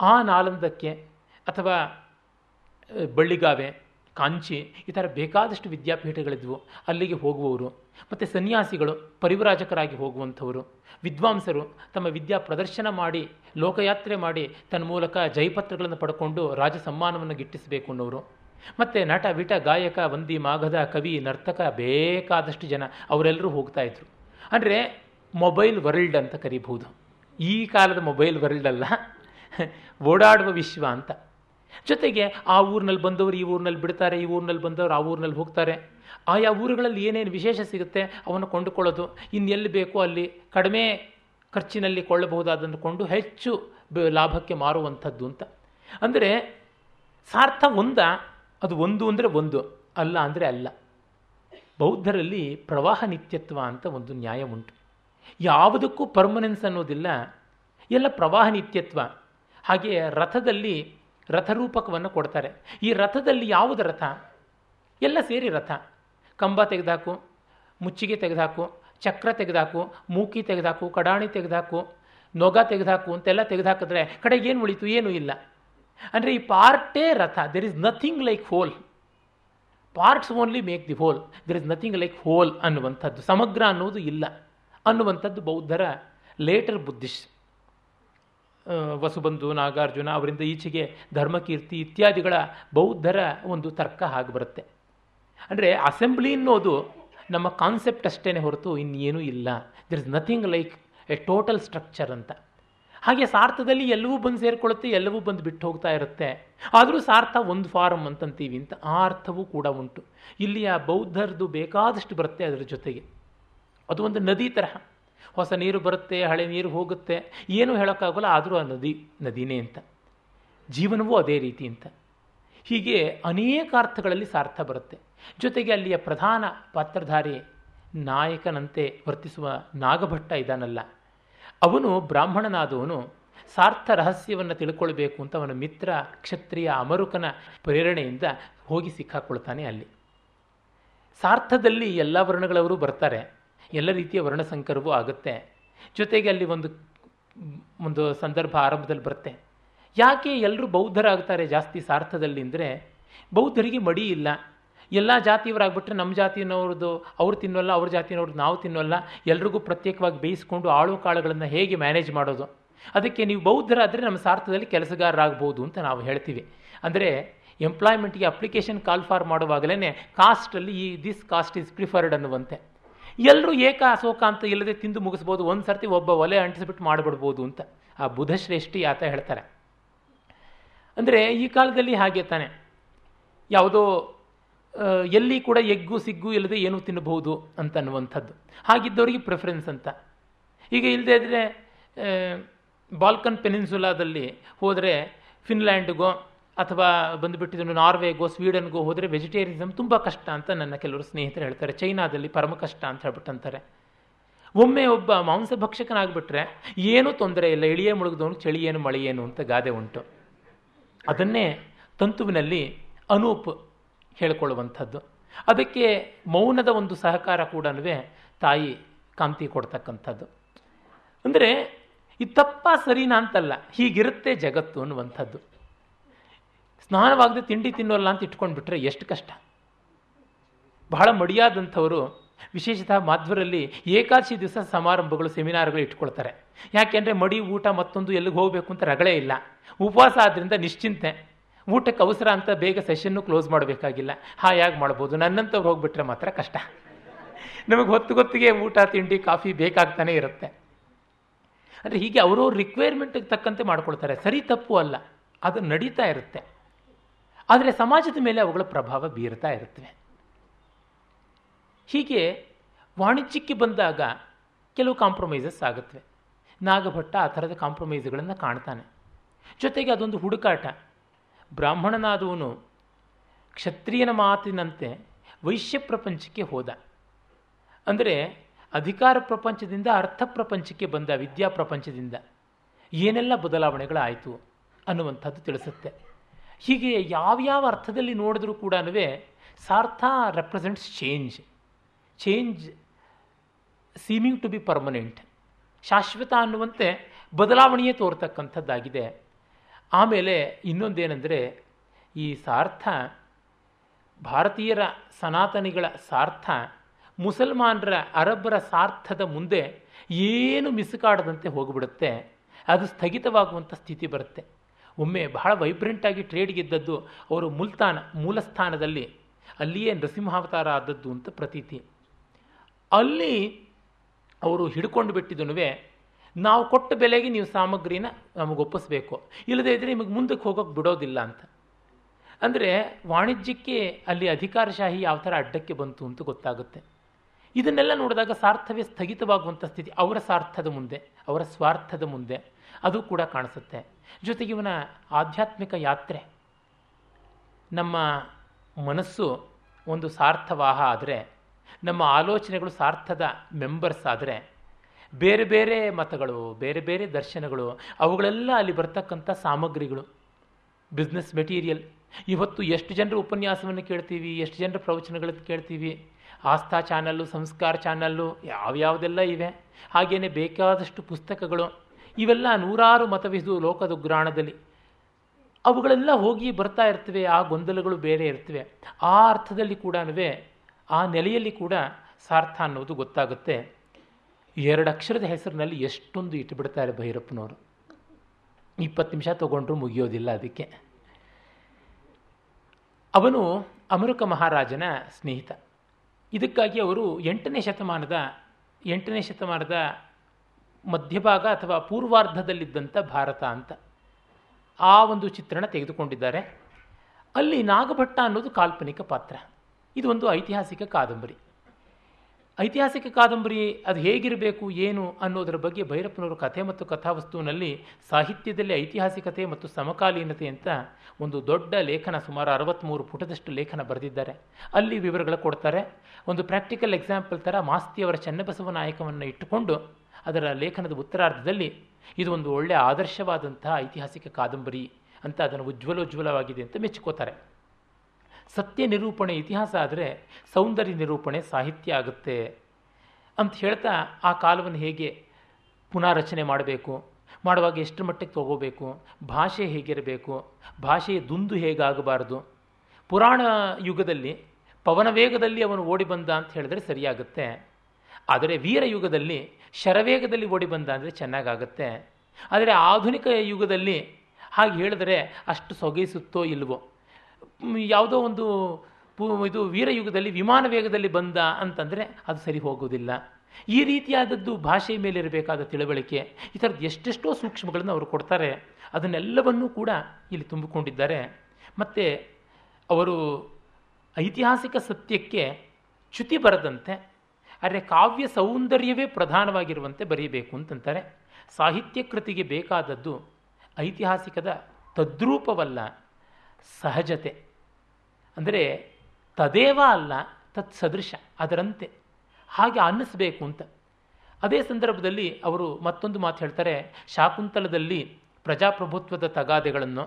ಆ ನಾಲಂದಕ್ಕೆ ಅಥವಾ ಬಳ್ಳಿಗಾವೆ ಕಾಂಚಿ, ಈ ಥರ ಬೇಕಾದಷ್ಟು ವಿದ್ಯಾಪೀಠಗಳಿದ್ವು. ಅಲ್ಲಿಗೆ ಹೋಗುವವರು, ಮತ್ತು ಸನ್ಯಾಸಿಗಳು, ಪರಿವರಾಜಕರಾಗಿ ಹೋಗುವಂಥವರು, ವಿದ್ವಾಂಸರು ತಮ್ಮ ವಿದ್ಯಾ ಪ್ರದರ್ಶನ ಮಾಡಿ, ಲೋಕಯಾತ್ರೆ ಮಾಡಿ ತನ್ನ ಮೂಲಕ ಜಯಪತ್ರಗಳನ್ನು ಪಡ್ಕೊಂಡು ರಾಜ ಸಮ್ಮಾನವನ್ನು ಗಿಟ್ಟಿಸಬೇಕು ಅನ್ನೋರು. ಮತ್ತು ನಟ, ವಿಟ, ಗಾಯಕ, ವಂದಿ, ಮಾಘದ, ಕವಿ, ನರ್ತಕ ಬೇಕಾದಷ್ಟು ಜನ ಅವರೆಲ್ಲರೂ ಹೋಗ್ತಾ ಇದ್ರು. ಅಂದರೆ ಮೊಬೈಲ್ ವರ್ಲ್ಡ್ ಅಂತ ಕರಿಬಹುದು. ಈ ಕಾಲದ ಮೊಬೈಲ್ ವರ್ಲ್ಡ್ ಅಲ್ಲ, ಓಡಾಡುವ ವಿಶ್ವ ಅಂತ. ಜೊತೆಗೆ ಆ ಊರಿನಲ್ಲಿ ಬಂದವರು ಈ ಊರಿನಲ್ಲಿ ಬಿಡ್ತಾರೆ, ಈ ಊರಿನಲ್ಲಿ ಬಂದವರು ಆ ಊರಿನಲ್ಲಿ ಹೋಗ್ತಾರೆ. ಆಯಾ ಊರುಗಳಲ್ಲಿ ಏನೇನು ವಿಶೇಷ ಸಿಗುತ್ತೆ ಅವನ್ನು ಕೊಂಡುಕೊಳ್ಳೋದು. ಇನ್ನೆಲ್ಲಿ ಬೇಕೋ ಅಲ್ಲಿ ಕಡಿಮೆ ಖರ್ಚಿನಲ್ಲಿ ಕೊಳ್ಳಬಹುದಾದನ್ನು ಕೊಂಡು ಹೆಚ್ಚು ಲಾಭಕ್ಕೆ ಮಾರುವಂಥದ್ದು ಅಂತ. ಅಂದರೆ ಸಾರ್ಥ ಒಂದ, ಅದು ಒಂದು ಅಂದರೆ ಒಂದು, ಅಲ್ಲ ಅಂದರೆ ಅಲ್ಲ. ಬೌದ್ಧರಲ್ಲಿ ಪ್ರವಾಹ ನಿತ್ಯತ್ವ ಅಂತ ಒಂದು ನ್ಯಾಯ ಉಂಟು. ಯಾವುದಕ್ಕೂ ಪರ್ಮನೆನ್ಸ್ ಅನ್ನೋದಿಲ್ಲ. ಎಲ್ಲ ಪ್ರವಾಹ ನಿತ್ಯತ್ವ. ಹಾಗೆ ರಥದಲ್ಲಿ ರಥರೂಪಕವನ್ನು ಕೊಡ್ತಾರೆ. ಈ ರಥದಲ್ಲಿ ಯಾವುದು ರಥ? ಎಲ್ಲ ಸೇರಿ ರಥ. ಕಂಬ ತೆಗೆದಾಕು, ಮುಚ್ಚಿಗೆ ತೆಗೆದಾಕು, ಚಕ್ರ ತೆಗೆದಾಕು, ಮೂಕಿ ತೆಗೆದಾಕು, ಕಡಾಣಿ ತೆಗೆದಾಕು, ನೊಗ ತೆಗೆದಾಕು ಅಂತೆಲ್ಲ ತೆಗೆದಾಕಿದ್ರೆ ಕಡೆಗೆ ಏನು ಉಳಿತು? ಏನೂ ಇಲ್ಲ. ಅಂದರೆ ಈ ಪಾರ್ಟೇ ರಥ. There is nothing like whole parts only make the whole there is nothing like whole ಅನ್ನುವಂಥದ್ದು. ಸಮಗ್ರ ಅನ್ನೋದು ಇಲ್ಲ. ಅನ್ನುವಂಥದ್ದು ಬೌದ್ಧರ ಲೇಟರ್ ಬುದ್ಧಿಸ್ಟ್ ವಸುಬಂಧು, ನಾಗಾರ್ಜುನ ಅವರಿಂದ ಈಚೆಗೆ ಧರ್ಮಕೀರ್ತಿ ಇತ್ಯಾದಿಗಳ ಬೌದ್ಧರ ಒಂದು ತರ್ಕ ಹಾಗೆ ಬರುತ್ತೆ. ಅಂದರೆ ಅಸೆಂಬ್ಲಿ ಅನ್ನೋದು ನಮ್ಮ ಕಾನ್ಸೆಪ್ಟ್ ಅಷ್ಟೇ ಹೊರತು ಇನ್ನೇನೂ ಇಲ್ಲ. There is nothing like a total structure ಅಂತ. ಹಾಗೆ ಸಾರ್ಥದಲ್ಲಿ ಎಲ್ಲವೂ ಬಂದು ಸೇರಿಕೊಳ್ಳುತ್ತೆ, ಎಲ್ಲವೂ ಬಂದು ಬಿಟ್ಟು ಹೋಗ್ತಾ ಇರುತ್ತೆ. ಆದರೂ ಸಾರ್ಥ ಒಂದು ಫಾರಮ್ ಅಂತಂತೀವಿ ಅಂತ ಆ ಅರ್ಥವೂ ಕೂಡ ಉಂಟು. ಇಲ್ಲಿಯ ಬೌದ್ಧರದು ಬೇಕಾದಷ್ಟು ಬರುತ್ತೆ ಅದರ ಜೊತೆಗೆ. ಅದು ಒಂದು ನದಿ ತರಹ. ಹೊಸ ನೀರು ಬರುತ್ತೆ, ಹಳೆ ನೀರು ಹೋಗುತ್ತೆ. ಏನೂ ಹೇಳೋಕ್ಕಾಗಲ್ಲ, ಆದರೂ ಆ ನದಿ, ನದಿನೇ ಅಂತ. ಜೀವನವೂ ಅದೇ ರೀತಿ ಅಂತ. ಹೀಗೆ ಅನೇಕ ಅರ್ಥಗಳಲ್ಲಿ ಸಾರ್ಥ ಬರುತ್ತೆ. ಜೊತೆಗೆ ಅಲ್ಲಿಯ ಪ್ರಧಾನ ಪಾತ್ರಧಾರಿ ನಾಯಕನಂತೆ ವರ್ತಿಸುವ ನಾಗಭಟ್ಟ ಇದಾನಲ್ಲ. ಅವನು ಬ್ರಾಹ್ಮಣನಾದವನು, ಸಾರ್ಥ ರಹಸ್ಯವನ್ನು ತಿಳ್ಕೊಳ್ಬೇಕು ಅಂತ ಅವನ ಮಿತ್ರ, ಕ್ಷತ್ರಿಯ ಅಮರುಕನ ಪ್ರೇರಣೆಯಿಂದ ಹೋಗಿ ಸಿಕ್ಕಾಕೊಳ್ತಾನೆ ಅಲ್ಲಿ. ಸಾರ್ಥದಲ್ಲಿ ಎಲ್ಲ ವರ್ಣಗಳವರು ಬರ್ತಾರೆ. ಎಲ್ಲ ರೀತಿಯ ವರ್ಣಸಂಕರವೂ ಆಗುತ್ತೆ. ಜೊತೆಗೆ ಅಲ್ಲಿ ಒಂದು ಒಂದು ಸಂದರ್ಭ ಆರಂಭದಲ್ಲಿ ಬರುತ್ತೆ. ಯಾಕೆ ಎಲ್ಲರೂ ಬೌದ್ಧರಾಗ್ತಾರೆ ಜಾಸ್ತಿ ಸಾರ್ಥದಲ್ಲಿ ಅಂದರೆ, ಬೌದ್ಧರಿಗೆ ಮಡಿ ಇಲ್ಲ. ಎಲ್ಲ ಜಾತಿಯವರಾಗ್ಬಿಟ್ರೆ ನಮ್ಮ ಜಾತಿನವ್ರದ್ದು ಅವ್ರು ತಿನ್ನೋಲ್ಲ, ಅವ್ರ ಜಾತಿಯವ್ರದ್ದು ನಾವು ತಿನ್ನೋಲ್ಲ. ಎಲ್ರಿಗೂ ಪ್ರತ್ಯೇಕವಾಗಿ ಬೇಯಿಸ್ಕೊಂಡು ಆಳು ಕಾಳುಗಳನ್ನು ಹೇಗೆ ಮ್ಯಾನೇಜ್ ಮಾಡೋದು? ಅದಕ್ಕೆ ನೀವು ಬೌದ್ಧರಾದರೆ ನಮ್ಮ ಸಾರ್ಥದಲ್ಲಿ ಕೆಲಸಗಾರರಾಗ್ಬೋದು ಅಂತ ನಾವು ಹೇಳ್ತೀವಿ. ಅಂದರೆ ಎಂಪ್ಲಾಯ್ಮೆಂಟ್ಗೆ ಅಪ್ಲಿಕೇಶನ್ ಕಾಲ್ ಫಾರ್ ಮಾಡುವಾಗಲೇ ಕಾಸ್ಟಲ್ಲಿ ಈ ದಿಸ್ ಕಾಸ್ಟ್ ಈಸ್ ಪ್ರಿಫರ್ಡ್ ಅನ್ನುವಂತೆ. ಎಲ್ಲರೂ ಏಕ ಅಶೋಕ ಅಂತ ಇಲ್ಲದೆ ತಿಂದು ಮುಗಿಸ್ಬೋದು ಒಂದು ಸರ್ತಿ ಒಬ್ಬ ಒಲೆ ಅಂಟಿಸ್ಬಿಟ್ಟು ಮಾಡಿಬಿಡ್ಬೋದು ಅಂತ ಆ ಬುಧಶ್ರೇಷ್ಠಿ ಆತ ಹೇಳ್ತಾರೆ. ಅಂದರೆ ಈ ಕಾಲದಲ್ಲಿ ಹಾಗೆ ತಾನೆ. ಯಾವುದೋ ಎಲ್ಲಿ ಕೂಡ ಎಗ್ಗು ಸಿಗ್ಗು ಇಲ್ಲದೆ ಏನೂ ತಿನ್ನಬಹುದು ಅಂತ ಅನ್ನುವಂಥದ್ದು. ಹಾಗಿದ್ದವರಿಗೆ ಪ್ರಿಫರೆನ್ಸ್ ಅಂತ. ಈಗ ಇಲ್ಲದೆ ಇದ್ದರೆ ಬಾಲ್ಕನ್ ಪೆನಿನ್ಸುಲಾದಲ್ಲಿ ಹೋದರೆ, ಫಿನ್ಲ್ಯಾಂಡ್ಗೋ ಅಥವಾ ಬಂದುಬಿಟ್ಟಿದ್ದು ನಾರ್ವೆಗೋ ಸ್ವೀಡನ್ಗೋ ಹೋದರೆ ವೆಜಿಟೇರಿಯನಿಸಮ್ ತುಂಬ ಕಷ್ಟ ಅಂತ ನನ್ನ ಕೆಲವರು ಸ್ನೇಹಿತರು ಹೇಳ್ತಾರೆ. ಚೈನಾದಲ್ಲಿ ಪರಮ ಕಷ್ಟ ಅಂತ ಹೇಳ್ಬಿಟ್ಟು ಅಂತಾರೆ. ಒಮ್ಮೆ ಒಬ್ಬ ಮಾಂಸ ಭಕ್ಷಕನಾಗ್ಬಿಟ್ರೆ ಏನೂ ತೊಂದರೆ ಇಲ್ಲ, ಇಳಿಯೇ ಮುಳುಗಿದವನು ಚಳಿ ಏನು ಮಳೆ ಏನು ಅಂತ ಗಾದೆ ಉಂಟು. ಅದನ್ನೇ ತಂತುವಿನಲ್ಲಿ ಅನೂಪ್ ಹೇಳಿಕೊಳ್ಳುವಂಥದ್ದು. ಅದಕ್ಕೆ ಮೌನದ ಒಂದು ಸಹಕಾರ ಕೂಡ ತಾಯಿ ಕಾಂತಿ ಕೊಡ್ತಕ್ಕಂಥದ್ದು. ಅಂದರೆ, ಈ ತಪ್ಪ ಸರಿನಾ ಅಂತಲ್ಲ, ಹೀಗಿರುತ್ತೆ ಜಗತ್ತು ಅನ್ನುವಂಥದ್ದು. ಸ್ನಾನವಾಗದೆ ತಿಂಡಿ ತಿನ್ನೋಲ್ಲ ಅಂತ ಇಟ್ಕೊಂಡು ಬಿಟ್ರೆ ಎಷ್ಟು ಕಷ್ಟ. ಬಹಳ ಮಡಿಯಾದಂಥವರು ವಿಶೇಷತಃ ಮಾಧ್ವರಲ್ಲಿ ಏಕಾದಶಿ ದಿವಸ ಸಮಾರಂಭಗಳು ಸೆಮಿನಾರ್ಗಳು ಇಟ್ಕೊಳ್ತಾರೆ. ಯಾಕೆಂದರೆ ಮಡಿ, ಊಟ ಮತ್ತೊಂದು ಎಲ್ಲಿಗೆ ಹೋಗಬೇಕು ಅಂತ ರಗಳೇ ಇಲ್ಲ. ಉಪವಾಸ ಆದ್ದರಿಂದ ನಿಶ್ಚಿಂತೆ. ಊಟಕ್ಕೆ ಅವಸರ ಅಂತ ಬೇಗ ಸೆಷನ್ನು ಕ್ಲೋಸ್ ಮಾಡಬೇಕಾಗಿಲ್ಲ. ಹಾಯಾಗಿ ಮಾಡ್ಬೋದು. ನನ್ನಂಥವ್ರು ಹೋಗ್ಬಿಟ್ರೆ ಮಾತ್ರ ಕಷ್ಟ. ನಮಗೆ ಹೊತ್ತು ಗೊತ್ತಿಗೆ ಊಟ, ತಿಂಡಿ, ಕಾಫಿ ಬೇಕಾಗ್ತಾನೆ ಇರುತ್ತೆ. ಅಂದರೆ ಹೀಗೆ ಅವರವ್ರ ರಿಕ್ವೈರ್ಮೆಂಟಿಗೆ ತಕ್ಕಂತೆ ಮಾಡ್ಕೊಳ್ತಾರೆ. ಸರಿ ತಪ್ಪು ಅಲ್ಲ. ಅದು ನಡೀತಾ ಇರುತ್ತೆ. ಆದರೆ ಸಮಾಜದ ಮೇಲೆ ಅವುಗಳ ಪ್ರಭಾವ ಬೀರ್ತಾ ಇರುತ್ತವೆ. ಹೀಗೆ ವಾಣಿಜ್ಯಕ್ಕೆ ಬಂದಾಗ ಕೆಲವು ಕಾಂಪ್ರಮೈಸಸ್ ಆಗುತ್ತವೆ. ನಾಗಭಟ್ಟ ಆ ಥರದ ಕಾಂಪ್ರಮೈಸ್ಗಳನ್ನು ಕಾಣ್ತಾನೆ. ಜೊತೆಗೆ ಅದೊಂದು ಹುಡುಕಾಟ. ಬ್ರಾಹ್ಮಣನಾದವನು ಕ್ಷತ್ರಿಯನ ಮಾತಿನಂತೆ ವೈಶ್ಯ ಪ್ರಪಂಚಕ್ಕೆ ಹೋದ. ಅಂದರೆ ಅಧಿಕಾರ ಪ್ರಪಂಚದಿಂದ ಅರ್ಥ ಪ್ರಪಂಚಕ್ಕೆ ಬಂದ ವಿದ್ಯಾ ಪ್ರಪಂಚದಿಂದ ಏನೆಲ್ಲ ಬದಲಾವಣೆಗಳಾಯಿತು ಅನ್ನುವಂಥದ್ದು ತಿಳಿಸುತ್ತೆ. ಹೀಗೆ ಯಾವ್ಯಾವ ಅರ್ಥದಲ್ಲಿ ನೋಡಿದ್ರೂ ಕೂಡ Saartha represents change change seeming to be permanent ಶಾಶ್ವತ ಅನ್ನುವಂತೆ ಬದಲಾವಣೆಯೇ ತೋರ್ತಕ್ಕಂಥದ್ದಾಗಿದೆ. ಆಮೇಲೆ ಇನ್ನೊಂದೇನೆಂದರೆ ಈ ಸಾರ್ಥ, ಭಾರತೀಯರ ಸನಾತನಿಗಳ ಸಾರ್ಥ, ಮುಸಲ್ಮಾನರ ಅರಬ್ಬರ ಸಾರ್ಥದ ಮುಂದೆ ಏನು ಮಿಸುಕಾಡದಂತೆ ಹೋಗಿಬಿಡುತ್ತೆ, ಅದು ಸ್ಥಗಿತವಾಗುವಂಥ ಸ್ಥಿತಿ ಬರುತ್ತೆ. ಒಮ್ಮೆ ಬಹಳ ವೈಬ್ರೆಂಟಾಗಿ ಟ್ರೇಡ್ಗಿದ್ದದ್ದು ಅವರು ಮುಲ್ತಾನ, ಮೂಲಸ್ಥಾನದಲ್ಲಿ ಅಲ್ಲಿಯೇ ನೃಸಿಂಹಾವತಾರ ಆದದ್ದು ಅಂತ ಪ್ರತೀತಿ. ಅಲ್ಲಿ ಅವರು ಹಿಡ್ಕೊಂಡು ಬಿಟ್ಟಿದ್ದನುವೆ, ನಾವು ಕೊಟ್ಟ ಬೆಲೆಗೆ ನೀವು ಸಾಮಗ್ರಿನ ನಮಗೆ ಒಪ್ಪಿಸ್ಬೇಕು. ಇಲ್ಲದೇ ಇದ್ದರೆ ನಿಮಗೆ ಮುಂದಕ್ಕೆ ಹೋಗೋಕೆ ಬಿಡೋದಿಲ್ಲ ಅಂತ. ಅಂದರೆ ವಾಣಿಜ್ಯಕ್ಕೆ ಅಲ್ಲಿ ಅಧಿಕಾರಶಾಹಿ ಯಾವ ಥರ ಅಡ್ಡಕ್ಕೆ ಬಂತು ಅಂತ ಗೊತ್ತಾಗುತ್ತೆ. ಇದನ್ನೆಲ್ಲ ನೋಡಿದಾಗ ಸಾರ್ಥವೇ ಸ್ಥಗಿತವಾಗುವಂಥ ಸ್ಥಿತಿ, ಅವರ ಸಾರ್ಥದ ಮುಂದೆ, ಅವರ ಸ್ವಾರ್ಥದ ಮುಂದೆ ಅದು ಕೂಡ ಕಾಣಿಸುತ್ತೆ. ಜೊತೆಗೆ ಇವನ ಆಧ್ಯಾತ್ಮಿಕ ಯಾತ್ರೆ. ನಮ್ಮ ಮನಸ್ಸು ಒಂದು ಸಾರ್ಥವಾಹ ಆದರೆ, ನಮ್ಮ ಆಲೋಚನೆಗಳು ಸಾರ್ಥದ ಮೆಂಬರ್ಸ್ ಆದರೆ, ಬೇರೆ ಬೇರೆ ಮತಗಳು, ಬೇರೆ ಬೇರೆ ದರ್ಶನಗಳು, ಅವುಗಳೆಲ್ಲ ಅಲ್ಲಿ ಬರ್ತಕ್ಕಂಥ ಸಾಮಗ್ರಿಗಳು. ಬಿಸ್ನೆಸ್ ಮೆಟೀರಿಯಲ್ ಇವತ್ತು ಎಷ್ಟು ಜನರ ಉಪನ್ಯಾಸವನ್ನು ಕೇಳ್ತೀವಿ, ಎಷ್ಟು ಜನರ ಪ್ರವಚನಗಳನ್ನು ಕೇಳ್ತೀವಿ, ಆಸ್ಥಾ ಚಾನಲ್ಲು ಸಂಸ್ಕಾರ ಚಾನಲ್ಲು ಯಾವ್ಯಾವುದೆಲ್ಲ ಇವೆ. ಹಾಗೆಯೇ ಬೇಕಾದಷ್ಟು ಪುಸ್ತಕಗಳು. ಇವೆಲ್ಲ ನೂರಾರು ಮತವಿದು ಲೋಕದ ಗ್ರಾಣದಲ್ಲಿ. ಅವುಗಳೆಲ್ಲ ಹೋಗಿ ಬರ್ತಾ ಇರ್ತವೆ, ಆ ಗೊಂದಲಗಳು ಬೇರೆ ಇರ್ತವೆ. ಆ ಅರ್ಥದಲ್ಲಿ ಕೂಡ ಆ ನೆಲೆಯಲ್ಲಿ ಕೂಡ ಸಾರ್ಥ ಅನ್ನೋದು ಗೊತ್ತಾಗುತ್ತೆ. ಎರಡು ಅಕ್ಷರದ ಹೆಸರಿನಲ್ಲಿ ಎಷ್ಟೊಂದು ಇಟ್ಟುಬಿಡ್ತಾರೆ ಭೈರಪ್ಪನವರು. ಇಪ್ಪತ್ತು ನಿಮಿಷ ತಗೊಂಡ್ರು ಮುಗಿಯೋದಿಲ್ಲ ಅದಕ್ಕೆ. ಅವನು ಅಮರುಕ ಮಹಾರಾಜನ ಸ್ನೇಹಿತ. ಇದಕ್ಕಾಗಿ ಅವರು ಎಂಟನೇ ಶತಮಾನದ ಎಂಟನೇ ಶತಮಾನದ ಮಧ್ಯಭಾಗ ಅಥವಾ ಪೂರ್ವಾರ್ಧದಲ್ಲಿದ್ದಂಥ ಭಾರತ ಅಂತ ಆ ಒಂದು ಚಿತ್ರಣ ತೆಗೆದುಕೊಂಡಿದ್ದಾರೆ. ಅಲ್ಲಿ ನಾಗಭಟ್ಟ ಅನ್ನೋದು ಕಾಲ್ಪನಿಕ ಪಾತ್ರ. ಇದು ಒಂದು ಐತಿಹಾಸಿಕ ಕಾದಂಬರಿ. ಐತಿಹಾಸಿಕ ಕಾದಂಬರಿ ಅದು ಹೇಗಿರಬೇಕು, ಏನು ಅನ್ನೋದರ ಬಗ್ಗೆ ಭೈರಪ್ಪನವರು ಕಥೆ ಮತ್ತು ಕಥಾವಸ್ತುವಿನಲ್ಲಿ ಸಾಹಿತ್ಯದಲ್ಲಿ ಐತಿಹಾಸಿಕತೆ ಮತ್ತು ಸಮಕಾಲೀನತೆ ಅಂತ ಒಂದು ದೊಡ್ಡ ಲೇಖನ ಸುಮಾರು ಅರವತ್ತ್ಮೂರು ಪುಟದಷ್ಟು ಲೇಖನ ಬರೆದಿದ್ದಾರೆ. ಅಲ್ಲಿ ವಿವರಗಳು ಕೊಡ್ತಾರೆ. ಒಂದು ಪ್ರಾಕ್ಟಿಕಲ್ ಎಕ್ಸಾಂಪಲ್ ಥರ ಮಾಸ್ತಿಯವರ ಚನ್ನಬಸವ ನಾಯಕವನ್ನು ಇಟ್ಟುಕೊಂಡು ಅದರ ಲೇಖನದ ಉತ್ತರಾರ್ಧದಲ್ಲಿ ಇದು ಒಂದು ಒಳ್ಳೆಯ ಆದರ್ಶವಾದಂತಹ ಐತಿಹಾಸಿಕ ಕಾದಂಬರಿ ಅಂತ ಅದನ್ನು ಉಜ್ವಲೋಜ್ವಲವಾಗಿದೆ ಅಂತ ಮೆಚ್ಕೋತಾರೆ ಸತ್ಯ ನಿರೂಪಣೆ ಇತಿಹಾಸ ಆದರೆ ಸೌಂದರ್ಯ ನಿರೂಪಣೆ ಸಾಹಿತ್ಯ ಆಗುತ್ತೆ ಅಂತ ಹೇಳ್ತಾ ಆ ಕಾಲವನ್ನು ಹೇಗೆ ಪುನಾರಚನೆ ಮಾಡಬೇಕು, ಮಾಡುವಾಗ ಎಷ್ಟು ಮಟ್ಟಿಗೆ ತಗೋಬೇಕು, ಭಾಷೆ ಹೇಗಿರಬೇಕು, ಭಾಷೆಯ ದುಂದು ಹೇಗಾಗಬಾರದು, ಪುರಾಣ ಯುಗದಲ್ಲಿ ಪವನ ವೇಗದಲ್ಲಿ ಅವನು ಓಡಿ ಬಂದ ಅಂತ ಹೇಳಿದ್ರೆ ಸರಿಯಾಗುತ್ತೆ. ಆದರೆ ವೀರ ಯುಗದಲ್ಲಿ ಶರವೇಗದಲ್ಲಿ ಓಡಿ ಬಂದ ಅಂದರೆ ಚೆನ್ನಾಗಾಗುತ್ತೆ. ಆದರೆ ಆಧುನಿಕ ಯುಗದಲ್ಲಿ ಹಾಗೆ ಹೇಳಿದರೆ ಅಷ್ಟು ಸೊಗೈಸುತ್ತೋ ಇಲ್ವೋ? ಯಾವುದೋ ಒಂದು ಇದು ವೀರಯುಗದಲ್ಲಿ ವಿಮಾನ ವೇಗದಲ್ಲಿ ಬಂದ ಅಂತಂದರೆ ಅದು ಸರಿ ಹೋಗೋದಿಲ್ಲ ಈ ರೀತಿಯಾದದ್ದು ಭಾಷೆಯ ಮೇಲೆ ಇರಬೇಕಾದ ತಿಳುವಳಿಕೆ, ಈ ಥರದ್ದು ಎಷ್ಟೆಷ್ಟೋ ಸೂಕ್ಷ್ಮಗಳನ್ನು ಅವರು ಕೊಡ್ತಾರೆ, ಅದನ್ನೆಲ್ಲವನ್ನೂ ಕೂಡ ಇಲ್ಲಿ ತುಂಬಿಕೊಂಡಿದ್ದಾರೆ. ಮತ್ತು ಅವರು ಐತಿಹಾಸಿಕ ಸತ್ಯಕ್ಕೆ ಚ್ಯುತಿ ಬರದಂತೆ ಆದರೆ ಕಾವ್ಯ ಸೌಂದರ್ಯವೇ ಪ್ರಧಾನವಾಗಿರುವಂತೆ ಬರೀಬೇಕು ಅಂತಂತಾರೆ. ಸಾಹಿತ್ಯ ಕೃತಿಗೆ ಬೇಕಾದದ್ದು ಐತಿಹಾಸಿಕದ ತದ್ರೂಪವಲ್ಲ, ಸಹಜತೆ. ಅಂದರೆ ತದೇವ ಅಲ್ಲ ತತ್ ಸದೃಶ ಅದರಂತೆ. ಹಾಗೆ ಅನ್ನಿಸ್ಬೇಕು ಅಂತ. ಅದೇ ಸಂದರ್ಭದಲ್ಲಿ ಅವರು ಮತ್ತೊಂದು ಮಾತು ಹೇಳ್ತಾರೆ, ಶಾಕುಂತಲದಲ್ಲಿ ಪ್ರಜಾಪ್ರಭುತ್ವದ ತಗಾದೆಗಳನ್ನು,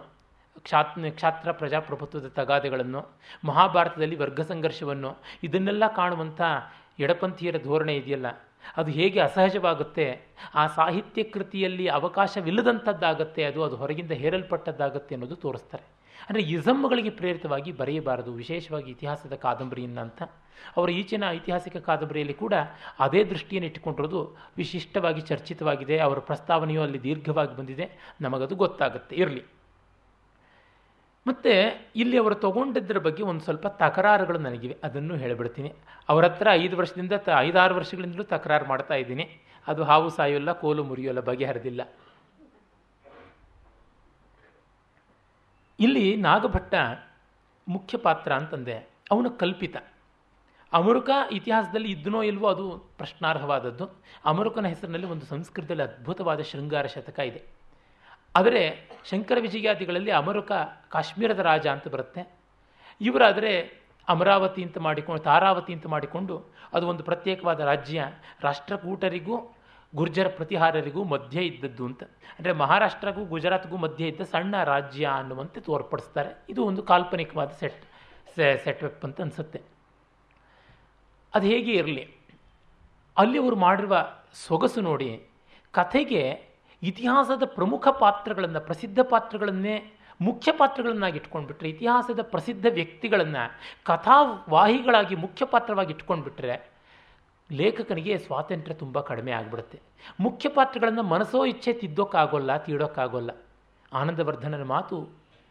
ಕ್ಷಾತ್ ಕ್ಷಾತ್ರ ಪ್ರಜಾಪ್ರಭುತ್ವದ ತಗಾದೆಗಳನ್ನು, ಮಹಾಭಾರತದಲ್ಲಿ ವರ್ಗ ಸಂಘರ್ಷವನ್ನು ಇದನ್ನೆಲ್ಲ ಕಾಣುವಂಥ ಎಡಪಂಥೀಯರ ಧೋರಣೆ ಇದೆಯಲ್ಲ, ಅದು ಹೇಗೆ ಅಸಹಜವಾಗುತ್ತೆ? ಆ ಸಾಹಿತ್ಯ ಕೃತಿಯಲ್ಲಿ ಅವಕಾಶವಿಲ್ಲದಂಥದ್ದಾಗತ್ತೆ, ಅದು ಅದು ಹೊರಗಿಂದ ಹೇರಲ್ಪಟ್ಟದ್ದಾಗತ್ತೆ ಅನ್ನೋದು ತೋರಿಸ್ತಾರೆ. ಅಂದರೆ ಇಸಮ್ಗಳಿಗೆ ಪ್ರೇರಿತವಾಗಿ ಬರೆಯಬಾರದು, ವಿಶೇಷವಾಗಿ ಇತಿಹಾಸದ ಕಾದಂಬರಿಯನ್ನು ಅಂತ. ಅವರ ಈಚಿನ ಐತಿಹಾಸಿಕ ಕಾದಂಬರಿಯಲ್ಲಿ ಕೂಡ ಅದೇ ದೃಷ್ಟಿಯನ್ನು ಇಟ್ಟುಕೊಂಡಿರೋದು ವಿಶಿಷ್ಟವಾಗಿ ಚರ್ಚಿತವಾಗಿದೆ, ಅವರ ಪ್ರಸ್ತಾವನೆಯು ಅಲ್ಲಿ ದೀರ್ಘವಾಗಿ ಬಂದಿದೆ, ನಮಗದು ಗೊತ್ತಾಗುತ್ತೆ. ಇರಲಿ. ಮತ್ತು ಇಲ್ಲಿ ಅವರು ತಗೊಂಡಿದ್ದರ ಬಗ್ಗೆ ಒಂದು ಸ್ವಲ್ಪ ತಕರಾರುಗಳು ನನಗಿವೆ. ಅದನ್ನು ಹೇಳಿಬಿಡ್ತೀನಿ. ಅವರ ಹತ್ರ ಐದು ವರ್ಷದಿಂದ ತ ಐದಾರು ವರ್ಷಗಳಿಂದಲೂ ತಕರಾರು ಮಾಡ್ತಾ ಇದ್ದೀನಿ. ಅದು ಹಾವು ಸಾಯೋಲ್ಲ, ಕೋಲು ಮುರಿಯೋಲ್ಲ ಬಗೆಹರಿದಿಲ್ಲ. ಇಲ್ಲಿ ನಾಗಭಟ್ಟ ಮುಖ್ಯ ಪಾತ್ರ ಅಂತಂದೆ. ಅವನು ಕಲ್ಪಿತ. ಅಮರುಕ ಇತಿಹಾಸದಲ್ಲಿ ಇದ್ದನೋ ಇಲ್ವೋ ಅದು ಪ್ರಶ್ನಾರ್ಹವಾದದ್ದು. ಅಮರುಕನ ಹೆಸರಿನಲ್ಲಿ ಒಂದು ಸಂಸ್ಕೃತದಲ್ಲಿ ಅದ್ಭುತವಾದ ಶೃಂಗಾರ ಶತಕ ಇದೆ. ಆದರೆ ಶಂಕರ ವಿಜಯಾದಿಗಳಲ್ಲಿ ಅಮರುಕ ಕಾಶ್ಮೀರದ ರಾಜ ಅಂತ ಬರುತ್ತೆ. ಇವರಾದರೆ ಅಮರಾವತಿ ಅಂತ ಮಾಡಿಕೊಂಡು, ತಾರಾವತಿ ಅಂತ ಮಾಡಿಕೊಂಡು ಅದು ಒಂದು ಪ್ರತ್ಯೇಕವಾದ ರಾಜ್ಯ. ರಾಷ್ಟ್ರಕೂಟರಿಗೂ, ಗುರ್ಜರ ಪ್ರತಿಹಾರರಿಗೂ ಮಧ್ಯೆ ಇದ್ದದ್ದು ಅಂತ. ಅಂದರೆ ಮಹಾರಾಷ್ಟ್ರಗೂ ಗುಜರಾತ್ಗೂ ಮಧ್ಯೆ ಇದ್ದ ಸಣ್ಣ ರಾಜ್ಯ ಅನ್ನುವಂತೆ ತೋರ್ಪಡಿಸ್ತಾರೆ. ಇದು ಒಂದು ಕಾಲ್ಪನಿಕವಾದ ಸೆಟ್ ಸೆಟ್ವೆಪ್ ಅಂತ ಅನಿಸುತ್ತೆ. ಅದು ಹೇಗೆ ಇರಲಿ? ಅಲ್ಲಿ ಅವರು ಮಾಡಿರುವ ಸೊಗಸು ನೋಡಿ, ಕಥೆಗೆ ಇತಿಹಾಸದ ಪ್ರಮುಖ ಪಾತ್ರಗಳನ್ನು, ಪ್ರಸಿದ್ಧ ಪಾತ್ರಗಳನ್ನೇ, ಮುಖ್ಯ ಪಾತ್ರಗಳನ್ನಾಗಿ ಇಟ್ಕೊಂಡ್ಬಿಟ್ರೆ, ಇತಿಹಾಸದ ಪ್ರಸಿದ್ಧ ವ್ಯಕ್ತಿಗಳನ್ನು, ಕಥಾವಾಹಿಗಳಾಗಿ ಮುಖ್ಯ ಪಾತ್ರವಾಗಿ ಇಟ್ಕೊಂಡ್ಬಿಟ್ರೆ ಲೇಖಕನಿಗೆ ಸ್ವಾತಂತ್ರ್ಯ ತುಂಬ ಕಡಿಮೆ ಆಗಿಬಿಡುತ್ತೆ. ಮುಖ್ಯ ಪಾತ್ರಗಳನ್ನು ಮನಸ್ಸೋ ಇಚ್ಛೆ ತಿದ್ದೋಕ್ಕಾಗೋಲ್ಲ ತೀಡೋಕ್ಕಾಗೋಲ್ಲ ಆನಂದವರ್ಧನನ ಮಾತು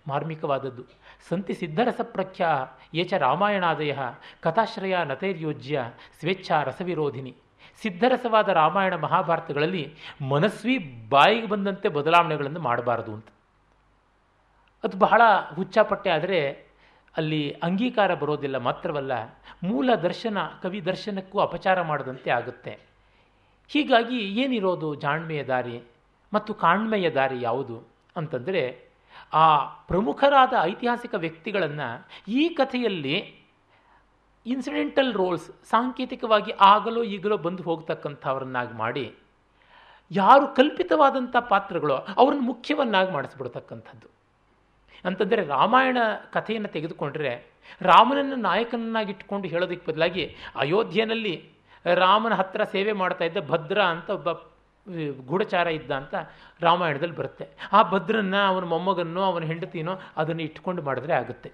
ಮಾರ್ಮಿಕವಾದದ್ದು. ಸಂತಿ ಸಿದ್ಧರಸ ಪ್ರಖ್ಯಾ ಏಚ ರಾಮಾಯಣಾದಯ ಕಥಾಶ್ರಯ ನತೈರ್ಯೋಜ್ಯ ಸ್ವೇಚ್ಛಾ ರಸವಿರೋಧಿನಿ. ಸಿದ್ಧರಸವಾದ ರಾಮಾಯಣ ಮಹಾಭಾರತಗಳಲ್ಲಿ ಮನಸ್ವಿ ಬಾಯಿಗೆ ಬಂದಂತೆ ಬದಲಾವಣೆಗಳನ್ನು ಮಾಡಬಾರದು ಅಂತ. ಅದು ಬಹಳ ಹುಚ್ಚಾಪಟ್ಟೆ ಆದರೆ ಅಲ್ಲಿ ಅಂಗೀಕಾರ ಬರೋದಿಲ್ಲ ಮಾತ್ರವಲ್ಲ, ಮೂಲ ದರ್ಶನ, ಕವಿ ದರ್ಶನಕ್ಕೂ ಅಪಚಾರ ಮಾಡದಂತೆ ಆಗುತ್ತೆ. ಹೀಗಾಗಿ ಏನಿರೋದು ಜಾಣ್ಮೆಯ ದಾರಿ ಮತ್ತು ಕಾಣ್ಮೆಯ ದಾರಿ ಯಾವುದು ಅಂತಂದರೆ, ಆ ಪ್ರಮುಖರಾದ ಐತಿಹಾಸಿಕ ವ್ಯಕ್ತಿಗಳನ್ನು ಈ ಕಥೆಯಲ್ಲಿ ಇನ್ಸಿಡೆಂಟಲ್ ರೋಲ್ಸ್ ಸಾಂಕೇತಿಕವಾಗಿ ಆಗಲೋ ಈಗಲೋ ಬಂದು ಹೋಗ್ತಕ್ಕಂಥವ್ರನ್ನಾಗಿ ಮಾಡಿ, ಯಾರು ಕಲ್ಪಿತವಾದಂಥ ಪಾತ್ರಗಳು ಅವ್ರನ್ನ ಮುಖ್ಯವನ್ನಾಗಿ ಮಾಡಿಸ್ಬಿಡ್ತಕ್ಕಂಥದ್ದು. ಅಂತಂದರೆ ರಾಮಾಯಣ ಕಥೆಯನ್ನು ತೆಗೆದುಕೊಂಡ್ರೆ ರಾಮನನ್ನು ನಾಯಕನನ್ನಾಗಿಟ್ಕೊಂಡು ಹೇಳೋದಕ್ಕೆ ಬದಲಾಗಿ ಅಯೋಧ್ಯೆಯಲ್ಲಿ ರಾಮನ ಹತ್ರ ಸೇವೆ ಮಾಡ್ತಾ ಇದ್ದ ಭದ್ರ ಅಂತ ಒಬ್ಬ ಗೂಢಚಾರ ಇದ್ದ ಅಂತ ರಾಮಾಯಣದಲ್ಲಿ ಬರುತ್ತೆ. ಆ ಭದ್ರನ್ನ ಅವನ ಮೊಮ್ಮಗನ್ನೋ ಅವನ ಹೆಂಡತಿನೋ ಅದನ್ನು ಇಟ್ಕೊಂಡು ಮಾಡಿದ್ರೆ ಆಗುತ್ತೆ.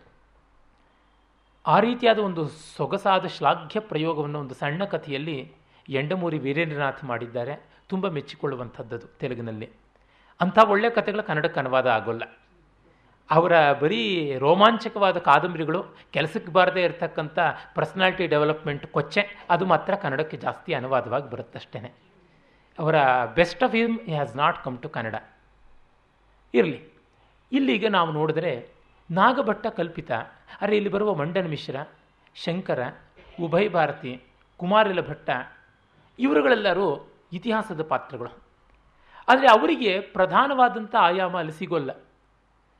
ಆ ರೀತಿಯಾದ ಒಂದು ಸೊಗಸಾದ ಶ್ಲಾಘ್ಯ ಪ್ರಯೋಗವನ್ನು ಒಂದು ಸಣ್ಣ ಕಥೆಯಲ್ಲಿ ಎಂಡಮೂರಿ ವೀರೇಂದ್ರನಾಥ್ ಮಾಡಿದ್ದಾರೆ. ತುಂಬ ಮೆಚ್ಚಿಕೊಳ್ಳುವಂಥದ್ದು ತೆಲುಗಿನಲ್ಲಿ. ಅಂಥ ಒಳ್ಳೆಯ ಕಥೆಗಳು ಕನ್ನಡಕ್ಕೆ ಅನುವಾದ ಆಗೋಲ್ಲ. ಅವರ ಬರೀ ರೋಮಾಂಚಕವಾದ ಕಾದಂಬರಿಗಳು, ಕೆಲಸಕ್ಕೆ ಬಾರದೇ ಇರತಕ್ಕಂಥ ಪರ್ಸನಾಲಿಟಿ ಡೆವಲಪ್ಮೆಂಟ್ ಕೊಚ್ಚೆ, ಅದು ಮಾತ್ರ ಕನ್ನಡಕ್ಕೆ ಜಾಸ್ತಿ ಅನುವಾದವಾಗಿ ಬರುತ್ತಷ್ಟೇ ಅವರ best of him has not come to Kannada ಇರಲಿ. ಇಲ್ಲಿಗೆ ನಾವು ನೋಡಿದ್ರೆ ನಾಗಭಟ್ಟ ಕಲ್ಪಿತ. ಅರೆ, ಇಲ್ಲಿ ಬರುವ ಮಂಡನ ಮಿಶ್ರ, ಶಂಕರ, ಉಭಯ ಭಾರತಿ, ಕುಮಾರಿಲ ಭಟ್ಟ, ಇವರುಗಳೆಲ್ಲರೂ ಇತಿಹಾಸದ ಪಾತ್ರಗಳು. ಆದರೆ ಅವರಿಗೆ ಪ್ರಧಾನವಾದಂಥ ಆಯಾಮ ಅಲ್ಲಿ ಸಿಗೋಲ್ಲ.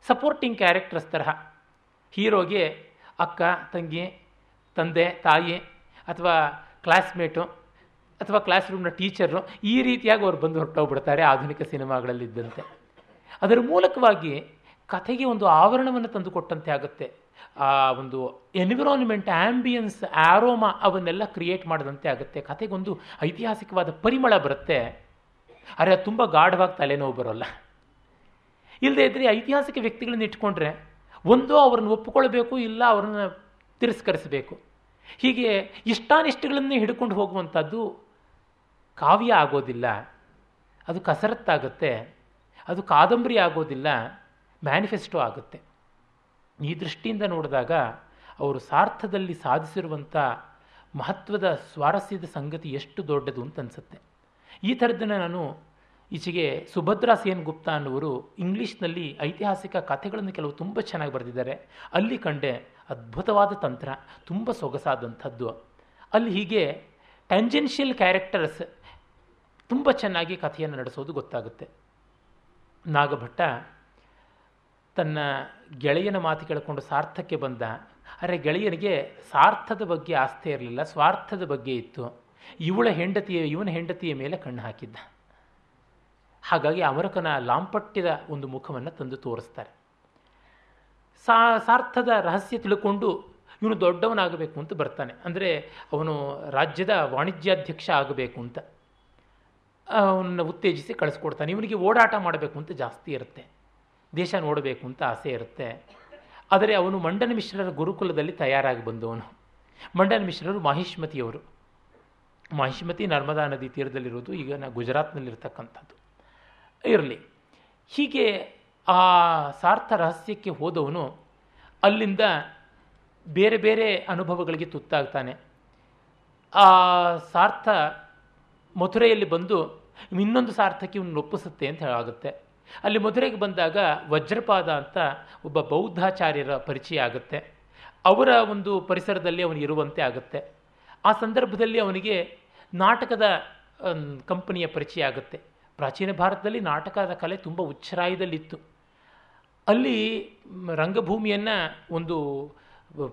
ಸಪೋರ್ಟಿಂಗ್ ಕ್ಯಾರೆಕ್ಟರ್ಸ್ ತರಹ. ಹೀರೋಗೆ ಅಕ್ಕ, ತಂಗಿ, ತಂದೆ, ತಾಯಿ, ಅಥವಾ ಕ್ಲಾಸ್ಮೇಟು ಅಥವಾ ಕ್ಲಾಸ್ ರೂಮ್ನ ಟೀಚರು, ಈ ರೀತಿಯಾಗಿ ಅವ್ರು ಬಂದು ಹೊರಟೋಗ್ಬಿಡ್ತಾರೆ ಆಧುನಿಕ ಸಿನಿಮಾಗಳಲ್ಲಿದ್ದಂತೆ. ಅದರ ಮೂಲಕವಾಗಿ ಕಥೆಗೆ ಒಂದು ಆವರಣವನ್ನು ತಂದುಕೊಟ್ಟಂತೆ ಆಗುತ್ತೆ. ಆ ಒಂದು ಎನ್ವಿರಾನ್ಮೆಂಟ್ ಆ್ಯಂಬಿಯನ್ಸ್ ಆರೋಮ ಅವನ್ನೆಲ್ಲ ಕ್ರಿಯೇಟ್ ಮಾಡಿದಂತೆ ಆಗುತ್ತೆ. ಕಥೆಗೊಂದು ಐತಿಹಾಸಿಕವಾದ ಪರಿಮಳ ಬರುತ್ತೆ. ಆದರೆ ಅದು ತುಂಬ ಗಾಢವಾಗಿ ತಲೆನೋವು ಬರೋಲ್ಲ. ಇಲ್ಲದೇ ಇದ್ದರೆ ಐತಿಹಾಸಿಕ ವ್ಯಕ್ತಿಗಳನ್ನ ಇಟ್ಕೊಂಡ್ರೆ ಒಂದೋ ಅವರನ್ನು ಒಪ್ಪಿಕೊಳ್ಬೇಕು, ಇಲ್ಲ ಅವರನ್ನು ತಿರಸ್ಕರಿಸಬೇಕು. ಹೀಗೆ ಇಷ್ಟಾನಿಷ್ಟಗಳನ್ನೇ ಹಿಡ್ಕೊಂಡು ಹೋಗುವಂಥದ್ದು ಕಾವ್ಯ ಆಗೋದಿಲ್ಲ. ಅದು ಕಸರತ್ತಾಗುತ್ತೆ. ಅದು ಕಾದಂಬರಿ ಆಗೋದಿಲ್ಲ. ಮ್ಯಾನಿಫೆಸ್ಟೋ ಆಗುತ್ತೆ. ಈ ದೃಷ್ಟಿಯಿಂದ ನೋಡಿದಾಗ ಅವರು ಸಾರ್ಥದಲ್ಲಿ ಸಾಧಿಸಿರುವಂಥ ಮಹತ್ವದ ಸ್ವಾರಸ್ಯದ ಸಂಗತಿ ಎಷ್ಟು ದೊಡ್ಡದು ಅಂತ ಅನಿಸುತ್ತೆ. ಈ ಥರದ್ದನ್ನು ನಾನು ಈಚೆಗೆ ಸುಭದ್ರಾ ಸೇನ್ ಗುಪ್ತಾ ಅನ್ನುವರು ಇಂಗ್ಲೀಷ್ನಲ್ಲಿ ಐತಿಹಾಸಿಕ ಕಥೆಗಳನ್ನು ಕೆಲವು ತುಂಬ ಚೆನ್ನಾಗಿ ಬರೆದಿದ್ದಾರೆ. ಅಲ್ಲಿ ಕಂಡೆ ಅದ್ಭುತವಾದ ತಂತ್ರ, ತುಂಬ ಸೊಗಸಾದಂಥದ್ದು. ಅಲ್ಲಿ ಹೀಗೆ ಟ್ಯಾಂಜೆನ್ಷಿಯಲ್ ಕ್ಯಾರೆಕ್ಟರ್ಸ್ ತುಂಬ ಚೆನ್ನಾಗಿ ಕಥೆಯನ್ನು ನಡೆಸೋದು ಗೊತ್ತಾಗುತ್ತೆ. ನಾಗಭಟ್ಟ ತನ್ನ ಗೆಳೆಯನ ಮಾತು ಕೇಳಿಕೊಂಡು ಸಾರ್ಥಕ್ಕೆ ಬಂದ. ಆದರೆ ಗೆಳೆಯನಿಗೆ ಸಾರ್ಥದ ಬಗ್ಗೆ ಆಸ್ತಿ ಇರಲಿಲ್ಲ, ಸ್ವಾರ್ಥದ ಬಗ್ಗೆ ಇತ್ತು. ಇವಳ ಹೆಂಡತಿಯ, ಇವನ ಹೆಂಡತಿಯ ಮೇಲೆ ಕಣ್ಣು ಹಾಕಿದ್ದ. ಹಾಗಾಗಿ ಅಮರಕನ ಲಾಂಪಟ್ಯದ ಒಂದು ಮುಖವನ್ನು ತಂದು ತೋರಿಸ್ತಾರೆ. ಸಾ ಸಾರ್ಥದ ರಹಸ್ಯ ತಿಳ್ಕೊಂಡು ಇವನು ದೊಡ್ಡವನಾಗಬೇಕು ಅಂತ ಬರ್ತಾನೆ. ಅಂದರೆ ಅವನು ರಾಜ್ಯದ ವಾಣಿಜ್ಯಾಧ್ಯಕ್ಷ ಆಗಬೇಕು ಅಂತ. ಅವನನ್ನು ಉತ್ತೇಜಿಸಿ ಕಳಿಸ್ಕೊಡ್ತಾನೆ. ಇವನಿಗೆ ಓಡಾಟ ಮಾಡಬೇಕು ಅಂತ ಜಾಸ್ತಿ ಇರುತ್ತೆ. ದೇಶ ನೋಡಬೇಕು ಅಂತ ಆಸೆ ಇರುತ್ತೆ. ಆದರೆ ಅವನು ಮಂಡನ ಮಿಶ್ರರ ಗುರುಕುಲದಲ್ಲಿ ತಯಾರಾಗಿ ಬಂದವನು. ಮಂಡನ ಮಿಶ್ರರು ಮಾಹಿಷ್ಮತಿಯವರು ಮಾಹಿಷ್ಮತಿ ನರ್ಮದಾ ನದಿ ತೀರದಲ್ಲಿರೋದು, ಈಗ ನಾ ಗುಜರಾತ್ನಲ್ಲಿರ್ತಕ್ಕಂಥದ್ದು. ಇರಲಿ. ಹೀಗೆ ಆ ಸಾರ್ಥ ರಹಸ್ಯಕ್ಕೆ ಹೋದವನು ಅಲ್ಲಿಂದ ಬೇರೆ ಬೇರೆ ಅನುಭವಗಳಿಗೆ ತುತ್ತಾಗ್ತಾನೆ. ಆ ಸಾರ್ಥ ಮಥುರೆಯಲ್ಲಿ ಬಂದು, ಇನ್ನೊಂದು ಸಾರ್ಥಕ್ಕೆ ಇವನು ಒಪ್ಪಿಸುತ್ತೆ ಅಂತ ಹೇಳಾಗುತ್ತೆ. ಅಲ್ಲಿ ಮಧುರೆಗೆ ಬಂದಾಗ ವಜ್ರಪಾದ ಅಂತ ಒಬ್ಬ ಬೌದ್ಧಾಚಾರ್ಯರ ಪರಿಚಯ ಆಗುತ್ತೆ. ಅವರ ಒಂದು ಪರಿಸರದಲ್ಲಿ ಅವನು ಇರುವಂತೆ ಆಗುತ್ತೆ. ಆ ಸಂದರ್ಭದಲ್ಲಿ ಅವನಿಗೆ ನಾಟಕದ ಕಂಪನಿಯ ಪರಿಚಯ ಆಗುತ್ತೆ. ಪ್ರಾಚೀನ ಭಾರತದಲ್ಲಿ ನಾಟಕದ ಕಲೆ ತುಂಬ ಉಚ್ಚರಾಯದಲ್ಲಿತ್ತು. ಅಲ್ಲಿ ರಂಗಭೂಮಿಯನ್ನು ಒಂದು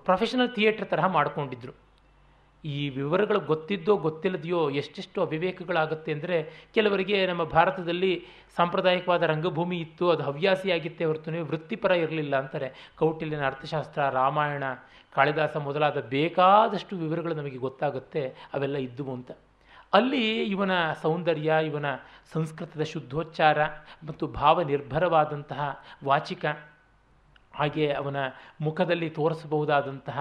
ಪ್ರೊಫೆಷನಲ್ ಥಿಯೇಟ್ರ್ ತರಹ ಮಾಡಿಕೊಂಡಿದ್ರು. ಈ ವಿವರಗಳು ಗೊತ್ತಿದ್ದೋ ಗೊತ್ತಿಲ್ಲದೆಯೋ ಎಷ್ಟೆಷ್ಟು ಅವಿವೇಕಗಳಾಗುತ್ತೆ ಅಂದರೆ ಕೆಲವರಿಗೆ ನಮ್ಮ ಭಾರತದಲ್ಲಿ ಸಾಂಪ್ರದಾಯಿಕವಾದ ರಂಗಭೂಮಿ ಇತ್ತು, ಅದು ಹವ್ಯಾಸಿಯಾಗಿತ್ತೆ ಹೊರತು ವೃತ್ತಿಪರ ಇರಲಿಲ್ಲ ಅಂತಾರೆ. ಕೌಟಿಲ್ಯನ ಅರ್ಥಶಾಸ್ತ್ರ, ರಾಮಾಯಣ, ಕಾಳಿದಾಸ ಮೊದಲಾದ ಬೇಕಾದಷ್ಟು ವಿವರಗಳು ನಮಗೆ ಗೊತ್ತಾಗುತ್ತೆ, ಅವೆಲ್ಲ ಇದ್ದುವು ಅಂತ. ಅಲ್ಲಿ ಇವನ ಸೌಂದರ್ಯ, ಇವನ ಸಂಸ್ಕೃತದ ಶುದ್ಧೋಚ್ಚಾರ ಮತ್ತು ಭಾವನಿರ್ಭರವಾದಂತಹ ವಾಚಿಕ ಹಾಗೆ ಅವನ ಮುಖದಲ್ಲಿ ತೋರಿಸಬಹುದಾದಂತಹ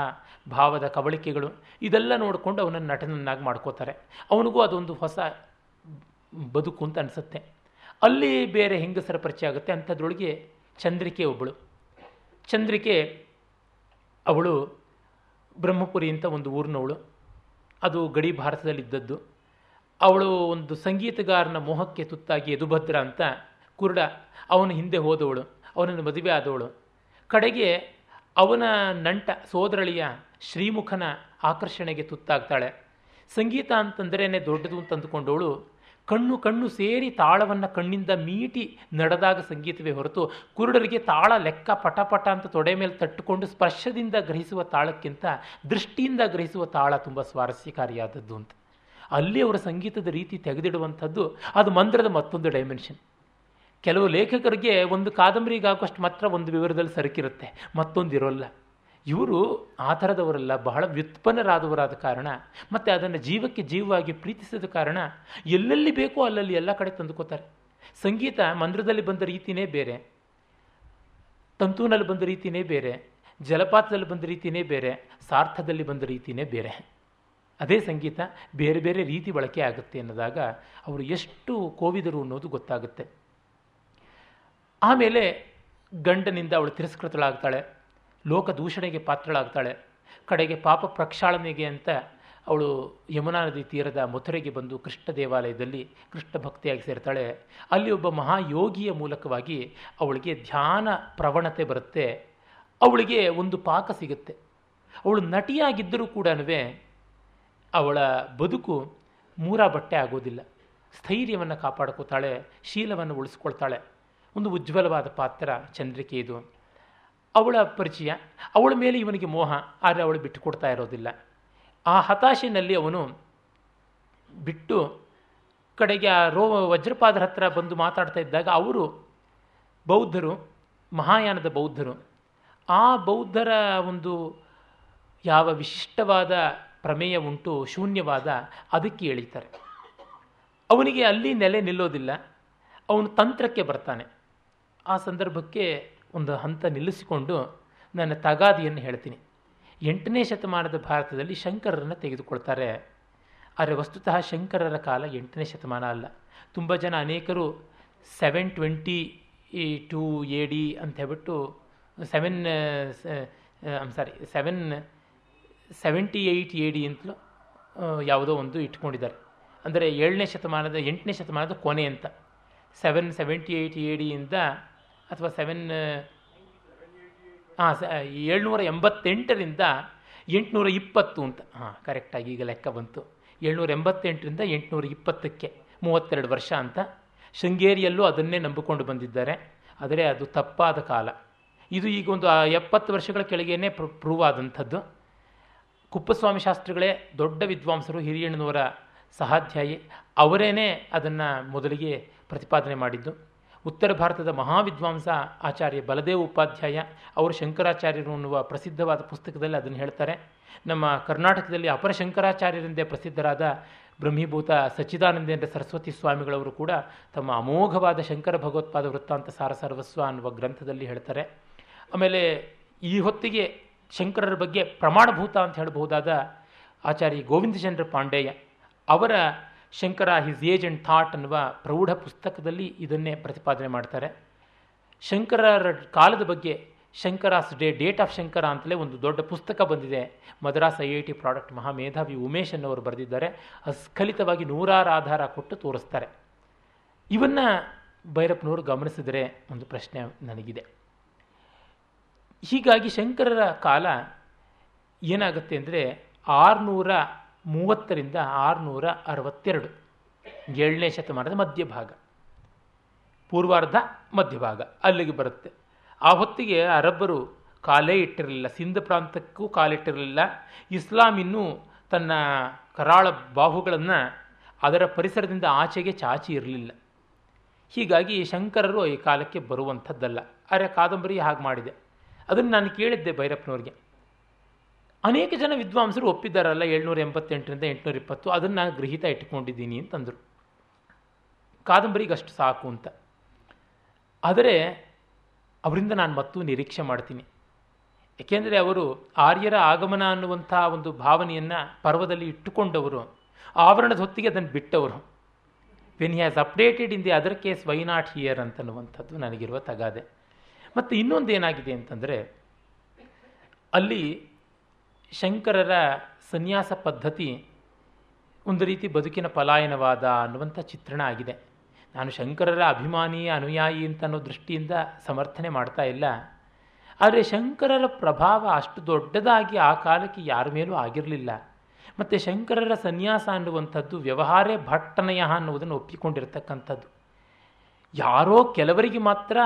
ಭಾವದ ಕವಳಿಕೆಗಳು ಇದೆಲ್ಲ ನೋಡಿಕೊಂಡು ಅವನನ್ನು ನಟನನ್ನಾಗಿ ಮಾಡ್ಕೋತಾರೆ. ಅವನಿಗೂ ಅದೊಂದು ಹೊಸ ಬದುಕು ಅಂತ ಅನಿಸುತ್ತೆ. ಅಲ್ಲಿ ಬೇರೆ ಹೆಂಗಸರ ಪರಿಚಯ ಆಗುತ್ತೆ ಅಂಥದ್ರೊಳಗೆ ಚಂದ್ರಿಕೆ ಒಬ್ಬಳು. ಚಂದ್ರಿಕೆ ಅವಳು ಬ್ರಹ್ಮಪುರಿ ಅಂತ ಒಂದು ಊರಿನವಳು. ಅದು ಗಡಿ ಭಾರತದಲ್ಲಿದ್ದದ್ದು. ಅವಳು ಒಂದು ಸಂಗೀತಗಾರನ ಮೋಹಕ್ಕೆ ತುತ್ತಾಗಿ ಯದುಭದ್ರ ಅಂತ ಕುರುಡ ಅವನ ಹಿಂದೆ ಹೋದವಳು. ಅವನನ್ನು ಮದುವೆ ಆದವಳು. ಕಡೆಗೆ ಅವನ ನಂಟ ಸೋದರಳಿಯ ಶ್ರೀಮುಖನ ಆಕರ್ಷಣೆಗೆ ತುತ್ತಾಗ್ತಾಳೆ. ಸಂಗೀತ ಅಂತಂದ್ರೇ ದೊಡ್ಡದು ಅಂತ ಅಂದುಕೊಂಡವಳು ಕಣ್ಣು ಕಣ್ಣು ಸೇರಿ ತಾಳವನ್ನು ಕಣ್ಣಿಂದ ಮೀಟಿ ನಡೆದಾಗ ಸಂಗೀತವೇ ಹೊರತು ಕುರುಡರಿಗೆ ತಾಳ ಲೆಕ್ಕ ಪಟ ಪಟ ಅಂತ ತೊಡೆ ಮೇಲೆ ತಟ್ಟುಕೊಂಡು ಸ್ಪರ್ಶದಿಂದ ಗ್ರಹಿಸುವ ತಾಳಕ್ಕಿಂತ ದೃಷ್ಟಿಯಿಂದ ಗ್ರಹಿಸುವ ತಾಳ ತುಂಬ ಸ್ವಾರಸ್ಯಕಾರಿಯಾದದ್ದು ಅಂತ. ಅಲ್ಲಿ ಅವರ ಸಂಗೀತದ ರೀತಿ ತೆಗೆದಿಡುವಂಥದ್ದು ಅದು ಮಂದ್ರದ ಮತ್ತೊಂದು ಡೈಮೆನ್ಷನ್ ಕೆಲವು ಲೇಖಕರಿಗೆ ಒಂದು ಕಾದಂಬರಿಗಾಗುವಷ್ಟು ಮಾತ್ರ ಒಂದು ವಿವರದಲ್ಲಿ ಸರಕಿರುತ್ತೆ, ಮತ್ತೊಂದು ಇರೋಲ್ಲ. ಇವರು ಆ ಥರದವರಲ್ಲ, ಬಹಳ ವ್ಯುತ್ಪನ್ನರಾದವರಾದ ಕಾರಣ, ಮತ್ತು ಅದನ್ನು ಜೀವಕ್ಕೆ ಜೀವವಾಗಿ ಪ್ರೀತಿಸಿದ ಕಾರಣ, ಎಲ್ಲೆಲ್ಲಿ ಬೇಕೋ ಅಲ್ಲಲ್ಲಿ ಎಲ್ಲ ಕಡೆ ತಂದುಕೋತಾರೆ. ಸಂಗೀತ ಮಂದ್ರದಲ್ಲಿ ಬಂದ ರೀತಿಯೇ ಬೇರೆ, ತಂತೂನಲ್ಲಿ ಬಂದ ರೀತಿಯೇ ಬೇರೆ, ಜಲಪಾತದಲ್ಲಿ ಬಂದ ರೀತಿಯೇ ಬೇರೆ, ಸಾರ್ಥದಲ್ಲಿ ಬಂದ ರೀತಿಯೇ ಬೇರೆ. ಅದೇ ಸಂಗೀತ ಬೇರೆ ಬೇರೆ ರೀತಿ ಬಳಕೆ ಆಗುತ್ತೆ ಅನ್ನೋದಾಗ, ಅವರು ಎಷ್ಟು ಕೋವಿದರು ಅನ್ನೋದು ಗೊತ್ತಾಗುತ್ತೆ. ಆಮೇಲೆ ಗಂಡನಿಂದ ಅವಳು ತಿರಸ್ಕೃತಳಾಗ್ತಾಳೆ ಲೋಕ ದೂಷಣೆಗೆ ಪಾತ್ರಳಾಗ್ತಾಳೆ, ಕಡೆಗೆ ಪಾಪ ಪ್ರಕ್ಷಾಳನೆಗೆ ಅಂತ ಅವಳು ಯಮುನಾ ನದಿ ತೀರದ ಮಥುರೆಗೆ ಬಂದು ಕೃಷ್ಣ ದೇವಾಲಯದಲ್ಲಿ ಕೃಷ್ಣ ಭಕ್ತಿಯಾಗಿ ಸೇರ್ತಾಳೆ. ಅಲ್ಲಿ ಒಬ್ಬ ಮಹಾಯೋಗಿಯ ಮೂಲಕವಾಗಿ ಅವಳಿಗೆ ಧ್ಯಾನ ಪ್ರವಣತೆ ಬರುತ್ತೆ. ಅವಳಿಗೆ ಒಂದು ಪಾಕ ಸಿಗುತ್ತೆ. ಅವಳು ನಟಿಯಾಗಿದ್ದರೂ ಕೂಡ ಅವಳ ಬದುಕು ಮೂರ ಬಟ್ಟೆ ಆಗೋದಿಲ್ಲ. ಸ್ಥೈರ್ಯವನ್ನು ಕಾಪಾಡ್ಕೋತಾಳೆ ಶೀಲವನ್ನು ಉಳಿಸ್ಕೊಳ್ತಾಳೆ. ಒಂದು ಉಜ್ವಲವಾದ ಪಾತ್ರ ಚಂದ್ರಿಕೆ ಇದು. ಅವಳ ಪರಿಚಯ, ಅವಳ ಮೇಲೆ ಇವನಿಗೆ ಮೋಹ, ಆದರೆ ಅವಳು ಬಿಟ್ಟು ಕೊಡ್ತಾ ಇರೋದಿಲ್ಲ. ಆ ಹತಾಶೆಯಲ್ಲಿ ಅವನು ಬಿಟ್ಟು ಕಡೆಗೆ ಆ ರೋ ವಜ್ರಪಾದರ ಹತ್ರ ಬಂದು ಮಾತಾಡ್ತಾ ಇದ್ದಾಗ ಅವರು ಬೌದ್ಧರು, ಮಹಾಯಾನದ ಬೌದ್ಧರು. ಆ ಬೌದ್ಧರ ಒಂದು ಯಾವ ವಿಶಿಷ್ಟವಾದ ಪ್ರಮೇಯ ಉಂಟು, ಶೂನ್ಯವಾದ, ಅದಕ್ಕೆ ಎಳೀತಾರೆ ಅವನಿಗೆ ಅಲ್ಲಿ ನೆಲೆ ನಿಲ್ಲೋದಿಲ್ಲ. ಅವನು ತಂತ್ರಕ್ಕೆ ಬರ್ತಾನೆ. ಆ ಸಂದರ್ಭಕ್ಕೆ ಒಂದು ಹಂತ ನಿಲ್ಲಿಸಿಕೊಂಡು ನನ್ನ ತಗಾದಿಯನ್ನು ಹೇಳ್ತೀನಿ. ಎಂಟನೇ ಶತಮಾನದ ಭಾರತದಲ್ಲಿ ಶಂಕರರನ್ನು ತೆಗೆದುಕೊಳ್ತಾರೆ. ಆದರೆ ವಸ್ತುತಃ ಶಂಕರರ ಕಾಲ ಎಂಟನೇ ಶತಮಾನ ಅಲ್ಲ. ತುಂಬ ಜನ ಅನೇಕರು seven twenty two A D ಅಂತ ಹೇಳ್ಬಿಟ್ಟು seven sorry seven seventy eight A D ಅಂತಲೂ ಯಾವುದೋ ಒಂದು ಇಟ್ಕೊಂಡಿದ್ದಾರೆ. ಅಂದರೆ ಏಳನೇ ಶತಮಾನದ, ಎಂಟನೇ ಶತಮಾನದ ಕೊನೆ ಅಂತ. ಸೆವೆನ್ ಸೆವೆಂಟಿ ಏಯ್ಟ್ ಎ ಅಥವಾ ಸೆವೆನ್ ಹಾಂ ಏಳ್ನೂರ ಎಂಬತ್ತೆಂಟರಿಂದ ಎಂಟುನೂರ ಇಪ್ಪತ್ತು ಅಂತ. ಹಾಂ ಕರೆಕ್ಟಾಗಿ ಈಗ ಲೆಕ್ಕ ಬಂತು. ಏಳ್ನೂರ ಎಂಬತ್ತೆಂಟರಿಂದ ಎಂಟುನೂರ ಇಪ್ಪತ್ತಕ್ಕೆ ಮೂವತ್ತೆರಡು ವರ್ಷ ಅಂತ ಶೃಂಗೇರಿಯಲ್ಲೂ ಅದನ್ನೇ ನಂಬಿಕೊಂಡು ಬಂದಿದ್ದಾರೆ. ಆದರೆ ಅದು ತಪ್ಪಾದ ಕಾಲ. ಇದು ಈಗ ಒಂದು ಎಪ್ಪತ್ತು ವರ್ಷಗಳ ಕೆಳಗೇನೆ ಪ್ರೂವ್ ಆದಂಥದ್ದು. ಕುಪ್ಪಸ್ವಾಮಿ ಶಾಸ್ತ್ರಿಗಳೇ ದೊಡ್ಡ ವಿದ್ವಾಂಸರು, ಹಿರಿಯಣ್ಣನವರ ಸಹಾಧ್ಯಾಯಿ. ಅವರೇನೇ ಅದನ್ನು ಮೊದಲಿಗೆ ಪ್ರತಿಪಾದನೆ ಮಾಡಿದ್ದು. ಉತ್ತರ ಭಾರತದ ಮಹಾವಿದ್ವಾಂಸ ಆಚಾರ್ಯ ಬಲದೇವ ಉಪಾಧ್ಯಾಯ ಅವರು ಶಂಕರಾಚಾರ್ಯರು ಅನ್ನುವ ಪ್ರಸಿದ್ಧವಾದ ಪುಸ್ತಕದಲ್ಲಿ ಅದನ್ನು ಹೇಳ್ತಾರೆ. ನಮ್ಮ ಕರ್ನಾಟಕದಲ್ಲಿ ಅಪರ ಶಂಕರಾಚಾರ್ಯರೆಂದೇ ಪ್ರಸಿದ್ಧರಾದ ಬ್ರಹ್ಮೀಭೂತ ಸಚ್ಚಿದಾನಂದೇಂದ್ರ ಸರಸ್ವತಿ ಸ್ವಾಮಿಗಳವರು ಕೂಡ ತಮ್ಮ ಅಮೋಘವಾದ ಶಂಕರ ಭಗವತ್ಪಾದ ವೃತ್ತಾಂತ ಸಾರ ಸರ್ವಸ್ವ ಅನ್ನುವ ಗ್ರಂಥದಲ್ಲಿ ಹೇಳ್ತಾರೆ. ಆಮೇಲೆ ಈ ಹೊತ್ತಿಗೆ ಶಂಕರರ ಬಗ್ಗೆ ಪ್ರಮಾಣಭೂತ ಅಂತ ಹೇಳಬಹುದಾದ ಆಚಾರ್ಯ ಗೋವಿಂದಚಂದ್ರ ಪಾಂಡೇಯ ಅವರ Shankara his age and thought ಅನ್ನುವ ಪ್ರೌಢ ಪುಸ್ತಕದಲ್ಲಿ ಇದನ್ನೇ ಪ್ರತಿಪಾದನೆ ಮಾಡ್ತಾರೆ. ಶಂಕರರ ಕಾಲದ ಬಗ್ಗೆ Shankara's day date of Shankara ಅಂತಲೇ ಒಂದು ದೊಡ್ಡ ಪುಸ್ತಕ ಬಂದಿದೆ. Madras I I T product ಮಹಾಮೇಧಾವಿ Umesh ಅನ್ನೋರು ಬರೆದಿದ್ದಾರೆ. ಅಸ್ಖಲಿತವಾಗಿ ನೂರಾರು ಆಧಾರ ಕೊಟ್ಟು ತೋರಿಸ್ತಾರೆ. ಇವನ್ನು ಭೈರಪ್ಪನವರು ಗಮನಿಸಿದರೆ ಒಂದು ಪ್ರಶ್ನೆ ನನಗಿದೆ. ಹೀಗಾಗಿ ಶಂಕರರ ಕಾಲ ಏನಾಗುತ್ತೆ ಅಂದರೆ ಆರುನೂರ ಮೂವತ್ತರಿಂದ ಆರುನೂರ ಅರವತ್ತೆರಡು. ಏಳನೇ ಶತಮಾನದ ಮಧ್ಯಭಾಗ. ಪೂರ್ವಾರ್ಧ ಮಧ್ಯಭಾಗ. ಅಲ್ಲಿಗೆ ಬರುತ್ತೆ. ಆ ಹೊತ್ತಿಗೆ ಅರಬ್ಬರು ಕಾಲೇ ಇಟ್ಟಿರಲಿಲ್ಲ. ಸಿಂಧ ಪ್ರಾಂತಕ್ಕೂ ಕಾಲಿಟ್ಟಿರಲಿಲ್ಲ ಇಸ್ಲಾಂ ಇನ್ನೂ ತನ್ನ ಕರಾಳ ಬಾಹುಗಳನ್ನು ಅದರ ಪರಿಸರದಿಂದ ಆಚೆಗೆ ಚಾಚಿ ಇರಲಿಲ್ಲ. ಹೀಗಾಗಿ ಶಂಕರರು ಈ ಕಾಲಕ್ಕೆ ಬರುವಂಥದ್ದಲ್ಲ. ಅರೆ ಕಾದಂಬರಿ ಹಾಗೆ ಮಾಡಿದೆ. ಅದನ್ನು ನಾನು ಕೇಳಿದ್ದೆ ಭೈರಪ್ಪನವ್ರಿಗೆ. ಅನೇಕ ಜನ ವಿದ್ವಾಂಸರು ಒಪ್ಪಿದ್ದಾರಲ್ಲ ಏಳ್ನೂರ ಎಂಬತ್ತೆಂಟರಿಂದ ಎಂಟುನೂರ ಇಪ್ಪತ್ತು ಅದನ್ನು ನಾನು ಗೃಹೀತ ಇಟ್ಕೊಂಡಿದ್ದೀನಿ ಅಂತಂದರು. ಕಾದಂಬರಿಗೆ ಅಷ್ಟು ಸಾಕು ಅಂತ. ಆದರೆ ಅವರಿಂದ ನಾನು ಮತ್ತೂ ನಿರೀಕ್ಷೆ ಮಾಡ್ತೀನಿ. ಏಕೆಂದರೆ ಅವರು ಆರ್ಯರ ಆಗಮನ ಅನ್ನುವಂಥ ಒಂದು ಭಾವನೆಯನ್ನು ಪರ್ವದಲ್ಲಿ ಇಟ್ಟುಕೊಂಡವರು, ಆವರಣದ ಹೊತ್ತಿಗೆ ಅದನ್ನು ಬಿಟ್ಟವರು. When he has updated in the other case why not here ಅಂತನ್ನುವಂಥದ್ದು ನನಗಿರುವ ತಗಾದೆ. ಮತ್ತು ಇನ್ನೊಂದು ಏನಾಗಿದೆ ಅಂತಂದರೆ, ಅಲ್ಲಿ ಶಂಕರರ ಸನ್ಯಾಸ ಪದ್ಧತಿ ಒಂದು ರೀತಿ ಬದುಕಿನ ಪಲಾಯನವಾದ ಅನ್ನುವಂಥ ಚಿತ್ರಣ ಆಗಿದೆ. ನಾನು ಶಂಕರರ ಅಭಿಮಾನಿ, ಅನುಯಾಯಿ ಅಂತ ಅನ್ನೋ ದೃಷ್ಟಿಯಿಂದ ಸಮರ್ಥನೆ ಮಾಡ್ತಾ ಇಲ್ಲ. ಆದರೆ ಶಂಕರರ ಪ್ರಭಾವ ಅಷ್ಟು ದೊಡ್ಡದಾಗಿ ಆ ಕಾಲಕ್ಕೆ ಯಾರ ಮೇಲೂ ಆಗಿರಲಿಲ್ಲ. ಮತ್ತು ಶಂಕರರ ಸನ್ಯಾಸ ಅನ್ನುವಂಥದ್ದು ವ್ಯವಹಾರೇ ಭಟ್ಟನಯ ಅನ್ನುವುದನ್ನು ಒಪ್ಪಿಕೊಂಡಿರ್ತಕ್ಕಂಥದ್ದು. ಯಾರೋ ಕೆಲವರಿಗೆ ಮಾತ್ರ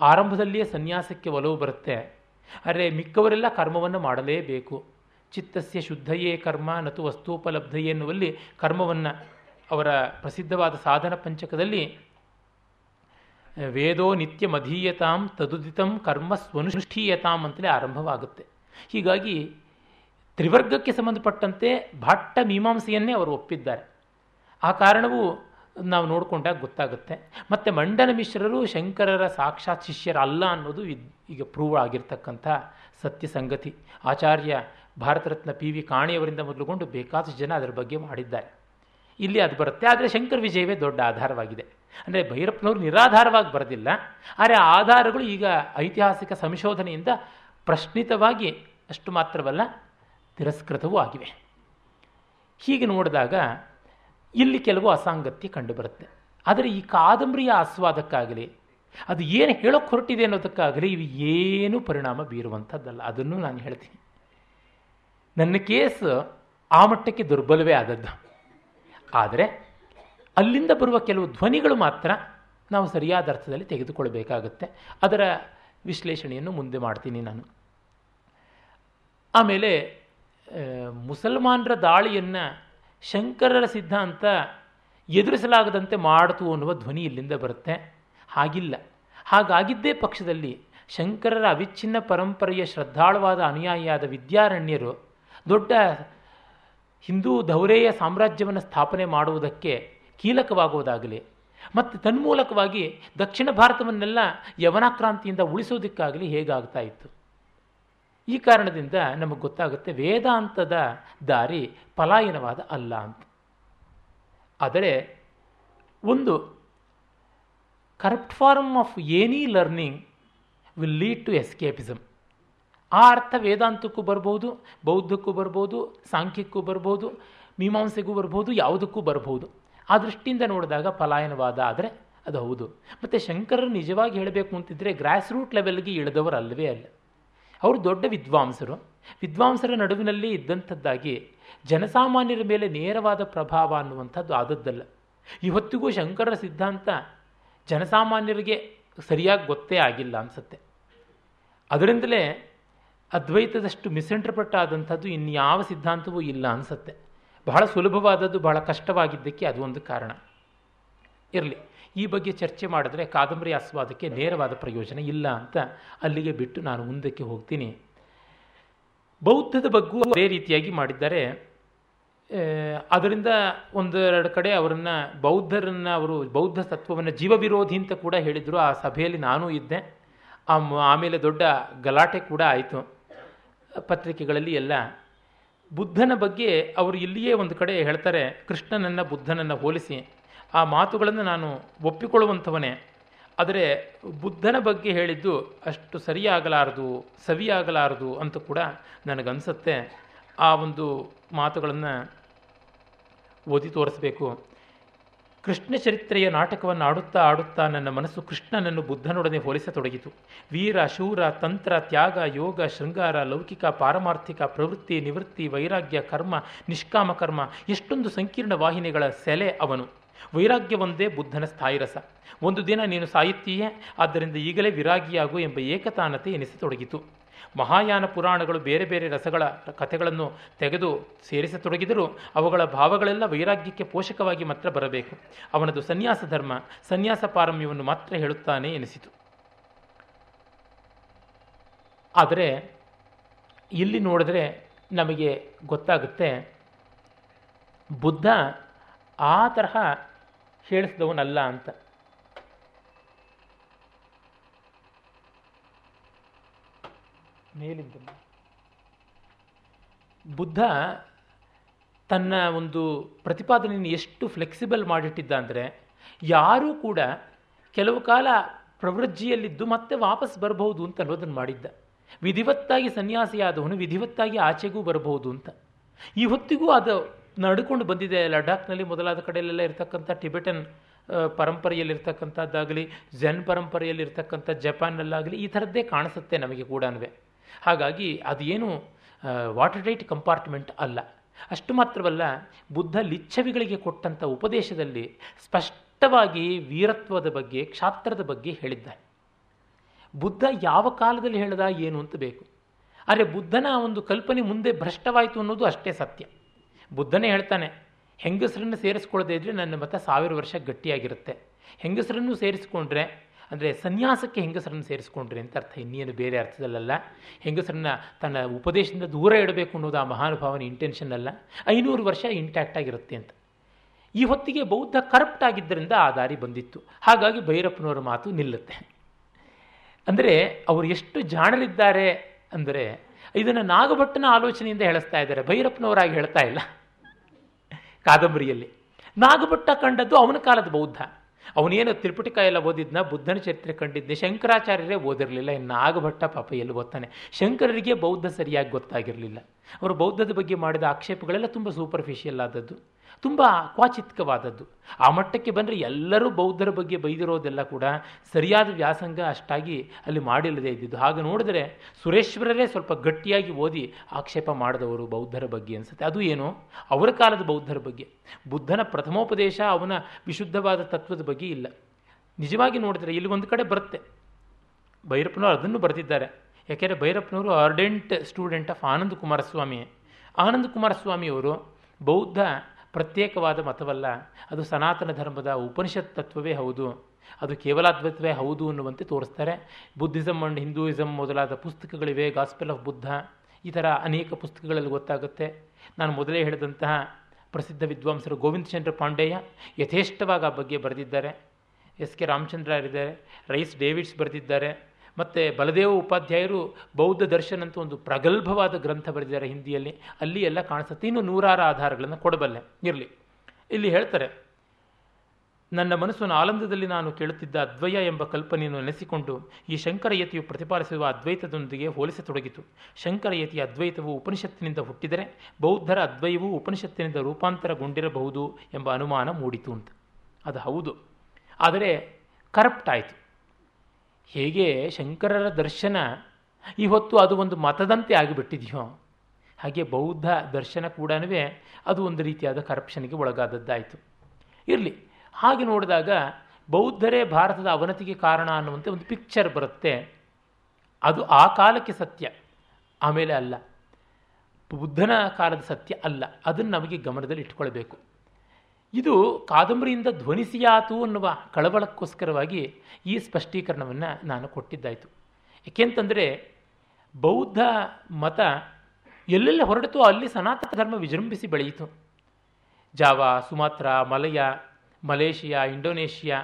ಆರಂಭದಲ್ಲಿಯೇ ಸನ್ಯಾಸಕ್ಕೆ ಒಲವು ಬರುತ್ತೆ. ಆದರೆ ಮಿಕ್ಕವರೆಲ್ಲ ಕರ್ಮವನ್ನು ಮಾಡಲೇಬೇಕು. ಚಿತ್ತಸ್ಯ ಶುದ್ಧಯೇ ಕರ್ಮ ನತು ವಸ್ತುಪಲಬ್ಧಯೇ ಎನ್ನುವಲ್ಲಿ ಕರ್ಮವನ್ನು ಅವರ ಪ್ರಸಿದ್ಧವಾದ ಸಾಧನ ಪಂಚಕದಲ್ಲಿ ವೇದೋ ನಿತ್ಯ ಮಧೀಯತಾಂ ತದುದಿತಂ ಕರ್ಮ ಸ್ವನುಷ್ಠೀಯತಾಂ ಅಂತಲೇ ಆರಂಭವಾಗುತ್ತೆ. ಹೀಗಾಗಿ ತ್ರಿವರ್ಗಕ್ಕೆ ಸಂಬಂಧಪಟ್ಟಂತೆ ಭಾಟ್ಟ ಮೀಮಾಂಸೆಯನ್ನೇ ಅವರು ಒಪ್ಪಿದ್ದಾರೆ. ಆ ಕಾರಣವು ನಾವು ನೋಡಿಕೊಂಡಾಗ ಗೊತ್ತಾಗುತ್ತೆ. ಮತ್ತು ಮಂಡನ ಮಿಶ್ರರು ಶಂಕರರ ಸಾಕ್ಷಾತ್ ಶಿಷ್ಯರಲ್ಲ ಅನ್ನೋದು ಈಗ ಪ್ರೂವ್ ಆಗಿರ್ತಕ್ಕಂಥ ಸತ್ಯ ಸಂಗತಿ. ಆಚಾರ್ಯ ಭಾರತ ರತ್ನ ಪಿ ವಿ ಕಾಣಿಯವರಿಂದ ಮೊದಲುಗೊಂಡು ಬೇಕಾದಷ್ಟು ಜನ ಅದರ ಬಗ್ಗೆ ಮಾಡಿದ್ದಾರೆ. ಇಲ್ಲಿ ಅದು ಬರುತ್ತೆ, ಆದರೆ ಶಂಕರ ವಿಜಯವೇ ದೊಡ್ಡ ಆಧಾರವಾಗಿದೆ. ಅಂದರೆ ಭೈರಪ್ಪನವರು ನಿರಾಧಾರವಾಗಿ ಬರೆದಿಲ್ಲ, ಆದರೆ ಆಧಾರಗಳು ಈಗ ಐತಿಹಾಸಿಕ ಸಂಶೋಧನೆಯಿಂದ ಪ್ರಶ್ನಿತವಾಗಿ ಅಷ್ಟು ಮಾತ್ರವಲ್ಲ ತಿರಸ್ಕೃತವೂ ಆಗಿವೆ. ಹೀಗೆ ನೋಡಿದಾಗ ಇಲ್ಲಿ ಕೆಲವು ಅಸಾಂಗತ್ಯ ಕಂಡುಬರುತ್ತೆ. ಆದರೆ ಈ ಕಾದಂಬರಿಯ ಆಸ್ವಾದಕ್ಕಾಗಲಿ, ಅದು ಏನು ಹೇಳೋಕ್ಕೆ ಹೊರಟಿದೆ ಅನ್ನೋದಕ್ಕಾಗಲಿ ಇವು ಏನು ಪರಿಣಾಮ ಬೀರುವಂಥದ್ದಲ್ಲ. ಅದನ್ನು ನಾನು ಹೇಳ್ತೀನಿ. ನನ್ನ ಕೇಸ್ ಆ ಮಟ್ಟಕ್ಕೆ ದುರ್ಬಲವೇ ಆದದ್ದು. ಆದರೆ ಅಲ್ಲಿಂದ ಬರುವ ಕೆಲವು ಧ್ವನಿಗಳು ಮಾತ್ರ ನಾವು ಸರಿಯಾದ ಅರ್ಥದಲ್ಲಿ ತೆಗೆದುಕೊಳ್ಳಬೇಕಾಗುತ್ತೆ ಅದರ ವಿಶ್ಲೇಷಣೆಯನ್ನು ಮುಂದೆ ಮಾಡ್ತೀನಿ ನಾನು. ಆಮೇಲೆ ಮುಸಲ್ಮಾನರ ದಾಳಿಯನ್ನು ಶಂಕರರ ಸಿದ್ಧಾಂತ ಎದುರಿಸಲಾಗದಂತೆ ಮಾಡಿತು ಅನ್ನುವ ಧ್ವನಿ ಇಲ್ಲಿಂದ ಬರುತ್ತೆ. ಹಾಗಿಲ್ಲ. ಹಾಗಾಗಿದ್ದೇ ಪಕ್ಷದಲ್ಲಿ ಶಂಕರರ ಅವಿಚ್ಛಿನ್ನ ಪರಂಪರೆಯ ಶ್ರದ್ಧಾಳುವಾದ ಅನುಯಾಯಿಯಾದ ವಿದ್ಯಾರಣ್ಯರು ದೊಡ್ಡ ಹಿಂದೂ ಧೌರೇಯ ಸಾಮ್ರಾಜ್ಯವನ್ನು ಸ್ಥಾಪನೆ ಮಾಡುವುದಕ್ಕೆ ಕೀಲಕವಾಗುವುದಾಗಲಿ ಮತ್ತು ತನ್ಮೂಲಕವಾಗಿ ದಕ್ಷಿಣ ಭಾರತವನ್ನೆಲ್ಲ ಯವನಾಕ್ರಾಂತಿಯಿಂದ ಉಳಿಸೋದಕ್ಕಾಗಲಿ ಹೇಗಾಗ್ತಾ ಇತ್ತು? ಈ ಕಾರಣದಿಂದ ನಮಗೆ ಗೊತ್ತಾಗುತ್ತೆ ವೇದಾಂತದ ದಾರಿ ಪಲಾಯನವಾದ ಅಲ್ಲ ಅಂತ. ಆದರೆ ಒಂದು corrupt form of any learning will lead to escapism ಆ ಅರ್ಥ ವೇದಾಂತಕ್ಕೂ ಬರ್ಬೋದು, ಬೌದ್ಧಕ್ಕೂ ಬರ್ಬೋದು, ಸಾಂಖ್ಯಕ್ಕೂ ಬರ್ಬೋದು, ಮೀಮಾಂಸೆಗೂ ಬರ್ಬೋದು, ಯಾವುದಕ್ಕೂ ಬರ್ಬೋದು. ಆ ದೃಷ್ಟಿಯಿಂದ ನೋಡಿದಾಗ ಪಲಾಯನವಾದ ಆದರೆ ಅದು ಹೌದು. ಮತ್ತು ಶಂಕರರು ನಿಜವಾಗಿ ಹೇಳಬೇಕು ಅಂತಿದ್ದರೆ ಗ್ರಾಸ್ ರೂಟ್ ಲೆವೆಲ್ಗೆ ಇಳಿದವರು ಅಲ್ಲವೇ ಅಲ್ಲ. ಅವರು ದೊಡ್ಡ ವಿದ್ವಾಂಸರು. ವಿದ್ವಾಂಸರ ನಡುವಿನಲ್ಲಿ ಇದ್ದಂಥದ್ದಾಗಿ ಜನಸಾಮಾನ್ಯರ ಮೇಲೆ ನೇರವಾದ ಪ್ರಭಾವ ಅನ್ನುವಂಥದ್ದು ಆದದ್ದಲ್ಲ. ಇವತ್ತಿಗೂ ಶಂಕರರ ಸಿದ್ಧಾಂತ ಜನಸಾಮಾನ್ಯರಿಗೆ ಸರಿಯಾಗಿ ಗೊತ್ತೇ ಆಗಿಲ್ಲ ಅನಿಸುತ್ತೆ. ಅದರಿಂದಲೇ ಅದ್ವೈತದಷ್ಟು ಮಿಸ್ಇಂಟರ್ಪ್ರೆಟ್ ಆದಂಥದ್ದು ಇನ್ಯಾವ ಸಿದ್ಧಾಂತವೂ ಇಲ್ಲ ಅನಿಸುತ್ತೆ. ಬಹಳ ಸುಲಭವಾದದ್ದು, ಬಹಳ ಕಷ್ಟವಾಗಿದ್ದಕ್ಕೆ ಅದು ಒಂದು ಕಾರಣ. ಇರಲಿ. ಈ ಬಗ್ಗೆ ಚರ್ಚೆ ಮಾಡಿದ್ರೆ ಕಾದಂಬರಿ ಆಸ್ವಾದಕ್ಕೆ ನೇರವಾದ ಪ್ರಯೋಜನ ಇಲ್ಲ ಅಂತ ಅಲ್ಲಿಗೆ ಬಿಟ್ಟು ನಾನು ಮುಂದಕ್ಕೆ ಹೋಗ್ತೀನಿ. ಬೌದ್ಧದ ಬಗ್ಗೂ ಅದೇ ರೀತಿಯಾಗಿ ಮಾಡಿದ್ದಾರೆ. ಅದರಿಂದ ಒಂದೆರಡು ಕಡೆ ಅವರನ್ನು ಬೌದ್ಧರನ್ನು ಅವರು ಬೌದ್ಧ ತತ್ವವನ್ನು ಜೀವ ವಿರೋಧಿ ಅಂತ ಕೂಡ ಹೇಳಿದರು. ಆ ಸಭೆಯಲ್ಲಿ ನಾನೂ ಇದ್ದೆ. ಆಮೇಲೆ ದೊಡ್ಡ ಗಲಾಟೆ ಕೂಡ ಆಯಿತು. ಪತ್ರಿಕೆಗಳಲ್ಲಿ ಎಲ್ಲ. ಬುದ್ಧನ ಬಗ್ಗೆ ಅವರು ಇಲ್ಲಿಯೇ ಒಂದು ಕಡೆ ಹೇಳ್ತಾರೆ, ಕೃಷ್ಣನನ್ನು ಬುದ್ಧನನ್ನು ಹೋಲಿಸಿ. ಆ ಮಾತುಗಳನ್ನು ನಾನು ಒಪ್ಪಿಕೊಳ್ಳುವಂಥವನೇ. ಆದರೆ ಬುದ್ಧನ ಬಗ್ಗೆ ಹೇಳಿದ್ದು ಅಷ್ಟು ಸರಿಯಾಗಲಾರದು, ಸವಿಯಾಗಲಾರದು ಅಂತ ಕೂಡ ನನಗನ್ಸುತ್ತೆ. ಆ ಒಂದು ಮಾತುಗಳನ್ನು ಓದಿ ತೋರಿಸಬೇಕು. ಕೃಷ್ಣ ಚರಿತ್ರೆಯ ನಾಟಕವನ್ನು ಆಡುತ್ತಾ ಆಡುತ್ತಾ ನನ್ನ ಮನಸ್ಸು ಕೃಷ್ಣನನ್ನು ಬುದ್ಧನೊಡನೆ ಹೋಲಿಸತೊಡಗಿತು ವೀರ, ಶೂರ, ತಂತ್ರ, ತ್ಯಾಗ, ಯೋಗ, ಶೃಂಗಾರ, ಲೌಕಿಕ, ಪಾರಮಾರ್ಥಿಕ, ಪ್ರವೃತ್ತಿ, ನಿವೃತ್ತಿ, ವೈರಾಗ್ಯ, ಕರ್ಮ, ನಿಷ್ಕಾಮ ಕರ್ಮ, ಎಷ್ಟೊಂದು ಸಂಕೀರ್ಣ ವಾಹಿನಿಗಳ ಸೆಲೆ ಅವನು. ವೈರಾಗ್ಯವೊಂದೇ ಬುದ್ಧನ ಸ್ಥಾಯಿರಸ. ಒಂದು ದಿನ ನೀನು ಸಾಯುತ್ತೀಯೇ, ಆದ್ದರಿಂದ ಈಗಲೇ ವಿರಾಗಿಯಾಗು ಎಂಬ ಏಕತಾನತೆ ಎನಿಸತೊಡಗಿತು. ಮಹಾಯಾನ ಪುರಾಣಗಳು ಬೇರೆ ಬೇರೆ ರಸಗಳ ಕಥೆಗಳನ್ನು ತೆಗೆದು ಸೇರಿಸತೊಡಗಿದರೂ ಅವುಗಳ ಭಾವಗಳೆಲ್ಲ ವೈರಾಗ್ಯಕ್ಕೆ ಪೋಷಕವಾಗಿ ಮಾತ್ರ ಬರಬೇಕು. ಅವನದು ಸನ್ಯಾಸ ಧರ್ಮ, ಸನ್ಯಾಸ ಪಾರಮ್ಯವನ್ನು ಮಾತ್ರ ಹೇಳುತ್ತಾನೆ ಎನಿಸಿತು. ಆದರೆ ಇಲ್ಲಿ ನೋಡಿದ್ರೆ ನಮಗೆ ಗೊತ್ತಾಗುತ್ತೆ, ಬುದ್ಧ ಆ ತರಹ ಹೇಳಿಸಿದವನಲ್ಲ ಅಂತ. ಮೇಲಿಂದ. ಬುದ್ಧ ತನ್ನ ಒಂದು ಪ್ರತಿಪಾದನೆಯನ್ನು ಎಷ್ಟು ಫ್ಲೆಕ್ಸಿಬಲ್ ಮಾಡಿಟ್ಟಿದ್ದ ಅಂದರೆ, ಯಾರೂ ಕೂಡ ಕೆಲವು ಕಾಲ ಪ್ರವೃಜ್ಜಿಯಲ್ಲಿದ್ದು ಮತ್ತೆ ವಾಪಸ್ ಬರಬಹುದು ಅಂತ ಅನ್ನೋದನ್ನು ಮಾಡಿದ್ದ. ವಿಧಿವತ್ತಾಗಿ ಸನ್ಯಾಸಿಯಾದವನು ವಿಧಿವತ್ತಾಗಿ ಆಚೆಗೂ ಬರಬಹುದು ಅಂತ. ಈ ಹೊತ್ತಿಗೂ ಅದು ನಡ್ಕೊಂಡು ಬಂದಿದೆ. ಲಡಾಖ್ನಲ್ಲಿ ಮೊದಲಾದ ಕಡೆಯಲ್ಲೆಲ್ಲ ಇರತಕ್ಕಂಥ ಟಿಬೆಟನ್ ಪರಂಪರೆಯಲ್ಲಿರ್ತಕ್ಕಂಥದ್ದಾಗಲಿ, ಝೆನ್ ಪರಂಪರೆಯಲ್ಲಿರ್ತಕ್ಕಂಥ ಜಪಾನ್ನಲ್ಲಾಗಲಿ ಈ ಥರದ್ದೇ ಕಾಣಿಸುತ್ತೆ ನಮಗೆ ಕೂಡ ಹಾಗಾಗಿ ಅದೇನು ವಾಟರ್ ಟೈಟ್ ಕಂಪಾರ್ಟ್ಮೆಂಟ್ ಅಲ್ಲ. ಅಷ್ಟು ಮಾತ್ರವಲ್ಲ, ಬುದ್ಧ ಲಿಚ್ಛವಿಗಳಿಗೆ ಕೊಟ್ಟಂಥ ಉಪದೇಶದಲ್ಲಿ ಸ್ಪಷ್ಟವಾಗಿ ವೀರತ್ವದ ಬಗ್ಗೆ, ಕ್ಷಾತ್ರದ ಬಗ್ಗೆ ಹೇಳಿದ್ದಾನೆ ಬುದ್ಧ ಯಾವ ಕಾಲದಲ್ಲಿ ಹೇಳ್ದ ಏನು ಅಂತ ಬೇಕು. ಆದರೆ ಬುದ್ಧನ ಒಂದು ಕಲ್ಪನೆ ಮುಂದೆ ಭ್ರಷ್ಟವಾಯಿತು ಅನ್ನೋದು ಅಷ್ಟೇ ಸತ್ಯ. ಬುದ್ಧನೇ ಹೇಳ್ತಾನೆ, ಹೆಂಗಸರನ್ನು ಸೇರಿಸ್ಕೊಳ್ಳದೇ ಇದ್ದರೆ ನನ್ನ ಮತ ಸಾವಿರ ವರ್ಷ ಗಟ್ಟಿಯಾಗಿರುತ್ತೆ. ಹೆಂಗಸರನ್ನು ಸೇರಿಸ್ಕೊಂಡ್ರೆ, ಅಂದರೆ ಸನ್ಯಾಸಕ್ಕೆ ಹೆಂಗಸರನ್ನು ಸೇರಿಸ್ಕೊಂಡ್ರೆ ಅಂತ ಅರ್ಥ ಇನ್ನೇನು ಬೇರೆ ಅರ್ಥದಲ್ಲಲ್ಲ. ಹೆಂಗಸರನ್ನ ತನ್ನ ಉಪದೇಶದಿಂದ ದೂರ ಇಡಬೇಕು ಅನ್ನೋದು ಆ ಮಹಾನುಭಾವನ ಇಂಟೆನ್ಷನ್ ಅಲ್ಲ. ಐನೂರು ವರ್ಷ ಇಂಟ್ಯಾಕ್ಟ್ ಆಗಿರುತ್ತೆ ಅಂತ. ಈ ಹೊತ್ತಿಗೆ ಬೌದ್ಧ ಕರಪ್ಟ್ ಆಗಿದ್ದರಿಂದ ಆ ದಾರಿ ಬಂದಿತ್ತು. ಹಾಗಾಗಿ ಭೈರಪ್ಪನವರ ಮಾತು ನಿಲ್ಲುತ್ತೆ. ಅಂದರೆ ಅವರು ಎಷ್ಟು ಜಾಣರಿದ್ದಾರೆ ಅಂದರೆ ಇದನ್ನು ನಾಗಭಟ್ಟನ ಆಲೋಚನೆಯಿಂದ ಹೇಳಿಸ್ತಾ ಇದ್ದಾರೆ. ಭೈರಪ್ಪನವರಾಗಿ ಹೇಳ್ತಾ ಇಲ್ಲ. ಕಾದಂಬರಿಯಲ್ಲಿ. ನಾಗಭಟ್ಟ ಕಂಡದ್ದು ಅವನ ಕಾಲದ ಬೌದ್ಧ. ಅವನೇನು ತ್ರಿಪುಟಿಕ ಎಲ್ಲ ಓದಿದ್ನ, ಬುದ್ಧನ ಚರಿತ್ರೆ ಕಂಡಿದ್ದೆ ಶಂಕರಾಚಾರ್ಯರೇ ಓದಿರಲಿಲ್ಲ, ಇನ್ನು ನಾಗಭಟ್ಟ ಪಾಪ ಎಲ್ಲಿ ಓದ್ತಾನೆ? ಶಂಕರರಿಗೆ ಬೌದ್ಧ ಸರಿಯಾಗಿ ಗೊತ್ತಾಗಿರಲಿಲ್ಲ. ಅವರು ಬೌದ್ಧದ ಬಗ್ಗೆ ಮಾಡಿದ ಆಕ್ಷೇಪಗಳೆಲ್ಲ ತುಂಬ ಸೂಪರ್ಫಿಷಿಯಲ್ ಆದದ್ದು. ತುಂಬ ಕ್ವಾಚಿತ್ಕವಾದದ್ದು. ಆ ಮಟ್ಟಕ್ಕೆ ಬಂದರೆ ಎಲ್ಲರೂ ಬೌದ್ಧರ ಬಗ್ಗೆ ಬೈದಿರೋದೆಲ್ಲ ಕೂಡ ಸರಿಯಾದ ವ್ಯಾಸಂಗ ಅಷ್ಟಾಗಿ ಅಲ್ಲಿ ಮಾಡಿಲ್ಲದೆ ಇದ್ದಿದ್ದು. ಹಾಗೆ ನೋಡಿದ್ರೆ ಸುರೇಶ್ವರರೇ ಸ್ವಲ್ಪ ಗಟ್ಟಿಯಾಗಿ ಓದಿ ಆಕ್ಷೇಪ ಮಾಡಿದವರು ಬೌದ್ಧರ ಬಗ್ಗೆ ಅನಿಸುತ್ತೆ. ಅದು ಏನು? ಅವರ ಕಾಲದ ಬೌದ್ಧರ ಬಗ್ಗೆ. ಬುದ್ಧನ ಪ್ರಥಮೋಪದೇಶ ಅವನ ವಿಶುದ್ಧವಾದ ತತ್ವದ ಬಗ್ಗೆ ಇಲ್ಲ. ನಿಜವಾಗಿ ನೋಡಿದ್ರೆ ಇಲ್ಲಿ ಒಂದು ಕಡೆ ಬರುತ್ತೆ. ಭೈರಪ್ಪನವರು ಅದನ್ನು ಬರೆದಿದ್ದಾರೆ. ಯಾಕೆಂದರೆ ಭೈರಪ್ಪನವರು ardent student of Ananda Kumaraswamy. Ananda ಕುಮಾರಸ್ವಾಮಿಯವರು ಬೌದ್ಧ ಪ್ರತ್ಯೇಕವಾದ ಮತವಲ್ಲ, ಅದು ಸನಾತನ ಧರ್ಮದ ಉಪನಿಷತ್ ತತ್ವವೇ ಹೌದು. ಅದು ಕೇವಲ ಕೇವಲಾದ್ವೈತವೇ ಹೌದು ಅನ್ನುವಂತೆ ತೋರಿಸ್ತಾರೆ. ಬುದ್ಧಿಸಮ್ ಅಂಡ್ ಹಿಂದೂಯಿಸಮ್ ಮೊದಲಾದ ಪುಸ್ತಕಗಳಿವೆ ಗಾಸ್ಪೆಲ್ ಆಫ್ ಬುದ್ಧ ಈ ಥರ ಅನೇಕ ಪುಸ್ತಕಗಳಲ್ಲಿ ಗೊತ್ತಾಗುತ್ತೆ. ನಾನು ಮೊದಲೇ ಹೇಳಿದಂತಹ ಪ್ರಸಿದ್ಧ ವಿದ್ವಾಂಸರು ಗೋವಿಂದ ಚಂದ್ರ ಪಾಂಡೆಯ ಯಥೇಷ್ಟವಾಗಿ ಆ ಬಗ್ಗೆ ಬರೆದಿದ್ದಾರೆ. ಎಸ್ ಕೆ ರಾಮಚಂದ್ರ ಇದ್ದಾರೆ ರೈಸ್ ಡೇವಿಡ್ಸ್ ಬರೆದಿದ್ದಾರೆ. ಮತ್ತು ಬಲದೇವ ಉಪಾಧ್ಯಾಯರು ಬೌದ್ಧ ದರ್ಶನ ಅಂತ ಒಂದು ಪ್ರಗಲ್ಭವಾದ ಗ್ರಂಥ ಬರೆದಿದ್ದಾರೆ ಹಿಂದಿಯಲ್ಲಿ. ಅಲ್ಲಿ ಎಲ್ಲ ಕಾಣಿಸುತ್ತೆ. ಇನ್ನು ನೂರಾರು ಆಧಾರಗಳನ್ನು ಕೊಡಬಲ್ಲೆ. ಇರಲಿ. ಇಲ್ಲಿ ಹೇಳ್ತಾರೆ, ನನ್ನ ಮನಸ್ಸನ್ನು ಆಲಂದದಲ್ಲಿ ನಾನು ಕೇಳುತ್ತಿದ್ದ ಅದ್ವಯ ಎಂಬ ಕಲ್ಪನೆಯನ್ನು ನೆನೆಸಿಕೊಂಡು ಈ ಶಂಕರಯತಿಯು ಪ್ರತಿಪಾದಿಸುವ ಅದ್ವೈತದೊಂದಿಗೆ ಹೋಲಿಸತೊಡಗಿತು. ಶಂಕರಯತಿಯ ಅದ್ವೈತವು ಉಪನಿಷತ್ತಿನಿಂದ ಹುಟ್ಟಿದರೆ ಬೌದ್ಧರ ಅದ್ವಯವೂ ಉಪನಿಷತ್ತಿನಿಂದ ರೂಪಾಂತರಗೊಂಡಿರಬಹುದು ಎಂಬ ಅನುಮಾನ ಮೂಡಿತು ಅಂತ. ಅದು ಹೌದು. ಆದರೆ ಕರಪ್ಟ್ ಆಯಿತು. ಹೇಗೆ ಶಂಕರರ ದರ್ಶನ? ಇವತ್ತು ಅದು ಒಂದು ಮತದಂತೆ ಆಗಿಬಿಟ್ಟಿದೆಯೋ? ಹಾಗೆ ಬೌದ್ಧ ದರ್ಶನ ಕೂಡ ಅದು ಒಂದು ರೀತಿಯಾದ ಕರಪ್ಷನ್ಗೆ ಒಳಗಾದದ್ದಾಯಿತು. ಇರಲಿ, ಹಾಗೆ ನೋಡಿದಾಗ ಬೌದ್ಧರೇ ಭಾರತದ ಅವನತಿಗೆ ಕಾರಣ ಅನ್ನುವಂತೆ ಒಂದು ಪಿಕ್ಚರ್ ಬರುತ್ತೆ. ಅದು ಆ ಕಾಲಕ್ಕೆ ಸತ್ಯ, ಆಮೇಲೆ ಅಲ್ಲ. ಬುದ್ಧನ ಕಾಲದ ಸತ್ಯ ಅಲ್ಲ. ಅದನ್ನು ನಮಗೆ ಗಮನದಲ್ಲಿ ಇಟ್ಕೊಳ್ಬೇಕು. ಇದು ಕಾದಂಬರಿಯಿಂದ ಧ್ವನಿಸಿಯಾತು ಅನ್ನುವ ಕಳವಳಕ್ಕೋಸ್ಕರವಾಗಿ ಈ ಸ್ಪಷ್ಟೀಕರಣವನ್ನು ನಾನು ಕೊಟ್ಟಿದ್ದಾಯಿತು. ಏಕೆಂತಂದರೆ ಬೌದ್ಧ ಮತ ಎಲ್ಲೆಲ್ಲ ಹೊರಡಿತು ಅಲ್ಲಿ ಸನಾತನ ಧರ್ಮ ವಿಜೃಂಭಿಸಿ ಬೆಳೆಯಿತು. Java, Sumatra, Malaya, Malaysia, Indonesia,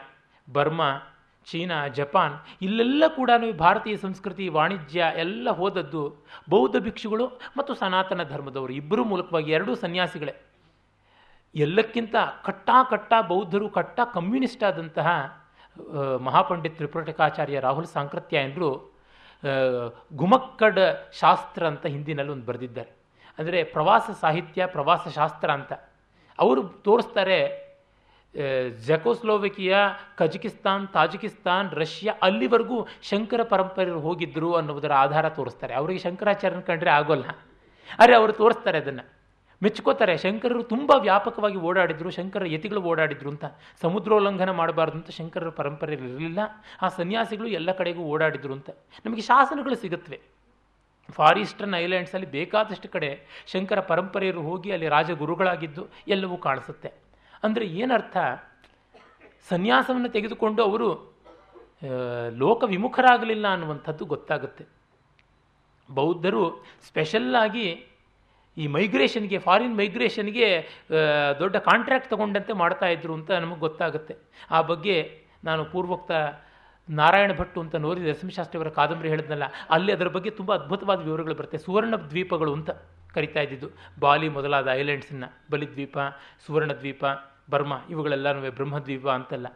Burma, China, Japan ಇಲ್ಲೆಲ್ಲ ಕೂಡ ಭಾರತೀಯ ಸಂಸ್ಕೃತಿ, ವಾಣಿಜ್ಯ ಎಲ್ಲ ಹೋದದ್ದು ಬೌದ್ಧ ಭಿಕ್ಷುಗಳು ಮತ್ತು ಸನಾತನ ಧರ್ಮದವರು. ಇಬ್ಬರೂ ಮೂಲಕವಾಗಿ ಎರಡೂ ಸನ್ಯಾಸಿಗಳೇ. ಎಲ್ಲಕ್ಕಿಂತ ಕಟ್ಟಾ ಕಟ್ಟ ಬೌದ್ಧರು, ಕಟ್ಟ ಕಮ್ಯುನಿಸ್ಟ್ ಆದಂತಹ ಮಹಾಪಂಡಿತ್ ತ್ರಿಪುರಟಕಾಚಾರ್ಯ ರಾಹುಲ್ ಸಾಂಕೃತ್ಯಾಯನರು ಗುಮಕ್ಕಡ್ ಶಾಸ್ತ್ರ ಅಂತ ಹಿಂದಿನಲ್ಲಿ ಒಂದು ಬರೆದಿದ್ದಾರೆ. ಅಂದರೆ ಪ್ರವಾಸ ಸಾಹಿತ್ಯ, ಪ್ರವಾಸ ಶಾಸ್ತ್ರ ಅಂತ. ಅವರು ತೋರಿಸ್ತಾರೆ ಜಕೋಸ್ಲೋವಿಕಿಯಾ, ಕಜಕಿಸ್ತಾನ್, ತಾಜಿಕಿಸ್ತಾನ್, ರಷ್ಯಾ ಅಲ್ಲಿವರೆಗೂ ಶಂಕರ ಪರಂಪರೆಯರು ಹೋಗಿದ್ದರು ಅನ್ನೋದರ ಆಧಾರ ತೋರಿಸ್ತಾರೆ. ಅವರಿಗೆ ಶಂಕರಾಚಾರ್ಯನ ಕಂಡ್ರೆ ಆಗೋಲ್ಲ. ಆದರೆ ಅವರು ತೋರಿಸ್ತಾರೆ ಅದನ್ನು. ಮೆಚ್ಕೋತಾರೆ. ಶಂಕರರು ತುಂಬ ವ್ಯಾಪಕವಾಗಿ ಓಡಾಡಿದ್ರು ಶಂಕರ ಯತಿಗಳು ಓಡಾಡಿದ್ರು ಅಂತ. ಸಮುದ್ರೋಲ್ಲಂಘನ ಮಾಡಬಾರ್ದು ಅಂತ ಶಂಕರರ ಪರಂಪರೆ ಇರಲಿಲ್ಲ. ಆ ಸನ್ಯಾಸಿಗಳು ಎಲ್ಲ ಕಡೆಗೂ ಓಡಾಡಿದ್ರು ಅಂತ. ನಮಗೆ ಶಾಸನಗಳು ಸಿಗುತ್ತವೆ. ಫಾರ್ ಈಸ್ಟರ್ನ್ ಐಲ್ಯಾಂಡ್ಸಲ್ಲಿ ಬೇಕಾದಷ್ಟು ಕಡೆ ಶಂಕರ ಪರಂಪರೆಯರು ಹೋಗಿ ಅಲ್ಲಿ ರಾಜಗುರುಗಳಾಗಿದ್ದು ಎಲ್ಲವೂ ಕಾಣಿಸುತ್ತೆ. ಅಂದರೆ ಏನರ್ಥ? ಸನ್ಯಾಸವನ್ನು ತೆಗೆದುಕೊಂಡು ಅವರು ಲೋಕ ವಿಮುಖರಾಗಲಿಲ್ಲ ಅನ್ನುವಂಥದ್ದು ಗೊತ್ತಾಗುತ್ತೆ. ಬೌದ್ಧರು ಸ್ಪೆಷಲ್ಲಾಗಿ ಈ ಮೈಗ್ರೇಷನ್ಗೆ ಫಾರಿನ್ ಮೈಗ್ರೇಷನ್ಗೆ ದೊಡ್ಡ ಕಾಂಟ್ರಾಕ್ಟ್ ತಗೊಂಡಂತೆ ಮಾಡ್ತಾ ಇದ್ರು ಅಂತ ನಮಗೆ ಗೊತ್ತಾಗುತ್ತೆ. ಆ ಬಗ್ಗೆ ನಾನು ಪೂರ್ವೋಕ್ತ ನಾರಾಯಣ ಭಟ್ಟು ಅಂತ ನೋರಿ ನರಸಿಂಹಶಾಸ್ತ್ರಿಯವರ ಕಾದಂಬರಿ ಹೇಳಿದ್ನಲ್ಲ, ಅಲ್ಲಿ ಅದರ ಬಗ್ಗೆ ತುಂಬ ಅದ್ಭುತವಾದ ವಿವರಗಳು ಬರುತ್ತೆ. ಸುವರ್ಣ ದ್ವೀಪಗಳು ಅಂತ ಕರಿತಾ ಇದ್ದಿದ್ದು. ಬಾಲಿ ಮೊದಲಾದ ಐಲ್ಯಾಂಡ್ಸನ್ನು ಬಲಿದ್ವೀಪ ಸುವರ್ಣ ದ್ವೀಪ ಬರ್ಮಾ, ಇವುಗಳೆಲ್ಲನೂ ಬ್ರಹ್ಮದ್ವೀಪ ಅಂತಲ್ಲ.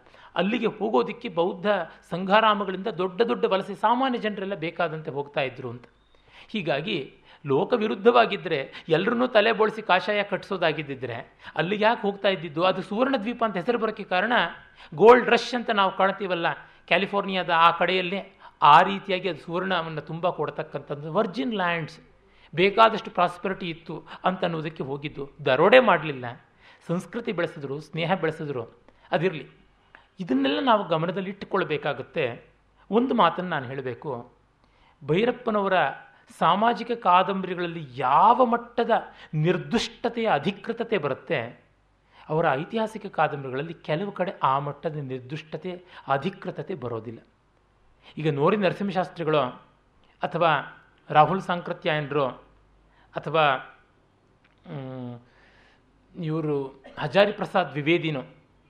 ಅಲ್ಲಿಗೆ ಹೋಗೋದಕ್ಕೆ ಬೌದ್ಧ ಸಂಘಾರಾಮಗಳಿಂದ ದೊಡ್ಡ ದೊಡ್ಡ ವಲಸೆ, ಸಾಮಾನ್ಯ ಜನರೆಲ್ಲ ಬೇಕಾದಂತೆ ಹೋಗ್ತಾ ಇದ್ರು ಅಂತ. ಹೀಗಾಗಿ ಲೋಕ ವಿರುದ್ಧವಾಗಿದ್ದರೆ ಎಲ್ಲರನ್ನೂ ತಲೆ ಬೋಳಿಸಿ ಕಾಷಾಯ ಕಟ್ಟಿಸೋದಾಗಿದ್ದಿದ್ರೆ ಅಲ್ಲಿಗೆ ಯಾಕೆ ಹೋಗ್ತಾ ಇದ್ದಿದ್ದು? ಅದು ಸುವರ್ಣ ದ್ವೀಪ ಅಂತ ಹೆಸರು ಬರೋಕ್ಕೆ ಕಾರಣ ಗೋಲ್ಡ್ ರಶ್ ಅಂತ ನಾವು ಕಾಣ್ತೀವಲ್ಲ, ಕ್ಯಾಲಿಫೋರ್ನಿಯಾದ ಆ ಕಡೆಯಲ್ಲಿ ಆ ರೀತಿಯಾಗಿ ಅದು ಸುವರ್ಣವನ್ನು ತುಂಬ ಕೊಡ್ತಕ್ಕಂಥದ್ದು. ವರ್ಜಿನ್ ಲ್ಯಾಂಡ್ಸ್, ಬೇಕಾದಷ್ಟು ಪ್ರಾಸ್ಪರಿಟಿ ಇತ್ತು ಅಂತ ಅನ್ನೋದಕ್ಕೆ ಹೋಗಿದ್ದು. ದರೋಡೆ ಮಾಡಲಿಲ್ಲ, ಸಂಸ್ಕೃತಿ ಬೆಳೆಸಿದ್ರು, ಸ್ನೇಹ ಬೆಳೆಸಿದ್ರು. ಅದಿರಲಿ, ಇದನ್ನೆಲ್ಲ ನಾವು ಗಮನದಲ್ಲಿಟ್ಟುಕೊಳ್ಬೇಕಾಗುತ್ತೆ. ಒಂದು ಮಾತನ್ನು ನಾನು ಹೇಳಬೇಕು. ಭೈರಪ್ಪನವರ ಸಾಮಾಜಿಕ ಕಾದಂಬರಿಗಳಲ್ಲಿ ಯಾವ ಮಟ್ಟದ ನಿರ್ದುಷ್ಟತೆಯ ಅಧಿಕೃತತೆ ಬರುತ್ತೆ, ಅವರ ಐತಿಹಾಸಿಕ ಕಾದಂಬರಿಗಳಲ್ಲಿ ಕೆಲವು ಕಡೆ ಆ ಮಟ್ಟದ ನಿರ್ದುಷ್ಟತೆ, ಅಧಿಕೃತತೆ ಬರೋದಿಲ್ಲ. ಈಗ ನೋರಿ ನರಸಿಂಹಶಾಸ್ತ್ರಿಗಳು ಅಥವಾ ರಾಹುಲ್ ಸಾಂಕೃತ್ಯಾಯನರು ಅಥವಾ ಇವರು ಹಜಾರಿ ಪ್ರಸಾದ್ ದ್ವಿವೇದಿನೋ,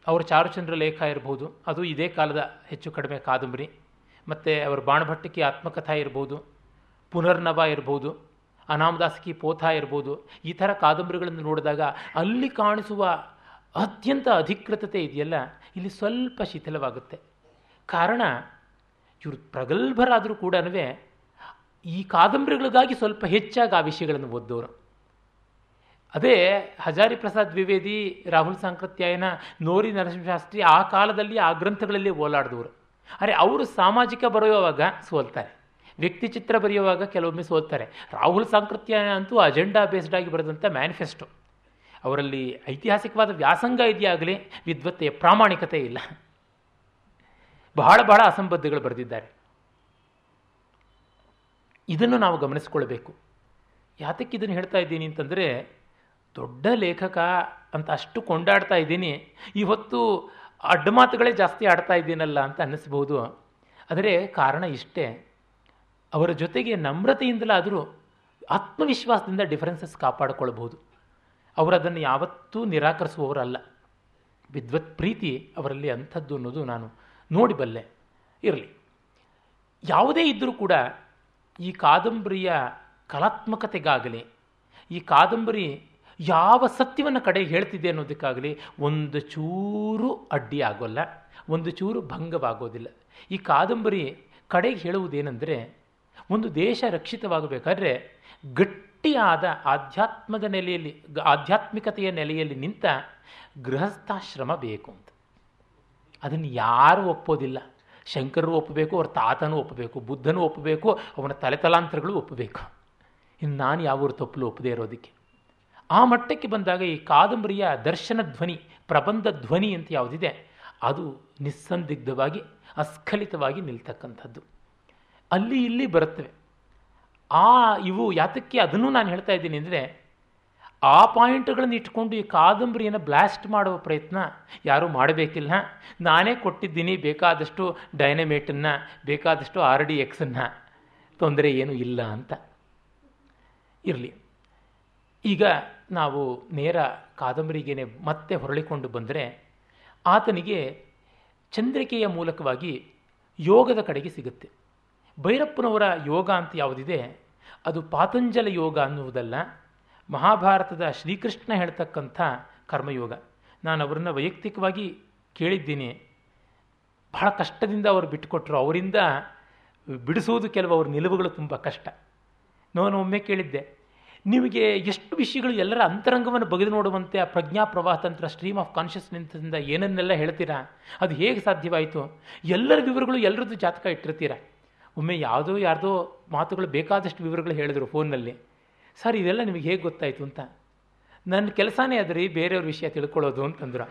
ಅವರ ಚಾರುಚಂದ್ರ ಲೇಖ ಇರ್ಬೋದು, ಅದು ಇದೇ ಕಾಲದ ಹೆಚ್ಚು ಕಡಿಮೆ ಕಾದಂಬರಿ. ಮತ್ತು ಅವರ ಬಾಣಭಟ್ಟಕಿ ಆತ್ಮಕಥಾ ಇರ್ಬೋದು ಪುನರ್ನವ ಇರ್ಬೋದು, ಅನಾಮದಾಸಕಿ ಪೋಥ ಇರ್ಬೋದು, ಈ ಥರ ಕಾದಂಬರಿಗಳನ್ನು ನೋಡಿದಾಗ ಅಲ್ಲಿ ಕಾಣಿಸುವ ಅತ್ಯಂತ ಅಧಿಕೃತತೆ ಇದೆಯಲ್ಲ, ಇಲ್ಲಿ ಸ್ವಲ್ಪ ಶಿಥಿಲವಾಗುತ್ತೆ. ಕಾರಣ, ಇವರು ಪ್ರಗಲ್ಭರಾದರೂ ಕೂಡ ಈ ಕಾದಂಬರಿಗಳಿಗಾಗಿ ಸ್ವಲ್ಪ ಹೆಚ್ಚಾಗಿ ಆ ವಿಷಯಗಳನ್ನು ಓದ್ದವರು. ಅದೇ ಹಜಾರಿ ಪ್ರಸಾದ್ ದ್ವಿವೇದಿ, ರಾಹುಲ್ ಸಾಂಕೃತ್ಯಾಯನ ನೋರಿ ನರಸಿಂಹಶಾಸ್ತ್ರಿ ಆ ಕಾಲದಲ್ಲಿ ಆ ಗ್ರಂಥಗಳಲ್ಲಿ ಓಲಾಡಿದವರು. ಅರೆ ಅವರು ಸಾಮಾಜಿಕ ಬರೆಯುವಾಗ ಸೋಲ್ತಾರೆ. ವ್ಯಕ್ತಿ ಚಿತ್ರ ಬರೆಯುವಾಗ ಕೆಲವೊಮ್ಮೆ ಸೋಲ್ತಾರೆ. ರಾಹುಲ್ ಸಾಂಕೃತ್ಯ ಅಂತೂ ಅಜೆಂಡಾ ಬೇಸ್ಡ್ ಆಗಿ ಬರೆದಂಥ ಮ್ಯಾನಿಫೆಸ್ಟೋ ಅವರಲ್ಲಿ ಐತಿಹಾಸಿಕವಾದ ವ್ಯಾಸಂಗ ಇದೆಯಾಗಲಿ ವಿದ್ವತ್ತೆಯ ಪ್ರಾಮಾಣಿಕತೆ ಇಲ್ಲ. ಬಹಳ ಬಹಳ ಅಸಂಬದ್ಧಗಳು ಬರೆದಿದ್ದಾರೆ. ಇದನ್ನು ನಾವು ಗಮನಿಸಿಕೊಳ್ಬೇಕು ಯಾತಕ್ಕೆ ಇದನ್ನು ಹೇಳ್ತಾ ಇದ್ದೀನಿ ಅಂತಂದರೆ, ದೊಡ್ಡ ಲೇಖಕ ಅಂತ ಅಷ್ಟು ಕೊಂಡಾಡ್ತಾ ಇದ್ದೀನಿ. ಇವತ್ತು ಅಡ್ಡಮಾತುಗಳೇ ಜಾಸ್ತಿ ಆಡ್ತಾ ಇದ್ದೀನಲ್ಲ ಅಂತ ಅನ್ನಿಸ್ಬೋದು ಆದರೆ ಕಾರಣ ಇಷ್ಟೇ. ಅವರ ಜೊತೆಗೆ ನಮ್ರತೆಯಿಂದಲಾದರೂ ಆತ್ಮವಿಶ್ವಾಸದಿಂದ ಡಿಫರೆನ್ಸಸ್ ಕಾಪಾಡಿಕೊಳ್ಬಹುದು. ಅವರು ಅದನ್ನು ಯಾವತ್ತೂ ನಿರಾಕರಿಸುವವರಲ್ಲ. ವಿದ್ವತ್ ಪ್ರೀತಿ ಅವರಲ್ಲಿ ಅಂಥದ್ದು ಅನ್ನೋದು ನಾನು ನೋಡಿಬಲ್ಲೆ ಇರಲಿ. ಯಾವುದೇ ಇದ್ದರೂ ಕೂಡ ಈ ಕಾದಂಬರಿಯ ಕಲಾತ್ಮಕತೆಗಾಗಲಿ, ಈ ಕಾದಂಬರಿ ಯಾವ ಸತ್ಯವನ್ನು ಕಡೆ ಹೇಳ್ತಿದೆ ಅನ್ನೋದಕ್ಕಾಗಲಿ ಒಂದು ಚೂರು ಅಡ್ಡಿ ಆಗೋಲ್ಲ, ಒಂದು ಚೂರು ಭಂಗವಾಗೋದಿಲ್ಲ. ಈ ಕಾದಂಬರಿ ಕಡೆಗೆ ಹೇಳುವುದೇನೆಂದರೆ ಒಂದು ದೇಶ ರಕ್ಷಿತವಾಗಬೇಕಾದ್ರೆ ಗಟ್ಟಿಯಾದ ಆಧ್ಯಾತ್ಮದ ನೆಲೆಯಲ್ಲಿ, ಆಧ್ಯಾತ್ಮಿಕತೆಯ ನೆಲೆಯಲ್ಲಿ ನಿಂತ ಗೃಹಸ್ಥಾಶ್ರಮ ಬೇಕು ಅಂತ. ಅದನ್ನು ಯಾರೂ ಒಪ್ಪೋದಿಲ್ಲ. ಶಂಕರರು ಒಪ್ಪಬೇಕು, ಅವ್ರ ತಾತನೂ ಒಪ್ಪಬೇಕು, ಬುದ್ಧನೂ ಒಪ್ಪಬೇಕು, ಅವನ ತಲೆತಲಾಂತರಗಳು ಒಪ್ಪಬೇಕು. ಇನ್ನು ನಾನು ಯಾವ ತಪ್ಪಲು ಒಪ್ಪದೇ ಇರೋದಕ್ಕೆ? ಆ ಮಟ್ಟಕ್ಕೆ ಬಂದಾಗ ಈ ಕಾದಂಬರಿಯ ದರ್ಶನ ಧ್ವನಿ, ಪ್ರಬಂಧ ಧ್ವನಿ ಅಂತ ಯಾವುದಿದೆ, ಅದು ನಿಸ್ಸಂದಿಗ್ಧವಾಗಿ, ಅಸ್ಖಲಿತವಾಗಿ ನಿಲ್ತಕ್ಕಂಥದ್ದು. ಅಲ್ಲಿ ಇಲ್ಲಿ ಬರುತ್ತವೆ. ಆ ಇವು ಯಾತಕ್ಕೆ ಅದನ್ನು ನಾನು ಹೇಳ್ತಾ ಇದ್ದೀನಿ ಅಂದರೆ, ಆ ಪಾಯಿಂಟ್ಗಳನ್ನು ಇಟ್ಕೊಂಡು ಈ ಕಾದಂಬರಿಯನ್ನು ಬ್ಲಾಸ್ಟ್ ಮಾಡುವ ಪ್ರಯತ್ನ ಯಾರೂ ಮಾಡಬೇಕಿಲ್ಲ. ನಾನೇ ಕೊಟ್ಟಿದ್ದೀನಿ, ಬೇಕಾದಷ್ಟು ಡೈನಮೇಟನ್ನು, ಬೇಕಾದಷ್ಟು ಆರ್ ಡಿ ಎಕ್ಸನ್ನು. ತೊಂದರೆ ಏನೂ ಇಲ್ಲ ಅಂತ. ಇರಲಿ. ಈಗ ನಾವು ನೇರ ಕಾದಂಬರಿಗೇನೆ ಮತ್ತೆ ಹೊರಳಿಕೊಂಡು ಬಂದರೆ, ಆತನಿಗೆ ಚಂದ್ರಿಕೆಯ ಮೂಲಕವಾಗಿ ಯೋಗದ ಕಡೆಗೆ ಸಿಗುತ್ತೆ. ಭೈರಪ್ಪನವರ ಯೋಗ ಅಂತ ಯಾವುದಿದೆ? ಅದು ಪಾತಂಜಲ ಯೋಗ ಅನ್ನುವುದಲ್ಲ. ಮಹಾಭಾರತದ ಶ್ರೀಕೃಷ್ಣ ಹೇಳ್ತಕ್ಕಂಥ ಕರ್ಮಯೋಗ. ನಾನು ಅವರನ್ನ ವೈಯಕ್ತಿಕವಾಗಿ ಕೇಳಿದ್ದೀನಿ. ಬಹಳ ಕಷ್ಟದಿಂದ ಅವರು ಬಿಟ್ಟುಕೊಟ್ರು ಅವರಿಂದ ಬಿಡಿಸುವುದು ಕೆಲವು ಅವ್ರ ನಿಲುವುಗಳು ತುಂಬ ಕಷ್ಟ. ನಾನು ಒಮ್ಮೆ ಕೇಳಿದ್ದೆ, ನಿಮಗೆ ಎಷ್ಟು ವಿಷಯಗಳು ಎಲ್ಲರ ಅಂತರಂಗವನ್ನು ಬಗೆದು ನೋಡುವಂತೆ ಆ ಪ್ರಜ್ಞಾ ಪ್ರವಾಹ ತಂತ್ರ ಸ್ಟ್ರೀಮ್ ಆಫ್ ಕಾನ್ಷಿಯಸ್ನೆಸ್ನಿಂದ ಏನನ್ನೆಲ್ಲ ಹೇಳ್ತೀರಾ? ಅದು ಹೇಗೆ ಸಾಧ್ಯವಾಯಿತು? ಎಲ್ಲರ ವಿವರಗಳು ಎಲ್ಲರದ್ದು ಜಾತಕ ಇಟ್ಟಿರ್ತೀರಾ? ಒಮ್ಮೆ ಯಾವುದೋ ಯಾರ್ದೋ ಮಾತುಗಳು ಬೇಕಾದಷ್ಟು ವಿವರಗಳು ಹೇಳಿದ್ರು ಫೋನ್ನಲ್ಲಿ, ಸರ್, ಇದೆಲ್ಲ ನಿಮಗೆ ಹೇಗೆ ಗೊತ್ತಾಯಿತು ಅಂತ? ನನ್ನ ಕೆಲಸನೇ ಅದ್ರಿ ಬೇರೆಯವ್ರ ವಿಷಯ ತಿಳ್ಕೊಳ್ಳೋದು, ಅಂತಂದ್ರು.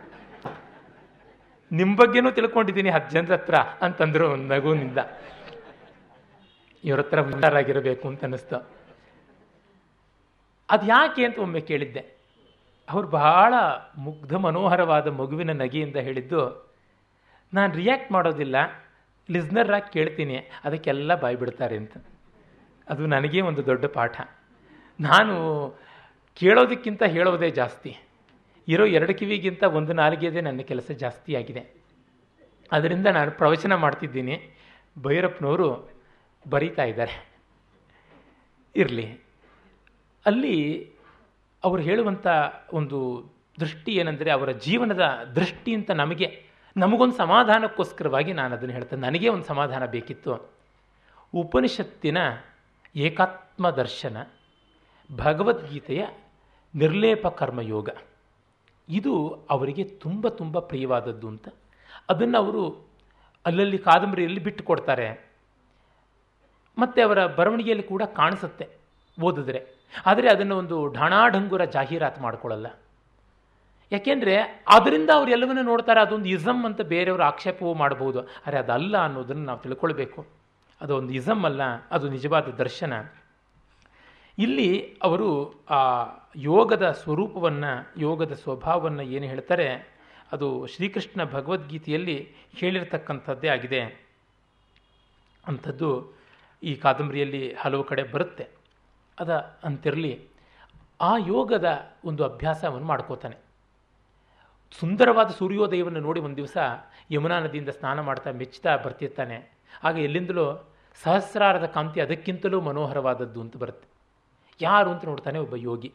ನಿಮ್ಮ ಬಗ್ಗೆನೂ ತಿಳ್ಕೊಂಡಿದ್ದೀನಿ ಹತ್ತು ಜನರ ಹತ್ರ, ಅಂತಂದ್ರು ನಗುವಿನಿಂದ ಇವ್ರ ಹತ್ರ ಹುಷಾರಾಗಿರಬೇಕು, ಅಂತ ಅನ್ನಿಸ್ತು. ಅದು ಯಾಕೆ ಅಂತ ಒಮ್ಮೆ ಕೇಳಿದ್ದೆ. ಅವರು ಬಹಳ ಮುಗ್ಧ ಮನೋಹರವಾದ ಮಗುವಿನ ನಗೆಯಿಂದ ಹೇಳಿದ್ದು, ನಾನು ರಿಯಾಕ್ಟ್ ಮಾಡೋದಿಲ್ಲ ಲಿಸ್ನರಾಗಿ ಕೇಳ್ತೀನಿ, ಅದಕ್ಕೆಲ್ಲ ಬಾಯ್ಬಿಡ್ತಾರೆ ಅಂತ. ಅದು ನನಗೆ ಒಂದು ದೊಡ್ಡ ಪಾಠ. ನಾನು ಕೇಳೋದಕ್ಕಿಂತ ಹೇಳೋದೇ ಜಾಸ್ತಿ. ಇರೋ ಎರಡು ಕಿವಿಗಿಂತ ಒಂದು ನಾಲಿಗೆದೇ ನನ್ನ ಕೆಲಸ ಜಾಸ್ತಿ ಆಗಿದೆ. ಅದರಿಂದ ನಾನು ಪ್ರವಚನ ಮಾಡ್ತಿದ್ದೀನಿ. ಭೈರಪ್ಪನವರು ಬರೀತಾ ಇದ್ದಾರೆ. ಇರಲಿ. ಅಲ್ಲಿ ಅವರು ಹೇಳುವಂಥ ಒಂದು ದೃಷ್ಟಿ ಏನಂದರೆ ಅವರ ಜೀವನದ ದೃಷ್ಟಿ ಅಂತ ನಮಗೆ ನಮಗೊಂದು ಸಮಾಧಾನಕ್ಕೋಸ್ಕರವಾಗಿ ನಾನು ಅದನ್ನು ಹೇಳ್ತೇನೆ. ನನಗೆ ಒಂದು ಸಮಾಧಾನ ಬೇಕಿತ್ತು. ಉಪನಿಷತ್ತಿನ ಏಕಾತ್ಮ ದರ್ಶನ, ಭಗವದ್ಗೀತೆಯ ನಿರ್ಲೇಪ ಕರ್ಮಯೋಗ. ಇದು ಅವರಿಗೆ ತುಂಬ ತುಂಬ ಪ್ರಿಯವಾದದ್ದು ಅಂತ ಅದನ್ನು ಅವರು ಅಲ್ಲಲ್ಲಿ ಕಾದಂಬರಿಯಲ್ಲಿ ಬಿಟ್ಟು ಕೊಡ್ತಾರೆ ಮತ್ತು ಅವರ ಬರವಣಿಗೆಯಲ್ಲಿ ಕೂಡ ಕಾಣಿಸುತ್ತೆ ಓದಿದ್ರೆ. ಆದರೆ ಅದನ್ನು ಒಂದು ಢಾಣಾಢಂಗುರ ಜಾಹೀರಾತು ಮಾಡ್ಕೊಳ್ಳಲ್ಲ. ಯಾಕೆಂದರೆ ಅದರಿಂದ ಅವ್ರು ಎಲ್ಲವನ್ನೂ ನೋಡ್ತಾರೆ, ಅದೊಂದು ಇಸಮ್ ಅಂತ ಬೇರೆಯವರು ಆಕ್ಷೇಪವೂ ಮಾಡಬಹುದು ಅರೆ ಅದಲ್ಲ ಅನ್ನೋದನ್ನು ನಾವು ತಿಳ್ಕೊಳ್ಬೇಕು. ಅದೊಂದು ಇಸಮ್ ಅಲ್ಲ, ಅದು ನಿಜವಾದ ದರ್ಶನ. ಇಲ್ಲಿ ಅವರು ಆ ಯೋಗದ ಸ್ವರೂಪವನ್ನು, ಯೋಗದ ಸ್ವಭಾವವನ್ನು ಏನು ಹೇಳ್ತಾರೆ, ಅದು ಶ್ರೀಕೃಷ್ಣ ಭಗವದ್ಗೀತೆಯಲ್ಲಿ ಹೇಳಿರ್ತಕ್ಕಂಥದ್ದೇ ಆಗಿದೆ. ಅಂಥದ್ದು ಈ ಕಾದಂಬರಿಯಲ್ಲಿ ಹಲವು ಕಡೆ ಬರುತ್ತೆ. ಅದ ಅಂತಿರಲಿ, ಆ ಯೋಗದ ಒಂದು ಅಭ್ಯಾಸವನ್ನು ಮಾಡ್ಕೋತಾನೆ. ಸುಂದರವಾದ ಸೂರ್ಯೋದಯವನ್ನು ನೋಡಿ ಒಂದು ದಿವಸ ಯಮುನಾ ನದಿಯಿಂದ ಸ್ನಾನ ಮಾಡ್ತಾ ಮೆಚ್ಚುತ್ತಾ ಬರ್ತಿರ್ತಾನೆ. ಆಗ ಎಲ್ಲಿಂದಲೂ ಸಹಸ್ರಾರದ ಕಾಂತಿ ಅದಕ್ಕಿಂತಲೂ ಮನೋಹರವಾದದ್ದು ಅಂತ ಬರುತ್ತೆ. ಯಾರು ಅಂತ ನೋಡ್ತಾನೆ ಒಬ್ಬ ಯೋಗಿ.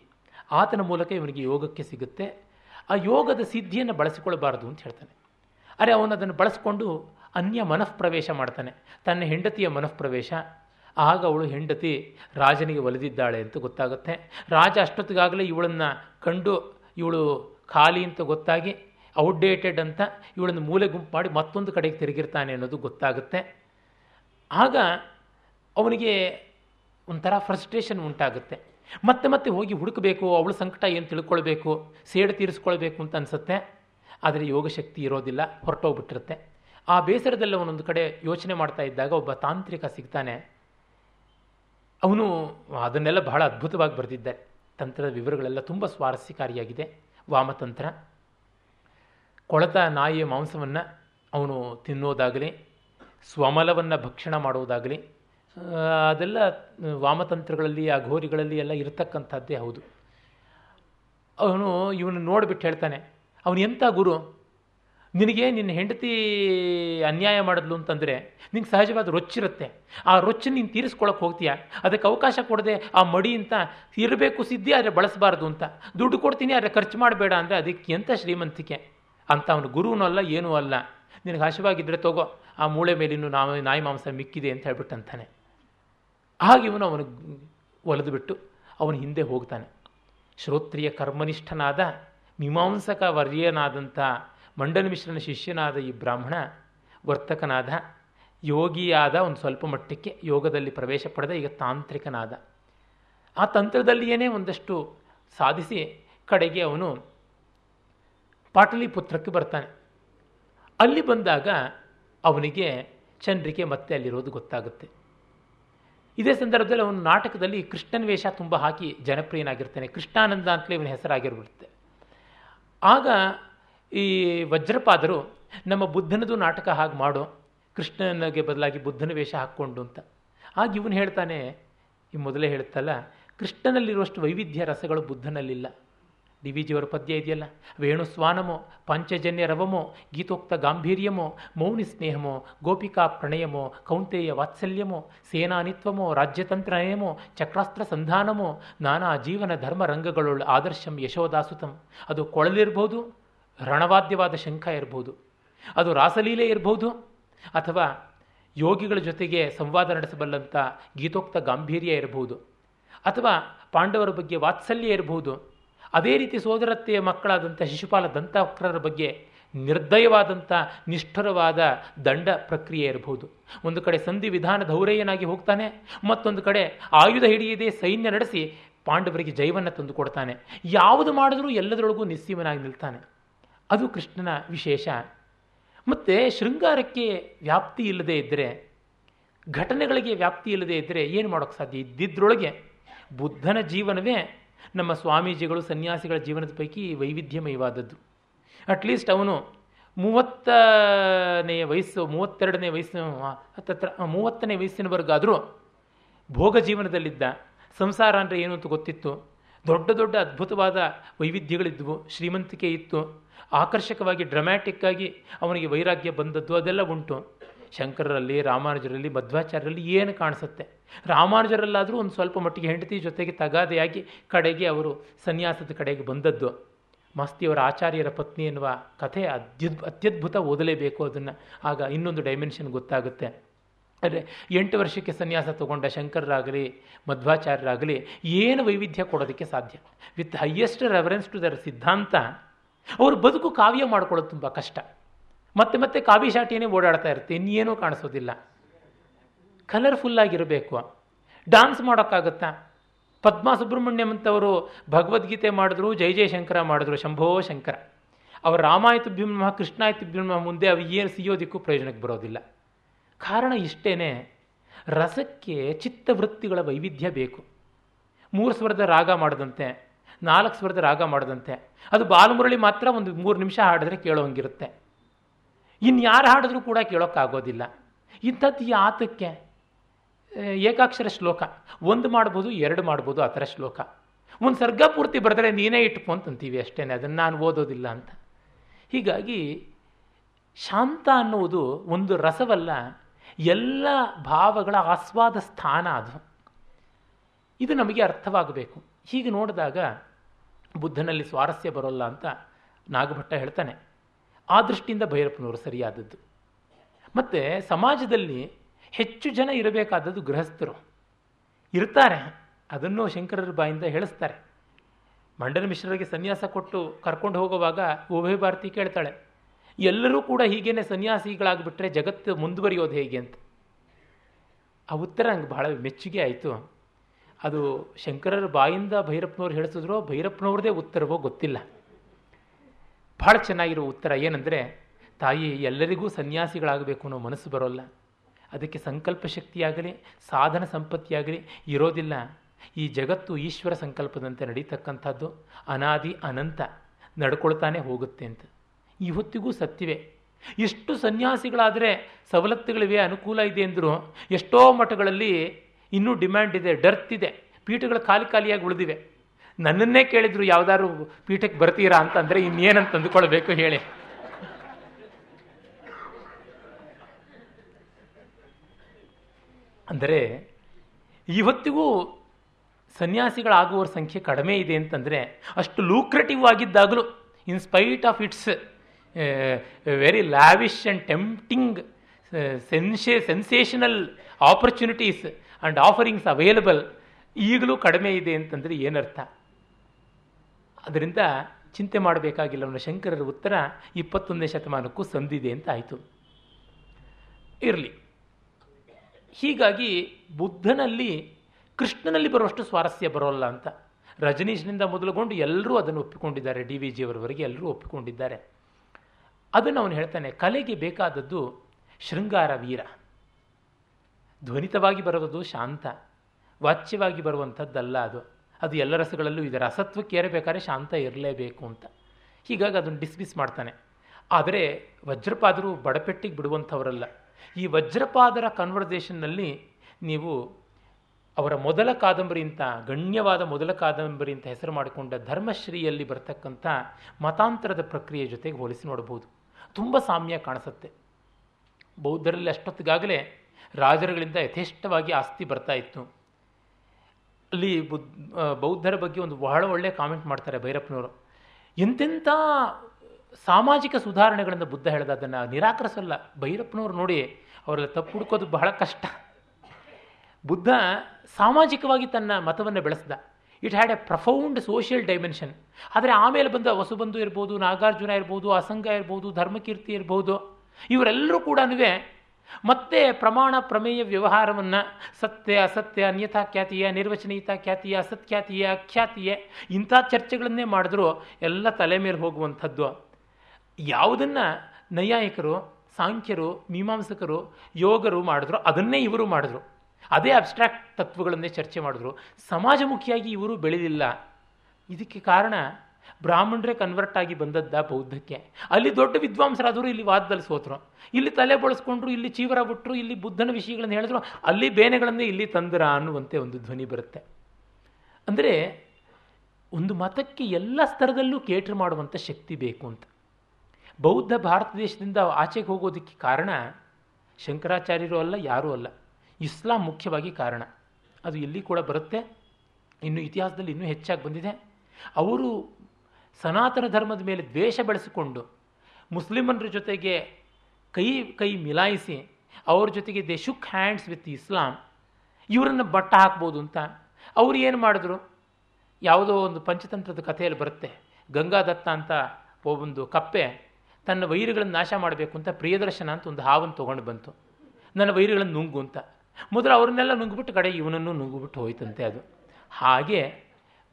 ಆತನ ಮೂಲಕ ಇವನಿಗೆ ಯೋಗಕ್ಕೆ ಸಿಗುತ್ತೆ. ಆ ಯೋಗದ ಸಿದ್ಧಿಯನ್ನು ಬಳಸಿಕೊಳ್ಳಬಾರದು ಅಂತ ಹೇಳ್ತಾನೆ. ಅರೆ ಅವನು ಅದನ್ನು ಬಳಸ್ಕೊಂಡು ಅನ್ಯ ಮನಃಪ್ರವೇಶ ಮಾಡ್ತಾನೆ. ತನ್ನ ಹೆಂಡತಿಯ ಮನಃಪ್ರವೇಶ. ಆಗ ಅವಳು ಹೆಂಡತಿ ರಾಜನಿಗೆ ಒಲಿದಿದ್ದಾಳೆ ಅಂತ ಗೊತ್ತಾಗುತ್ತೆ. ರಾಜ ಅಷ್ಟೊತ್ತಿಗಾಗಲೇ ಇವಳನ್ನು ಕಂಡು ಇವಳು ಖಾಲಿ ಅಂತ ಗೊತ್ತಾಗಿ ಔಟ್ಡೇಟೆಡ್ ಅಂತ ಇವಳನ್ನು ಮೂಲೆ ಗುಂಪು ಮಾಡಿ ಮತ್ತೊಂದು ಕಡೆಗೆ ತಿರುಗಿರ್ತಾನೆ ಅನ್ನೋದು ಗೊತ್ತಾಗುತ್ತೆ. ಆಗ ಅವನಿಗೆ ಒಂಥರ ಫ್ರಸ್ಟ್ರೇಷನ್ ಉಂಟಾಗುತ್ತೆ. ಮತ್ತೆ ಮತ್ತೆ ಹೋಗಿ ಹುಡುಕಬೇಕು, ಅವಳ ಸಂಕಟ ಏನು ತಿಳ್ಕೊಳ್ಬೇಕು, ಸೇಡು ತೀರಿಸ್ಕೊಳ್ಬೇಕು ಅಂತ ಅನಿಸುತ್ತೆ. ಆದರೆ ಯೋಗಶಕ್ತಿ ಇರೋದಿಲ್ಲ, ಹೊರಟೋಗ್ಬಿಟ್ಟಿರುತ್ತೆ. ಆ ಬೇಸರದಲ್ಲಿ ಅವನೊಂದು ಕಡೆ ಯೋಚನೆ ಮಾಡ್ತಾ ಇದ್ದಾಗ ಒಬ್ಬ ತಾಂತ್ರಿಕ ಸಿಗ್ತಾನೆ. ಅವನು ಅದನ್ನೆಲ್ಲ ಬಹಳ ಅದ್ಭುತವಾಗಿ ಬರೆದಿದ್ದೆ. ತಂತ್ರದ ವಿವರಗಳೆಲ್ಲ ತುಂಬ ಸ್ವಾರಸ್ಯಕಾರಿಯಾಗಿದೆ. ವಾಮತಂತ್ರ. ಕೊಳತ ನಾಯಿಯ ಮಾಂಸವನ್ನು ಅವನು ತಿನ್ನೋದಾಗಲಿ, ಸ್ವಮಲವನ್ನು ಭಕ್ಷಣ ಮಾಡೋದಾಗಲಿ ಅದೆಲ್ಲ ವಾಮತಂತ್ರಗಳಲ್ಲಿ ಘೋರಿಗಳಲ್ಲಿ ಎಲ್ಲ ಇರತಕ್ಕಂಥದ್ದೇ ಹೌದು. ಅವನು ಇವನು ನೋಡಿಬಿಟ್ಟು ಹೇಳ್ತಾನೆ, ಅವನು ಎಂಥ ಗುರು? ನಿನಗೆ ನಿನ್ನ ಹೆಂಡತಿ ಅನ್ಯಾಯ ಮಾಡಿದ್ಲು ಅಂತಂದರೆ ನಿಂಗೆ ಸಹಜವಾದ ರೊಚ್ಚಿರುತ್ತೆ. ಆ ರೊಚ್ಚನ್ನು ನೀನು ತೀರಿಸ್ಕೊಳಕ್ಕೆ ಹೋಗ್ತೀಯ? ಅದಕ್ಕೆ ಅವಕಾಶ ಕೊಡದೆ ಆ ಮಡಿ ಅಂತ ಇರಬೇಕು ಸಿದ್ಧಿ ಆದರೆ ಬಳಸಬಾರ್ದು ಅಂತ. ದುಡ್ಡು ಕೊಡ್ತೀನಿ ಆದರೆ ಖರ್ಚು ಮಾಡಬೇಡ ಅಂದರೆ ಅದಕ್ಕೆ ಎಂಥ ಶ್ರೀಮಂತಿಕೆ? ಅಂತ ಅವನು ಗುರುವೂ ಅಲ್ಲ, ಏನೂ ಅಲ್ಲ. ನಿನಗೆ ಹಸಿವಾಗಿದ್ದರೆ ತಗೋ, ಆ ಮೂಳೆ ಮೇಲಿನೂ ನಾವು ನಾಯಿ ಮಾಂಸ ಮಿಕ್ಕಿದೆ ಅಂತ ಹೇಳ್ಬಿಟ್ಟಂತಾನೆ. ಹಾಗೆ ಇವನು ಅವನು ಒಲೆದು ಬಿಟ್ಟು ಅವನು ಹಿಂದೆ ಹೋಗ್ತಾನೆ. ಶ್ರೋತ್ರಿಯ ಕರ್ಮನಿಷ್ಠನಾದ ಮೀಮಾಂಸಕ ವರ್ಯನಾದಂಥ ಮಂಡನ ಮಿಶ್ರನ ಶಿಷ್ಯನಾದ ಈ ಬ್ರಾಹ್ಮಣ ವರ್ತಕನಾದ, ಯೋಗಿಯಾದ ಒಂದು ಸ್ವಲ್ಪ ಮಟ್ಟಕ್ಕೆ ಯೋಗದಲ್ಲಿ ಪ್ರವೇಶ ಪಡೆದ, ಈಗ ತಾಂತ್ರಿಕನಾದ. ಆ ತಂತ್ರದಲ್ಲಿಯೇ ಒಂದಷ್ಟು ಸಾಧಿಸಿ ಕಡೆಗೆ ಅವನು ಪಾಟಲಿಪುತ್ರಕ್ಕೆ ಬರ್ತಾನೆ. ಅಲ್ಲಿ ಬಂದಾಗ ಅವನಿಗೆ ಚಂದ್ರಿಕೆ ಮತ್ತೆ ಅಲ್ಲಿರೋದು ಗೊತ್ತಾಗುತ್ತೆ. ಇದೇ ಸಂದರ್ಭದಲ್ಲಿ ಅವನು ನಾಟಕದಲ್ಲಿ ಕೃಷ್ಣನ ವೇಷ ತುಂಬ ಹಾಕಿ ಜನಪ್ರಿಯನಾಗಿರ್ತಾನೆ. ಕೃಷ್ಣಾನಂದ ಅಂತಲೇ ಇವನ ಹೆಸರಾಗಿರ್ಬಿಡುತ್ತೆ. ಆಗ ಈ ವಜ್ರಪಾದರು ನಮ್ಮ ಬುದ್ಧನದು ನಾಟಕ ಹಾಗೆ ಮಾಡು, ಕೃಷ್ಣನಿಗೆ ಬದಲಾಗಿ ಬುದ್ಧನ ವೇಷ ಹಾಕ್ಕೊಂಡು ಅಂತ. ಆಗ ಇವನು ಹೇಳ್ತಾನೆ, ಈ ಮೊದಲೇ ಹೇಳ್ತಲ್ಲ, ಕೃಷ್ಣನಲ್ಲಿರುವಷ್ಟು ವೈವಿಧ್ಯ ರಸಗಳು ಬುದ್ಧನಲ್ಲಿಲ್ಲ. ಡಿ ವಿ ಜಿಯವರ ಪದ್ಯ ಇದೆಯಲ್ಲ ವೇಣುಸ್ವಾನಮೋ ಪಂಚಜನ್ಯ ರವಮೋ, ಗೀತೋಕ್ತ ಗಾಂಭೀರ್ಯಮೋ, ಮೌನಿ ಸ್ನೇಹಮೋ, ಗೋಪಿಕಾ ಪ್ರಣಯಮೋ, ಕೌಂತೆಯ ವಾತ್ಸಲ್ಯಮೋ, ಸೇನಾನಿತ್ವಮೋ ರಾಜ್ಯತಂತ್ರನಯಮೋ ಚಕ್ರಾಸ್ತ್ರ ಸಂಧಾನಮೋ, ನಾನಾ ಜೀವನ ಧರ್ಮ ರಂಗಗಳುಳ್ಳ ಆದರ್ಶಂ ಯಶೋದಾಸುತಂ. ಅದು ಕೊಳಲಿರ್ಬೋದು ರಣವಾದ್ಯವಾದ ಶಂಖ ಇರ್ಬೋದು. ಅದು ರಾಸಲೀಲೆ ಇರ್ಬೋದು ಅಥವಾ ಯೋಗಿಗಳ ಜೊತೆಗೆ ಸಂವಾದ ನಡೆಸಬಲ್ಲಂಥ ಗೀತೋಕ್ತ ಗಾಂಭೀರ್ಯ ಇರಬಹುದು ಅಥವಾ ಪಾಂಡವರ ಬಗ್ಗೆ ವಾತ್ಸಲ್ಯ ಇರಬಹುದು ಅದೇ ರೀತಿ ಸೋದರತ್ತೆಯ ಮಕ್ಕಳಾದಂಥ ಶಿಶುಪಾಲ ದಂತವಕ್ರರ ಬಗ್ಗೆ ನಿರ್ದಯವಾದಂಥ ನಿಷ್ಠುರವಾದ ದಂಡ ಪ್ರಕ್ರಿಯೆ ಇರಬಹುದು ಒಂದು ಕಡೆ ಸಂಧಿ ವಿಧಾನ ಧೌರೇಯನಾಗಿ ಹೋಗ್ತಾನೆ, ಮತ್ತೊಂದು ಕಡೆ ಆಯುಧ ಹಿಡಿಯದೆ ಸೈನ್ಯ ನಡೆಸಿ ಪಾಂಡವರಿಗೆ ಜೈವನ್ನು ತಂದುಕೊಡ್ತಾನೆ ಯಾವುದು ಮಾಡಿದ್ರೂ ಎಲ್ಲದರೊಳಗೂ ನಿಸ್ಸೀಮನಾಗಿ ನಿಲ್ತಾನೆ. ಅದು ಕೃಷ್ಣನ ವಿಶೇಷ. ಮತ್ತು ಶೃಂಗಾರಕ್ಕೆ ವ್ಯಾಪ್ತಿ ಇಲ್ಲದೆ ಇದ್ದರೆ ಘಟನೆಗಳಿಗೆ ವ್ಯಾಪ್ತಿ ಇಲ್ಲದೆ ಇದ್ದರೆ ಏನು ಮಾಡೋಕ್ಕೆ ಸಾಧ್ಯ? ಇದ್ದಿದ್ರೊಳಗೆ ಬುದ್ಧನ ಜೀವನವೇ ನಮ್ಮ ಸ್ವಾಮೀಜಿಗಳು, ಸನ್ಯಾಸಿಗಳ ಜೀವನದ ಪೈಕಿ ವೈವಿಧ್ಯಮಯವಾದದ್ದು. ಅಟ್ಲೀಸ್ಟ್ ಅವನು ಮೂವತ್ತನೆಯ ವಯಸ್ಸು, ಮೂವತ್ತೆರಡನೇ ವಯಸ್ಸು, ಹತ್ತತ್ರ, ಮೂವತ್ತನೇ ವಯಸ್ಸಿನವರೆಗಾದರೂ ಭೋಗ ಜೀವನದಲ್ಲಿದ್ದ ಸಂಸಾರ ಅಂದರೆ ಏನು ಅಂತ ಗೊತ್ತಿತ್ತು. ದೊಡ್ಡ ದೊಡ್ಡ ಅದ್ಭುತವಾದ ವೈವಿಧ್ಯಗಳಿದ್ವು. ಶ್ರೀಮಂತಿಕೆ ಇತ್ತು. ಆಕರ್ಷಕವಾಗಿ ಡ್ರಮ್ಯಾಟಿಕ್ಕಾಗಿ ಅವನಿಗೆ ವೈರಾಗ್ಯ ಬಂದದ್ದು, ಅದೆಲ್ಲ ಉಂಟು. ಶಂಕರರಲ್ಲಿ, ರಾಮಾನುಜರಲ್ಲಿ ಮಧ್ವಾಚಾರ್ಯರಲ್ಲಿ ಏನು ಕಾಣಿಸುತ್ತೆ? ರಾಮಾನುಜರಲ್ಲಾದರೂ ಒಂದು ಸ್ವಲ್ಪ ಮಟ್ಟಿಗೆ ಹೆಂಡತಿ ಜೊತೆಗೆ ತಗಾದೆಯಾಗಿ ಕಡೆಗೆ ಅವರು ಸನ್ಯಾಸದ ಕಡೆಗೆ ಬಂದದ್ದು. ಮಸ್ತಿಯವರ ಆಚಾರ್ಯರ ಪತ್ನಿ ಎನ್ನುವ ಕಥೆ ಅದ್ಯುದ್, ಅತ್ಯದ್ಭುತ ಓದಲೇಬೇಕು ಅದನ್ನು. ಆಗ ಇನ್ನೊಂದು ಡೈಮೆನ್ಷನ್ ಗೊತ್ತಾಗುತ್ತೆ. ಅಂದರೆ ಎಂಟು ವರ್ಷಕ್ಕೆ ಸನ್ಯಾಸ ತಗೊಂಡ ಶಂಕರರಾಗಲಿ ಮಧ್ವಾಚಾರ್ಯರಾಗಲಿ ಏನು ವೈವಿಧ್ಯ ಕೊಡೋದಕ್ಕೆ ಸಾಧ್ಯ? With highest reference to their ಸಿದ್ಧಾಂತ ಅವರು ಬದುಕು ಕಾವ್ಯ ಮಾಡ್ಕೊಳ್ಳೋದು ತುಂಬ ಕಷ್ಟ. ಮತ್ತೆ ಮತ್ತೆ ಕಾವ್ಯ ಶಾಟಿಯೇ ಓಡಾಡ್ತಾ ಇರುತ್ತೆ, ಇನ್ನೇನೂ ಕಾಣಿಸೋದಿಲ್ಲ. ಕಲರ್ಫುಲ್ಲಾಗಿರಬೇಕು ಡಾನ್ಸ್ ಮಾಡೋಕ್ಕಾಗತ್ತಾ? ಪದ್ಮ ಸುಬ್ರಹ್ಮಣ್ಯಂ ಅಂತವರು ಭಗವದ್ಗೀತೆ ಮಾಡಿದ್ರು, ಜೈ ಜಯಶಂಕರ ಮಾಡಿದ್ರು, ಶಂಭೋ ಶಂಕರ. ಅವರು ಕೃಷ್ಣಾಯಿತು ಕೃಷ್ಣಾಯತುಭ್ಯಮ ಮುಂದೆ ಅವು ಏನು ಸಿಯೋದಿಕ್ಕೂ ಪ್ರಯೋಜನಕ್ಕೆ ಬರೋದಿಲ್ಲ. ಕಾರಣ ಇಷ್ಟೇ ರಸಕ್ಕೆ ಚಿತ್ತವೃತ್ತಿಗಳ ವೈವಿಧ್ಯ ಬೇಕು. ಮೂರು ಸ್ವರದ ರಾಗ ಮಾಡದಂತೆ ನಾಲ್ಕು ಸ್ವರದ ರಾಗ ಮಾಡದಂತೆ. ಅದು ಬಾಲಮುರಳಿ ಮಾತ್ರ ಒಂದು ಮೂರು ನಿಮಿಷ ಹಾಡಿದ್ರೆ ಕೇಳೋಂಗಿರುತ್ತೆ ಇನ್ಯಾರು ಹಾಡಿದ್ರೂ ಕೂಡ ಕೇಳೋಕ್ಕಾಗೋದಿಲ್ಲ. ಇಂಥದ್ದು ಯಾತಕ್ಕೆ ಏಕಾಕ್ಷರ ಶ್ಲೋಕ. ಒಂದು ಮಾಡ್ಬೋದು, ಎರಡು ಮಾಡ್ಬೋದು, ಆ ಥರ ಶ್ಲೋಕ. ಒಂದು ಸರ್ಗ ಪೂರ್ತಿ ಬರೆದ್ರೆ ನೀನೇ ಇಟ್ಕೊ ಅಂತಂತೀವಿ ಅಷ್ಟೇ ಅದನ್ನು ನಾನು ಓದೋದಿಲ್ಲ ಅಂತ. ಹೀಗಾಗಿ ಶಾಂತ ಅನ್ನುವುದು ಒಂದು ರಸವಲ್ಲ, ಎಲ್ಲ ಭಾವಗಳ ಆಸ್ವಾದ ಸ್ಥಾನ ಅದು. ಇದು ನಮಗೆ ಅರ್ಥವಾಗಬೇಕು. ಹೀಗೆ ನೋಡಿದಾಗ ಬುದ್ಧನಲ್ಲಿ ಸ್ವಾರಸ್ಯ ಬರೋಲ್ಲ ಅಂತ ನಾಗಭಟ್ಟ ಹೇಳ್ತಾನೆ. ಆ ದೃಷ್ಟಿಯಿಂದ ಭೈರಪ್ಪನವರು ಸರಿಯಾದದ್ದು. ಮತ್ತು ಸಮಾಜದಲ್ಲಿ ಹೆಚ್ಚು ಜನ ಇರಬೇಕಾದದ್ದು ಗೃಹಸ್ಥರು. ಇರ್ತಾರೆ. ಅದನ್ನು ಶಂಕರರ ಬಾಯಿಂದ ಹೇಳಿಸ್ತಾರೆ. ಮಂಡನ ಮಿಶ್ರರಿಗೆ ಸನ್ಯಾಸ ಕೊಟ್ಟು ಕರ್ಕೊಂಡು ಹೋಗುವಾಗ ಉಭಯ ಭಾರತಿ ಕೇಳ್ತಾಳೆ, ಎಲ್ಲರೂ ಕೂಡ ಹೀಗೇನೆ ಸನ್ಯಾಸಿಗಳಾಗ್ಬಿಟ್ರೆ ಜಗತ್ತು ಮುಂದುವರಿಯೋದು ಹೇಗೆ ಅಂತ. ಆ ಉತ್ತರ ನಂಗೆ ಬಹಳ ಮೆಚ್ಚುಗೆ ಆಯಿತು. ಅದು ಶಂಕರರ ಬಾಯಿಂದ ಭೈರಪ್ಪನವ್ರು ಹೇಳಿಸಿದ್ರೋ ಭೈರಪ್ಪನವ್ರದೇ ಉತ್ತರವೋ ಗೊತ್ತಿಲ್ಲ. ಭಾಳ ಚೆನ್ನಾಗಿರೋ ಉತ್ತರ ಏನಂದರೆ, ತಾಯಿ ಎಲ್ಲರಿಗೂ ಸನ್ಯಾಸಿಗಳಾಗಬೇಕು ಅನ್ನೋ ಮನಸ್ಸು ಬರೋಲ್ಲ. ಅದಕ್ಕೆ ಸಂಕಲ್ಪ ಶಕ್ತಿಯಾಗಲಿ, ಸಾಧನ ಸಂಪತ್ತಿಯಾಗಲಿ ಇರೋದಿಲ್ಲ. ಈ ಜಗತ್ತು ಈಶ್ವರ ಸಂಕಲ್ಪದಂತೆ ನಡೀತಕ್ಕಂಥದ್ದು, ಅನಾದಿ ಅನಂತ ನಡ್ಕೊಳ್ತಾನೆ ಹೋಗುತ್ತೆ ಅಂತ. ಈ ಹೊತ್ತಿಗೂ ಸತ್ಯವೇ. ಎಷ್ಟು ಸನ್ಯಾಸಿಗಳಾದರೆ ಸವಲತ್ತುಗಳಿವೆ, ಅನುಕೂಲ ಇದೆ ಅಂದರೂ ಎಷ್ಟೋ ಮಠಗಳಲ್ಲಿ ಇನ್ನೂ ಡಿಮ್ಯಾಂಡ್ ಇದೆ, ಡರ್ತ್ ಇದೆ. ಪೀಠಗಳು ಖಾಲಿ ಖಾಲಿಯಾಗಿ ಉಳಿದಿವೆ. ನನ್ನನ್ನೇ ಕೇಳಿದ್ರು, ಯಾವ್ದಾದ್ರು ಪೀಠಕ್ಕೆ ಬರ್ತೀರಾ ಅಂತಂದರೆ ಇನ್ನೇನಂತ ತಂದುಕೊಳ್ಬೇಕು ಹೇಳಿ. ಅಂದರೆ ಇವತ್ತಿಗೂ ಸನ್ಯಾಸಿಗಳಾಗುವವರ ಸಂಖ್ಯೆ ಕಡಿಮೆ ಇದೆ ಅಂತಂದರೆ, ಅಷ್ಟು lucrative ಆಗಿದ್ದಾಗಲೂ, in spite of its very lavish and tempting sense, sensational opportunities and offerings available ಈಗಲೂ ಕಡಿಮೆ ಇದೆ ಅಂತಂದರೆ ಏನರ್ಥ? ಅದರಿಂದ ಚಿಂತೆ ಮಾಡಬೇಕಾಗಿಲ್ಲ ಅವನ ಶಂಕರರ ಉತ್ತರ ಇಪ್ಪತ್ತೊಂದನೇ ಶತಮಾನಕ್ಕೂ ಸಂದಿದೆ ಅಂತ ಆಯಿತು. ಇರಲಿ. ಹೀಗಾಗಿ ಬುದ್ಧನಲ್ಲಿ, ಕೃಷ್ಣನಲ್ಲಿ ಬರುವಷ್ಟು ಸ್ವಾರಸ್ಯ ಬರೋಲ್ಲ ಅಂತ. ರಜನೀಶ್ನಿಂದ ಮೊದಲುಗೊಂಡು ಎಲ್ಲರೂ ಅದನ್ನು ಒಪ್ಪಿಕೊಂಡಿದ್ದಾರೆ, ಡಿ ವಿ ಜಿಯವರವರೆಗೆ ಎಲ್ಲರೂ ಒಪ್ಪಿಕೊಂಡಿದ್ದಾರೆ. ಅದನ್ನು ಅವನು ಹೇಳ್ತಾನೆ, ಕಲೆಗೆ ಬೇಕಾದದ್ದು ಶೃಂಗಾರ ವೀರ. ಧ್ವನಿತವಾಗಿ ಬರುವುದು ಶಾಂತ, ವಾಚ್ಯವಾಗಿ ಬರುವಂಥದ್ದಲ್ಲ ಅದು. ಅದು ಎಲ್ಲ ರಸಗಳಲ್ಲೂ ಇದೆ. ರಸತ್ವಕ್ಕೆ ಏರಬೇಕಾದ್ರೆ ಶಾಂತ ಇರಲೇಬೇಕು ಅಂತ. ಹೀಗಾಗಿ ಅದನ್ನು ಡಿಸ್ಮಿಸ್ ಮಾಡ್ತಾನೆ. ಆದರೆ ವಜ್ರಪಾದರು ಬಡಪೆಟ್ಟಿಗೆ ಬಿಡುವಂಥವರಲ್ಲ. ಈ ವಜ್ರಪಾದರ ಕನ್ವರ್ಸೇಷನ್ನಲ್ಲಿ ನೀವು ಅವರ ಮೊದಲ ಕಾದಂಬರಿ ಅಂತ, ಗಣ್ಯವಾದ ಮೊದಲ ಕಾದಂಬರಿ ಅಂತ ಹೆಸರು ಮಾಡಿಕೊಂಡ ಧರ್ಮಶ್ರೀಯಲ್ಲಿ ಬರ್ತಕ್ಕಂಥ ಮತಾಂತರದ ಪ್ರಕ್ರಿಯೆ ಜೊತೆಗೆ ಹೋಲಿಸಿ ನೋಡಬಹುದು. ತುಂಬ ಸಾಮ್ಯ ಕಾಣಿಸುತ್ತೆ. ಬೌದ್ಧರಲ್ಲಿ ಅಷ್ಟೊತ್ತಿಗಾಗಲೇ ರಾಜರುಗಳಿಂದ ಯಥೇಷ್ಟವಾಗಿ ಆಸ್ತಿ ಬರ್ತಾ ಇತ್ತು. ಅಲ್ಲಿ ಬುದ್ಧ ಬೌದ್ಧರ ಬಗ್ಗೆ ಒಂದು ಬಹಳ ಒಳ್ಳೆಯ ಕಾಮೆಂಟ್ ಮಾಡ್ತಾರೆ ಭೈರಪ್ಪನವರು. ಎಂತೆಂಥ ಸಾಮಾಜಿಕ ಸುಧಾರಣೆಗಳಿಂದ ಬುದ್ಧ ಹೇಳಿದ ಅದನ್ನು ನಿರಾಕರಿಸಲ್ಲ. ಭೈರಪ್ಪನವರು ನೋಡಿ, ಅವರೆಲ್ಲ ತಪ್ಪು ಹುಡುಕೋದು ಬಹಳ ಕಷ್ಟ. ಬುದ್ಧ ಸಾಮಾಜಿಕವಾಗಿ ತನ್ನ ಮತವನ್ನು ಬೆಳೆಸ್ದ. It had a profound social dimension ಆದರೆ ಆಮೇಲೆ ಬಂದ ವಸುಬಂಧು ಇರ್ಬೋದು, ನಾಗಾರ್ಜುನ ಇರ್ಬೋದು, ಅಸಂಗ ಇರ್ಬೋದು, ಧರ್ಮಕೀರ್ತಿ ಇರ್ಬೋದು, ಇವರೆಲ್ಲರೂ ಕೂಡ ಮತ್ತೆ ಪ್ರಮಾಣ ಪ್ರಮೇಯ ವ್ಯವಹಾರವನ್ನು ಸತ್ಯ, ಅಸತ್ಯ, ಅನ್ಯಥಾ ಖ್ಯಾತಿಯ, ನಿರ್ವಚನೀಯತಾ ಖ್ಯಾತಿಯ ಅಸತ್ಖ್ಯಾತಿಯ ಅಖ್ಯಾತಿಯ ಇಂಥ ಚರ್ಚೆಗಳನ್ನೇ ಮಾಡಿದ್ರು ಎಲ್ಲ ತಲೆ ಮೇಲೆ ಹೋಗುವಂಥದ್ದು. ಯಾವುದನ್ನು ನೈಯಾಯಿಕರು, ಸಾಂಖ್ಯರು, ಮೀಮಾಂಸಕರು, ಯೋಗರು ಮಾಡಿದ್ರು ಅದನ್ನೇ ಇವರು ಮಾಡಿದ್ರು. ಅದೇ ಅಬ್ಸ್ಟ್ರಾಕ್ಟ್ ತತ್ವಗಳನ್ನೇ ಚರ್ಚೆ ಮಾಡಿದ್ರು. ಸಮಾಜಮುಖಿಯಾಗಿ ಇವರು ಬೆಳೆದಿಲ್ಲ. ಇದಕ್ಕೆ ಕಾರಣ ಬ್ರಾಹ್ಮಣರೇ ಕನ್ವರ್ಟ್ ಆಗಿ ಬಂದದ್ದ ಬೌದ್ಧಕ್ಕೆ. ಅಲ್ಲಿ ದೊಡ್ಡ ವಿದ್ವಾಂಸರಾದರು ಇಲ್ಲಿ ವಾದದಲ್ಲಿ ಸೋತರು. ಇಲ್ಲಿ ತಲೆ ಬಳಸ್ಕೊಂಡ್ರು, ಇಲ್ಲಿ ಚೀವರ ಬಿಟ್ಟರು ಇಲ್ಲಿ ಬುದ್ಧನ ವಿಷಯಗಳನ್ನು ಹೇಳಿದ್ರು, ಅಲ್ಲಿ ಬೇನೆಗಳನ್ನೇ ಇಲ್ಲಿ ತಂದ್ರ ಅನ್ನುವಂತೆ ಒಂದು ಧ್ವನಿ ಬರುತ್ತೆ. ಅಂದರೆ ಒಂದು ಮತಕ್ಕೆ ಎಲ್ಲ ಸ್ತರದಲ್ಲೂ ಕೇಟರ್ ಮಾಡುವಂಥ ಶಕ್ತಿ ಬೇಕು ಅಂತ. ಬೌದ್ಧ ಭಾರತ ದೇಶದಿಂದ ಆಚೆಗೆ ಹೋಗೋದಕ್ಕೆ ಕಾರಣ ಶಂಕರಾಚಾರ್ಯರು ಅಲ್ಲ, ಯಾರೂ ಅಲ್ಲ. ಇಸ್ಲಾಂ ಮುಖ್ಯವಾಗಿ ಕಾರಣ. ಅದು ಇಲ್ಲಿ ಕೂಡ ಬರುತ್ತೆ. ಇನ್ನು ಇತಿಹಾಸದಲ್ಲಿ ಇನ್ನೂ ಹೆಚ್ಚಾಗಿ ಬಂದಿದೆ. ಅವರು ಸನಾತನ ಧರ್ಮದ ಮೇಲೆ ದ್ವೇಷ ಬೆಳೆಸಿಕೊಂಡು ಮುಸ್ಲಿಮರ ಜೊತೆಗೆ ಕೈ ಕೈ ಮಿಲಾಯಿಸಿ ಅವ್ರ ಜೊತೆಗೆ they shook hands with Islam ಇವರನ್ನು ಬಟ್ಟ ಹಾಕ್ಬೋದು ಅಂತ. ಅವರು ಏನು ಮಾಡಿದ್ರು? ಯಾವುದೋ ಒಂದು ಪಂಚತಂತ್ರದ ಕಥೆಯಲ್ಲಿ ಬರುತ್ತೆ. ಗಂಗಾದತ್ತ ಅಂತ ಒಬ್ಬೊಂದು ಕಪ್ಪೆ ತನ್ನ ವೈರಿಗಳನ್ನು ನಾಶ ಮಾಡಬೇಕು ಅಂತ ಪ್ರಿಯದರ್ಶನ ಅಂತ ಒಂದು ಹಾವನ್ನು ತೊಗೊಂಡು ಬಂತು. ನನ್ನ ವೈರಿಗಳನ್ನು ನುಂಗು ಅಂತ. ಮೊದಲು ಅವ್ರನ್ನೆಲ್ಲ ನುಂಗ್ಬಿಟ್ಟು ಕಡೆ ಇವನನ್ನು ನುಂಗುಬಿಟ್ಟು ಹೋಯ್ತಂತೆ ಅದು. ಹಾಗೆ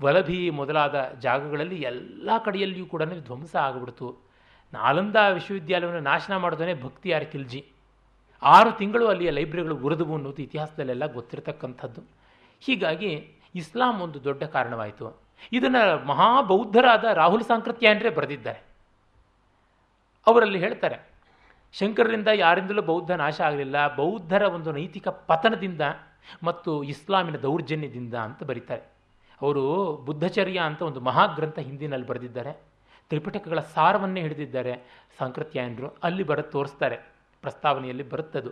ವಲಭಿ ಮೊದಲಾದ ಜಾಗಗಳಲ್ಲಿ ಎಲ್ಲ ಕಡೆಯಲ್ಲಿಯೂ ಕೂಡ ಧ್ವಂಸ ಆಗಿಬಿಡ್ತು. ನಾಲಂದ ವಿಶ್ವವಿದ್ಯಾಲಯವನ್ನು ನಾಶನ ಮಾಡೋದನ್ನೇ ಭಕ್ತಿಯಾರ್ ಖಿಲ್ಜಿ ಆರು ತಿಂಗಳು ಅಲ್ಲಿಯ ಲೈಬ್ರರಿಗಳು ಉರಿದವು ಅನ್ನೋದು ಇತಿಹಾಸದಲ್ಲೆಲ್ಲ ಗೊತ್ತಿರತಕ್ಕಂಥದ್ದು. ಹೀಗಾಗಿ ಇಸ್ಲಾಂ ಒಂದು ದೊಡ್ಡ ಕಾರಣವಾಯಿತು. ಇದನ್ನು ಮಹಾಬೌದ್ಧರಾದ ರಾಹುಲ್ ಸಾಂಕೃತ್ಯಾನ್ರೇ ಬರೆದಿದ್ದಾರೆ. ಅವರಲ್ಲಿ ಹೇಳ್ತಾರೆ, ಶಂಕರರಿಂದ ಯಾರಿಂದಲೂ ಬೌದ್ಧ ನಾಶ ಆಗಲಿಲ್ಲ, ಬೌದ್ಧರ ಒಂದು ನೈತಿಕ ಪತನದಿಂದ ಮತ್ತು ಇಸ್ಲಾಮಿನ ದೌರ್ಜನ್ಯದಿಂದ ಅಂತ ಬರೀತಾರೆ. ಅವರು ಬುದ್ಧಚರ್ಯ ಅಂತ ಒಂದು ಮಹಾಗ್ರಂಥ ಹಿಂದಿನಲ್ಲಿ ಬರೆದಿದ್ದಾರೆ. ತ್ರಿಪಿಟಕಗಳ ಸಾರವನ್ನೇ ಹಿಡಿದಿದ್ದಾರೆ ಸಾಂಕೃತ್ಯಾಯನರು ಅಲ್ಲಿ ಬರ, ತೋರಿಸ್ತಾರೆ. ಪ್ರಸ್ತಾವನೆಯಲ್ಲಿ ಬರುತ್ತದು.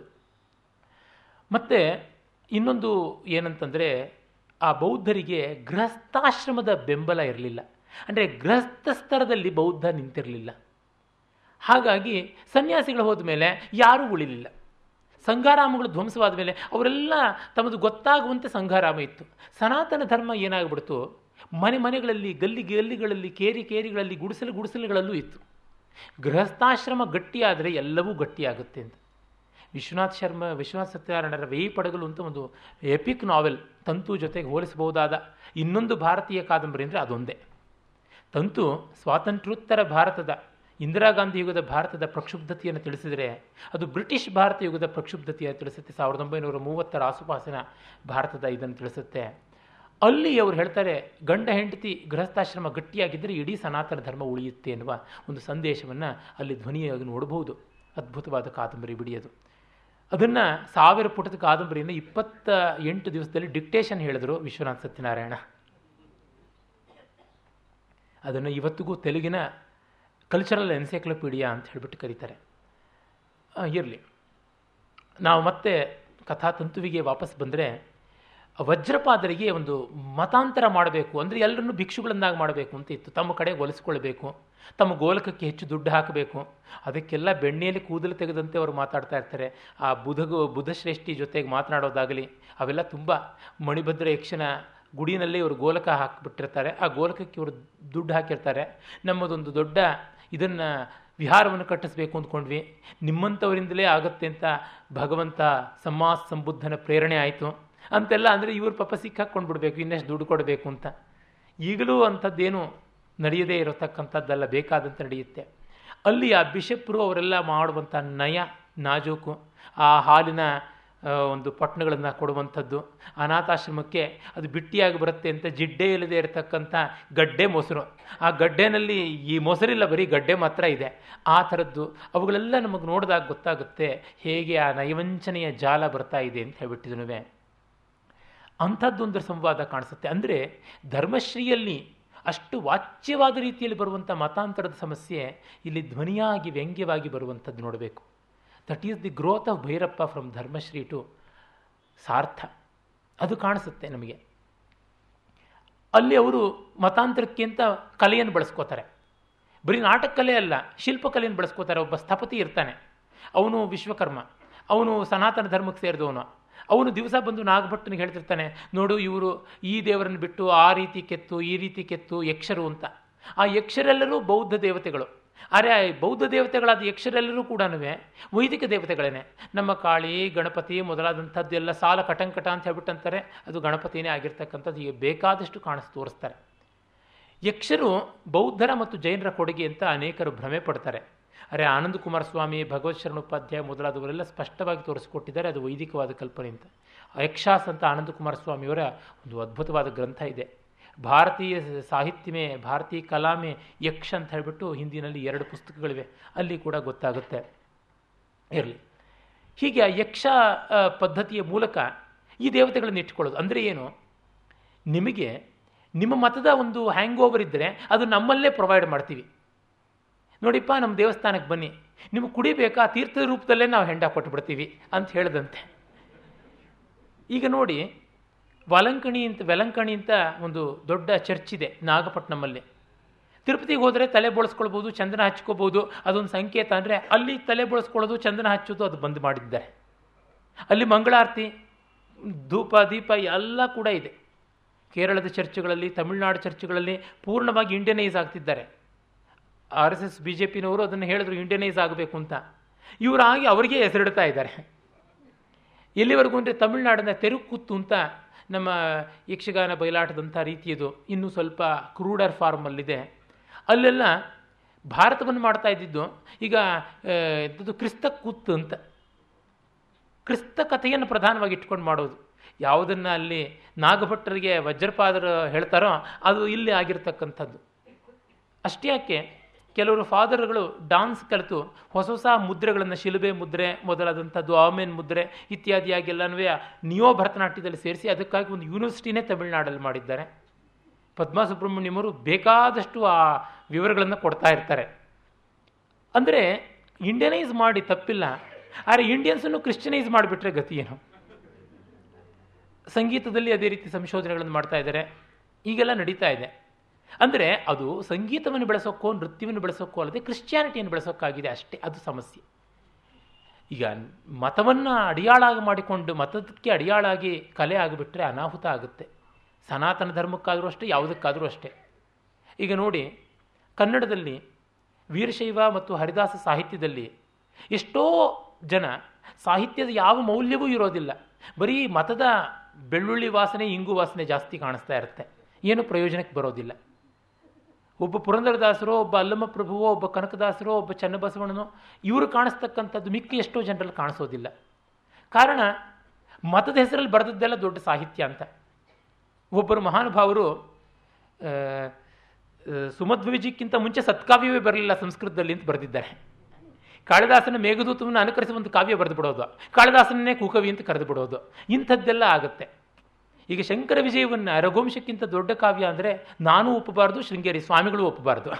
ಮತ್ತು ಇನ್ನೊಂದು ಏನಂತಂದರೆ ಆ ಬೌದ್ಧರಿಗೆ ಗೃಹಸ್ಥಾಶ್ರಮದ ಬೆಂಬಲ ಇರಲಿಲ್ಲ. ಅಂದರೆ ಗೃಹಸ್ಥ ಸ್ತರದಲ್ಲಿ ಬೌದ್ಧ ನಿಂತಿರಲಿಲ್ಲ. ಹಾಗಾಗಿ ಸನ್ಯಾಸಿಗಳು ಹೋದ ಮೇಲೆ ಯಾರೂ ಉಳಿಲಿಲ್ಲ. ಸಂಘಾರಾಮಗಳು ಧ್ವಂಸವಾದ ಮೇಲೆ ಅವರೆಲ್ಲ ತಮ್ಮದು ಗೊತ್ತಾಗುವಂತೆ ಸಂಘಾರಾಮ ಇತ್ತು. ಸನಾತನ ಧರ್ಮ ಏನಾಗ್ಬಿಡ್ತು? ಮನೆ ಮನೆಗಳಲ್ಲಿ, ಗಲ್ಲಿ ಗಲ್ಲಿಗಳಲ್ಲಿ, ಕೇರಿ ಕೇರಿಗಳಲ್ಲಿ, ಗುಡಿಸಲು ಗುಡಿಸಲುಗಳಲ್ಲೂ ಇತ್ತು. ಗೃಹಸ್ಥಾಶ್ರಮ ಗಟ್ಟಿಯಾದರೆ ಎಲ್ಲವೂ ಗಟ್ಟಿಯಾಗುತ್ತೆ ಅಂತ. ವಿಶ್ವನಾಥ್ ಶರ್ಮ, ವಿಶ್ವನಾಥ್ ಸತ್ಯನಾರಾಯಣರ ವೇಯಿ ಪಡಗಲು ಅಂತ ಒಂದು ಎಪಿಕ್ ನಾವೆಲ್ ತಂತು ಜೊತೆಗೆ ಹೋಲಿಸಬಹುದಾದ ಇನ್ನೊಂದು ಭಾರತೀಯ ಕಾದಂಬರಿ ಅಂದರೆ ಅದೊಂದೇ. ತಂತು ಸ್ವಾತಂತ್ರ್ಯೋತ್ತರ ಭಾರತದ ಇಂದಿರಾ ಗಾಂಧಿ ಯುಗದ ಭಾರತದ ಪ್ರಕ್ಷುಬ್ಧತೆಯನ್ನು ತಿಳಿಸಿದರೆ ಅದು ಬ್ರಿಟಿಷ್ ಭಾರತ ಯುಗದ ಪ್ರಕ್ಷುಬ್ಧತೆಯನ್ನು ತಿಳಿಸುತ್ತೆ. ಸಾವಿರದ ಒಂಬೈನೂರ ಮೂವತ್ತರ ಆಸುಪಾಸಿನ ಭಾರತದ ಇದನ್ನು ತಿಳಿಸುತ್ತೆ. ಅಲ್ಲಿ ಅವರು ಹೇಳ್ತಾರೆ, ಗಂಡ ಹೆಂಡತಿ ಗೃಹಸ್ಥಾಶ್ರಮ ಗಟ್ಟಿಯಾಗಿದ್ದರೆ ಇಡೀ ಸನಾತನ ಧರ್ಮ ಉಳಿಯುತ್ತೆ ಎನ್ನುವ ಒಂದು ಸಂದೇಶವನ್ನು ಅಲ್ಲಿ ಧ್ವನಿಯಾಗಿ ನೋಡಬಹುದು. ಅದ್ಭುತವಾದ ಕಾದಂಬರಿ ಬಿಡಿಯೋದು ಅದನ್ನು ಸಾವಿರ ಪುಟದ ಕಾದಂಬರಿಯನ್ನು ಇಪ್ಪತ್ತ ಎಂಟು ದಿವಸದಲ್ಲಿ ಡಿಕ್ಟೇಷನ್ ಹೇಳಿದರು ವಿಶ್ವನಾಥ್ ಸತ್ಯನಾರಾಯಣ. ಅದನ್ನು ಇವತ್ತಿಗೂ ತೆಲುಗಿನ ಕಲ್ಚರಲ್ ಎನ್ಸೈಕ್ಲೋಪೀಡಿಯಾ ಅಂತ ಹೇಳಿಬಿಟ್ಟು ಕರೀತಾರೆ. ಇರಲಿ. ನಾವು ಮತ್ತೆ ಕಥಾತಂತುವಿಗೆ ವಾಪಸ್ ಬಂದರೆ, ವಜ್ರಪಾದರಿಗೆ ಒಂದು ಮತಾಂತರ ಮಾಡಬೇಕು. ಅಂದರೆ ಎಲ್ಲರನ್ನು ಭಿಕ್ಷುಗಳನ್ನಾಗಿ ಮಾಡಬೇಕು ಅಂತ ಇತ್ತು. ತಮ್ಮ ಕಡೆ ಒಲಿಸ್ಕೊಳ್ಬೇಕು. ತಮ್ಮ ಗೋಲಕಕ್ಕೆ ಹೆಚ್ಚು ದುಡ್ಡು ಹಾಕಬೇಕು. ಅದಕ್ಕೆಲ್ಲ ಬೆಣ್ಣೆಯಲ್ಲಿ ಕೂದಲು ತೆಗೆದಂತೆ ಅವರು ಮಾತಾಡ್ತಾ ಇರ್ತಾರೆ. ಆ ಬುಧಗು, ಬುಧಶ್ರೇಷ್ಠಿ ಜೊತೆಗೆ ಮಾತನಾಡೋದಾಗಲಿ, ಅವೆಲ್ಲ ತುಂಬ ಮಣಿಭದ್ರ ಯಕ್ಷನ ಗುಡಿನಲ್ಲಿ ಇವರು ಗೋಲಕ ಹಾಕಿಬಿಟ್ಟಿರ್ತಾರೆ. ಆ ಗೋಲಕಕ್ಕೆ ಇವರು ದುಡ್ಡು ಹಾಕಿರ್ತಾರೆ. ನಮ್ಮದೊಂದು ದೊಡ್ಡ ಇದನ್ನು ವಿಹಾರವನ್ನು ಕಟ್ಟಿಸ್ಬೇಕು ಅಂದ್ಕೊಂಡ್ವಿ. ನಿಮ್ಮಂಥವರಿಂದಲೇ ಆಗುತ್ತೆ ಅಂತ ಭಗವಂತ ಸಮಾಸ ಸಂಬುದ್ಧನ ಪ್ರೇರಣೆ ಆಯಿತು. ಅಂತೆಲ್ಲ ಅಂದರೆ ಇವರು ಪಾಪ ಸಿಕ್ಕಾಕ್ಕೊಂಡು ಬಿಡಬೇಕು ಇನ್ನಷ್ಟು ದುಡ್ಡು ಕೊಡಬೇಕು ಅಂತ. ಈಗಲೂ ಅಂಥದ್ದೇನು ನಡೆಯದೇ ಇರತಕ್ಕಂಥದ್ದೆಲ್ಲ, ಬೇಕಾದಂತೆ ನಡೆಯುತ್ತೆ. ಅಲ್ಲಿ ಆ ಬಿಷಪ್ರು ಅವರೆಲ್ಲ ಮಾಡುವಂಥ ನಯ ನಾಜೂಕು, ಆ ಹಾಲಿನ ಒಂದು ಪಟ್ಟಣಗಳನ್ನು ಕೊಡುವಂಥದ್ದು. ಅನಾಥಾಶ್ರಮಕ್ಕೆ ಅದು ಬಿಟ್ಟಿಯಾಗಿ ಬರುತ್ತೆ ಅಂತ ಜಿಡ್ಡೆ ಇಲ್ಲದೆ ಇರತಕ್ಕಂಥ ಗಡ್ಡೆ ಮೊಸರು. ಆ ಗಡ್ಡೆನಲ್ಲಿ ಈ ಮೊಸರಿಲ್ಲ, ಬರೀ ಗಡ್ಡೆ ಮಾತ್ರ ಇದೆ. ಆ ಥರದ್ದು ಅವುಗಳೆಲ್ಲ ನಮಗೆ ನೋಡಿದಾಗ ಗೊತ್ತಾಗುತ್ತೆ ಹೇಗೆ ಆ ನೈವಂಚನೆಯ ಜಾಲ ಬರ್ತಾ ಇದೆ ಅಂತ ಹೇಳ್ಬಿಟ್ಟಿದ್ನುವೆ. ಅಂಥದ್ದೊಂದು ಸಂವಾದ ಕಾಣಿಸುತ್ತೆ. ಅಂದರೆ ಧರ್ಮಶ್ರೀಯಲ್ಲಿ ಅಷ್ಟು ವಾಚ್ಯವಾದ ರೀತಿಯಲ್ಲಿ ಬರುವಂಥ ಮತಾಂತರದ ಸಮಸ್ಯೆ ಇಲ್ಲಿ ಧ್ವನಿಯಾಗಿ ವ್ಯಂಗ್ಯವಾಗಿ ಬರುವಂಥದ್ದು ನೋಡಬೇಕು. That is the growth of Bhyrappa from Dharmashree to Saartha ಅದು ಕಾಣಿಸುತ್ತೆ ನಮಗೆ. ಅಲ್ಲಿ ಅವರು ಮತಾಂತರಕ್ಕಿಂತ ಕಲೆಯನ್ನು ಬಳಸ್ಕೋತಾರೆ. ಬರೀ ನಾಟಕ ಕಲೆ ಅಲ್ಲ, ಶಿಲ್ಪಕಲೆಯನ್ನು ಬಳಸ್ಕೋತಾರೆ. ಒಬ್ಬ ಸ್ಥಪತಿ ಇರ್ತಾನೆ. ಅವನು ವಿಶ್ವಕರ್ಮ. ಅವನು ಸನಾತನ ಧರ್ಮಕ್ಕೆ ಸೇರಿದವನು. ಅವನು ದಿವಸ ಬಂದು ನಾಗಭಟ್ಟನಿಗೆ ಹೇಳ್ತಿರ್ತಾನೆ, ನೋಡು, ಇವರು ಈ ದೇವರನ್ನು ಬಿಟ್ಟು ಆ ರೀತಿ ಕೆತ್ತು, ಈ ರೀತಿ ಕೆತ್ತು, ಯಕ್ಷರು ಅಂತ. ಆ ಯಕ್ಷರೆಲ್ಲರೂ ಬೌದ್ಧ ದೇವತೆಗಳು. ಆದರೆ ಬೌದ್ಧ ದೇವತೆಗಳಾದ ಯಕ್ಷರೆಲ್ಲರೂ ಕೂಡ ವೈದಿಕ ದೇವತೆಗಳೇನೆ. ನಮ್ಮ ಕಾಳಿ, ಗಣಪತಿ ಮೊದಲಾದಂಥದ್ದು ಎಲ್ಲ ಸಾಲ ಕಟಂಕಟ ಅಂತ ಹೇಳ್ಬಿಟ್ಟಂತಾರೆ, ಅದು ಗಣಪತಿನೇ ಆಗಿರ್ತಕ್ಕಂಥದ್ದು, ಈಗ ಬೇಕಾದಷ್ಟು ಕಾಣಿಸ್ ತೋರಿಸ್ತಾರೆ. ಯಕ್ಷರು ಬೌದ್ಧರ ಮತ್ತು ಜೈನರ ಕೊಡುಗೆ ಅಂತ ಅನೇಕರು ಭ್ರಮೆ ಪಡ್ತಾರೆ. ಅರೆ, ಆನಂದ ಕುಮಾರ ಸ್ವಾಮಿ, ಭಗವತ್ ಶರಣೋಪಾಧ್ಯಾಯ ಮೊದಲಾದವರೆಲ್ಲ ಸ್ಪಷ್ಟವಾಗಿ ತೋರಿಸಿಕೊಟ್ಟಿದ್ದಾರೆ, ಅದು ವೈದಿಕವಾದ ಕಲ್ಪನೆ ಅಂತ. ಯಕ್ಷಾಸ್ ಅಂತ ಆನಂದ ಕುಮಾರ ಸ್ವಾಮಿಯವರ ಒಂದು ಅದ್ಭುತವಾದ ಗ್ರಂಥ ಇದೆ. ಭಾರತೀಯ ಸಾಹಿತ್ಯಮೇ ಭಾರತೀಯ ಕಲಾಮೆ ಯಕ್ಷ ಅಂತ ಹೇಳಿಬಿಟ್ಟು ಹಿಂದಿನಲ್ಲಿ ಎರಡು ಪುಸ್ತಕಗಳಿವೆ. ಅಲ್ಲಿ ಕೂಡ ಗೊತ್ತಾಗುತ್ತೆ. ಇರಲಿ. ಹೀಗೆ ಆ ಯಕ್ಷ ಪದ್ಧತಿಯ ಮೂಲಕ ಈ ದೇವತೆಗಳನ್ನು ಇಟ್ಕೊಳ್ಳೋದು ಅಂದರೆ ಏನು? ನಿಮಗೆ, ನಿಮ್ಮ ಮತದ ಒಂದು ಹ್ಯಾಂಗ್ ಓವರ್ ಇದ್ದರೆ ಅದು ನಮ್ಮಲ್ಲೇ ಪ್ರೊವೈಡ್ ಮಾಡ್ತೀವಿ. ನೋಡಿಪ್ಪ, ನಮ್ಮ ದೇವಸ್ಥಾನಕ್ಕೆ ಬನ್ನಿ. ನಿಮಗೆ ಕುಡಿಬೇಕಾ? ತೀರ್ಥದ ರೂಪದಲ್ಲೇ ನಾವು ಹೆಂಡ ಕೊಟ್ಬಿಡ್ತೀವಿ ಅಂತ ಹೇಳಿದಂತೆ. ಈಗ ನೋಡಿ ವಲಂಕಣಿ ಅಂತ, ವೆಲಂಕಣಿ ಅಂತ ಒಂದು ದೊಡ್ಡ ಚರ್ಚ್ ಇದೆ ನಾಗಪಟ್ಟಣಮಲ್ಲಿ ತಿರುಪತಿಗೆ ಹೋದರೆ ತಲೆ ಬೋಳಿಸ್ಕೊಳ್ಬೋದು, ಚಂದನ ಹಚ್ಕೋಬೋದು, ಅದೊಂದು ಸಂಕೇತ ಅಂದರೆ ಅಲ್ಲಿ ತಲೆ ಬೋಳಿಸ್ಕೊಳ್ಳೋದು, ಚಂದನ ಹಚ್ಚೋದು, ಅದು ಬಂದ್ ಮಾಡಿದ್ದಾರೆ. ಅಲ್ಲಿ ಮಂಗಳಾರತಿ, ಧೂಪ, ದೀಪ ಎಲ್ಲ ಕೂಡ ಇದೆ. ಕೇರಳದ ಚರ್ಚ್ಗಳಲ್ಲಿ, ತಮಿಳುನಾಡು ಚರ್ಚ್ಗಳಲ್ಲಿ ಪೂರ್ಣವಾಗಿ ಇಂಡಿಯನೈಸ್ ಆಗ್ತಿದ್ದಾರೆ. R S S, B J ಪಿನವರು ಅದನ್ನು ಹೇಳಿದ್ರು ಇಂಡಿಯನೈಸ್ ಆಗಬೇಕು ಅಂತ. ಇವರಾಗಿ ಅವರಿಗೆ ಹೆಸರಿಡ್ತಾ ಇದ್ದಾರೆ. ಎಲ್ಲಿವರೆಗೂ ಅಂದರೆ ತಮಿಳುನಾಡಿನ ತೆರುಕುತ್ತು ಅಂತ ನಮ್ಮ ಯಕ್ಷಗಾನ ಬಯಲಾಟದಂಥ ರೀತಿಯದು ಇನ್ನೂ ಸ್ವಲ್ಪ ಕ್ರೂಡರ್ ಫಾರ್ಮಲ್ಲಿದೆ. ಅಲ್ಲೆಲ್ಲ ಭಾರತವನ್ನು ಮಾಡ್ತಾ ಇದ್ದಿದ್ದು, ಈಗ ಇದ್ದದ್ದು ಕ್ರಿಸ್ತ ಕೂತು ಅಂತ. ಕ್ರಿಸ್ತ ಕಥೆಯನ್ನು ಪ್ರಧಾನವಾಗಿ ಇಟ್ಕೊಂಡು ಮಾಡೋದು. ಯಾವುದನ್ನು ಅಲ್ಲಿ ನಾಗಭಟ್ಟರಿಗೆ ವಜ್ರಪಾದರು ಹೇಳ್ತಾರೋ, ಅದು ಇಲ್ಲಿ ಆಗಿರ್ತಕ್ಕಂಥದ್ದು. ಅಷ್ಟೇ ಕೆಲವರು ಫಾದರ್ಗಳು ಡಾನ್ಸ್ ಕಲಿತು ಹೊಸ ಹೊಸ ಮುದ್ರೆಗಳನ್ನು ಶಿಲುಬೆ ಮುದ್ರೆ ಮೊದಲಾದಂಥದ್ದು ಆಮೇನ್ ಮುದ್ರೆ ಇತ್ಯಾದಿಯಾಗೆಲ್ಲನೂ ನಿಯೋ ಭರತನಾಟ್ಯದಲ್ಲಿ ಸೇರಿಸಿ ಅದಕ್ಕಾಗಿ ಒಂದು ಯೂನಿವರ್ಸಿಟಿನೇ ತಮಿಳುನಾಡಲ್ಲಿ ಮಾಡಿದ್ದಾರೆ. ಪದ್ಮಾ ಸುಬ್ರಹ್ಮಣ್ಯಮರು ಬೇಕಾದಷ್ಟು ಆ ವಿವರಗಳನ್ನು ಕೊಡ್ತಾ ಇರ್ತಾರೆ. ಅಂದರೆ ಇಂಡಿಯನೈಸ್ ಮಾಡಿ ತಪ್ಪಿಲ್ಲ. ಆದರೆ ಇಂಡಿಯನ್ಸನ್ನು ಕ್ರಿಶ್ಚಿಯನೈಸ್ ಮಾಡಿಬಿಟ್ರೆ ಗತಿ ಏನು? ಸಂಗೀತದಲ್ಲಿ ಅದೇ ರೀತಿ ಸಂಶೋಧನೆಗಳನ್ನು ಮಾಡ್ತಾ ಇದ್ದಾರೆ. ಈಗೆಲ್ಲ ನಡೀತಾ ಇದೆ. ಅಂದರೆ ಅದು ಸಂಗೀತವನ್ನು ಬೆಳೆಸೋಕ್ಕೋ, ನೃತ್ಯವನ್ನು ಬೆಳೆಸೋಕ್ಕೋ ಅಲ್ಲದೆ ಕ್ರಿಶ್ಚಿಯಾನಿಟಿಯನ್ನು ಬೆಳೆಸೋಕ್ಕಾಗಿದೆ ಅಷ್ಟೇ, ಅದು ಸಮಸ್ಯೆ. ಈಗ ಮತವನ್ನು ಅಡಿಯಾಳಾಗಿ ಮಾಡಿಕೊಂಡು ಮತಕ್ಕೆ ಅಡಿಯಾಳಾಗಿ ಕಲೆ ಆಗಿಬಿಟ್ರೆ ಅನಾಹುತ ಆಗುತ್ತೆ. ಸನಾತನ ಧರ್ಮಕ್ಕಾದರೂ ಅಷ್ಟೇ, ಯಾವುದಕ್ಕಾದರೂ ಅಷ್ಟೇ. ಈಗ ನೋಡಿ, ಕನ್ನಡದಲ್ಲಿ ವೀರಶೈವ ಮತ್ತು ಹರಿದಾಸ ಸಾಹಿತ್ಯದಲ್ಲಿ ಎಷ್ಟೋ ಜನ ಸಾಹಿತ್ಯದ ಯಾವ ಮೌಲ್ಯವೂ ಇರೋದಿಲ್ಲ. ಬರೀ ಮತದ ಬೆಳ್ಳುಳ್ಳಿ ವಾಸನೆ, ಇಂಗು ವಾಸನೆ ಜಾಸ್ತಿ ಕಾಣಿಸ್ತಾ ಇರುತ್ತೆ. ಏನು ಪ್ರಯೋಜನಕ್ಕೆ ಬರೋದಿಲ್ಲ. ಒಬ್ಬ ಪುರಂದರದಾಸರೋ ಒಬ್ಬ ಅಲ್ಲಮ್ಮ ಪ್ರಭುವೋ ಒಬ್ಬ ಕನಕದಾಸರೋ ಒಬ್ಬ ಚನ್ನಬಸವಣ್ಣನೋ ಇವರು ಕಾಣಿಸ್ತಕ್ಕಂಥದ್ದು ಮಿಕ್ಕ ಎಷ್ಟೋ ಜನರಲ್ಲಿ ಕಾಣಿಸೋದಿಲ್ಲ. ಕಾರಣ ಮತದ ಹೆಸರಲ್ಲಿ ಬರೆದದ್ದೆಲ್ಲ ದೊಡ್ಡ ಸಾಹಿತ್ಯ ಅಂತ. ಒಬ್ಬರು ಮಹಾನುಭಾವರು ಆ, ಮುಂಚೆ ಸತ್ಕಾವ್ಯವೇ ಬರಲಿಲ್ಲ ಸಂಸ್ಕೃತದಲ್ಲಿ ಅಂತ ಬರೆದಿದ್ದಾರೆ. ಕಾಳಿದಾಸನ ಮೇಘದೂತವನ್ನು ಅನುಕರಿಸಿ ಒಂದು ಕಾವ್ಯ ಬರೆದು ಬಿಡೋದು ಕಾಳಿದಾಸನನ್ನೇ ಕುಕವಿ ಅಂತ ಕರೆದು ಬಿಡೋದು ಇಂಥದ್ದೆಲ್ಲ ಆಗುತ್ತೆ. ಈಗ ಶಂಕರ ವಿಜಯವನ್ನು ರಘುವಂಶಕ್ಕಿಂತ ದೊಡ್ಡ ಕಾವ್ಯ ಅಂದರೆ ನಾನು ಒಪ್ಪಬಾರ್ದು, ಶೃಂಗೇರಿ ಸ್ವಾಮಿಗಳು ಒಪ್ಪಬಾರ್ದು.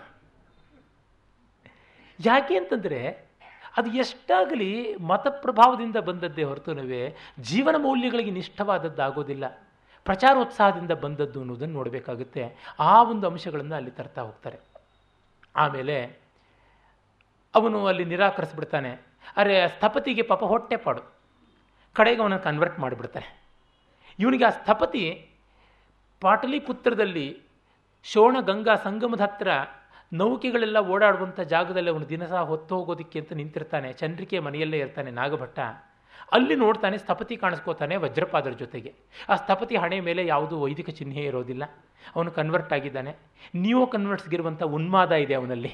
ಯಾಕೆ ಅಂತಂದರೆ ಅದು ಎಷ್ಟಾಗಲಿ ಮತ ಪ್ರಭಾವದಿಂದ ಬಂದದ್ದೇ ಹೊರತುನವೇ ಜೀವನ ಮೌಲ್ಯಗಳಿಗೆ ನಿಷ್ಠವಾದದ್ದಾಗೋದಿಲ್ಲ. ಪ್ರಚಾರೋತ್ಸಾಹದಿಂದ ಬಂದದ್ದು ಅನ್ನೋದನ್ನು ನೋಡಬೇಕಾಗುತ್ತೆ. ಆ ಒಂದು ಅಂಶಗಳನ್ನು ಅಲ್ಲಿ ತರ್ತಾ ಹೋಗ್ತಾರೆ. ಆಮೇಲೆ ಅವನು ಅಲ್ಲಿ ನಿರಾಕರಿಸ್ಬಿಡ್ತಾನೆ. ಅರೆ ಸ್ಥಪತಿಗೆ ಪಾಪ ಹೊಟ್ಟೆ ಪಾಡು. ಕಡೆಗೆ ಅವನನ್ನು ಕನ್ವರ್ಟ್ ಮಾಡಿಬಿಡ್ತಾರೆ ಇವನಿಗೆ ಆ ಸ್ಥಪತಿ ಪಾಟಲಿಪುತ್ರದಲ್ಲಿ ಶೋಣ ಗಂಗಾ ಸಂಗಮದ ಹತ್ರ ನೌಕೆಗಳೆಲ್ಲ ಓಡಾಡುವಂಥ ಜಾಗದಲ್ಲಿ ಅವನು ದಿನಸ ಹೊತ್ತು ಹೋಗೋದಕ್ಕೆ ಅಂತ ನಿಂತಿರ್ತಾನೆ. ಚಂದ್ರಿಕೆ ಮನೆಯಲ್ಲೇ ಇರ್ತಾನೆ ನಾಗಭಟ್ಟ. ಅಲ್ಲಿ ನೋಡ್ತಾನೆ, ಸ್ಥಪತಿ ಕಾಣಿಸ್ಕೋತಾನೆ ವಜ್ರಪಾದರ ಜೊತೆಗೆ. ಆ ಸ್ಥಪತಿ ಹಣೆ ಮೇಲೆ ಯಾವುದೂ ವೈದಿಕ ಚಿಹ್ನೆ ಇರೋದಿಲ್ಲ. ಅವನು ಕನ್ವರ್ಟ್ ಆಗಿದ್ದಾನೆ. ನ್ಯೂ ಕನ್ವರ್ಟ್ಸ್ಗಿರುವಂಥ ಉನ್ಮಾದ ಇದೆ ಅವನಲ್ಲಿ.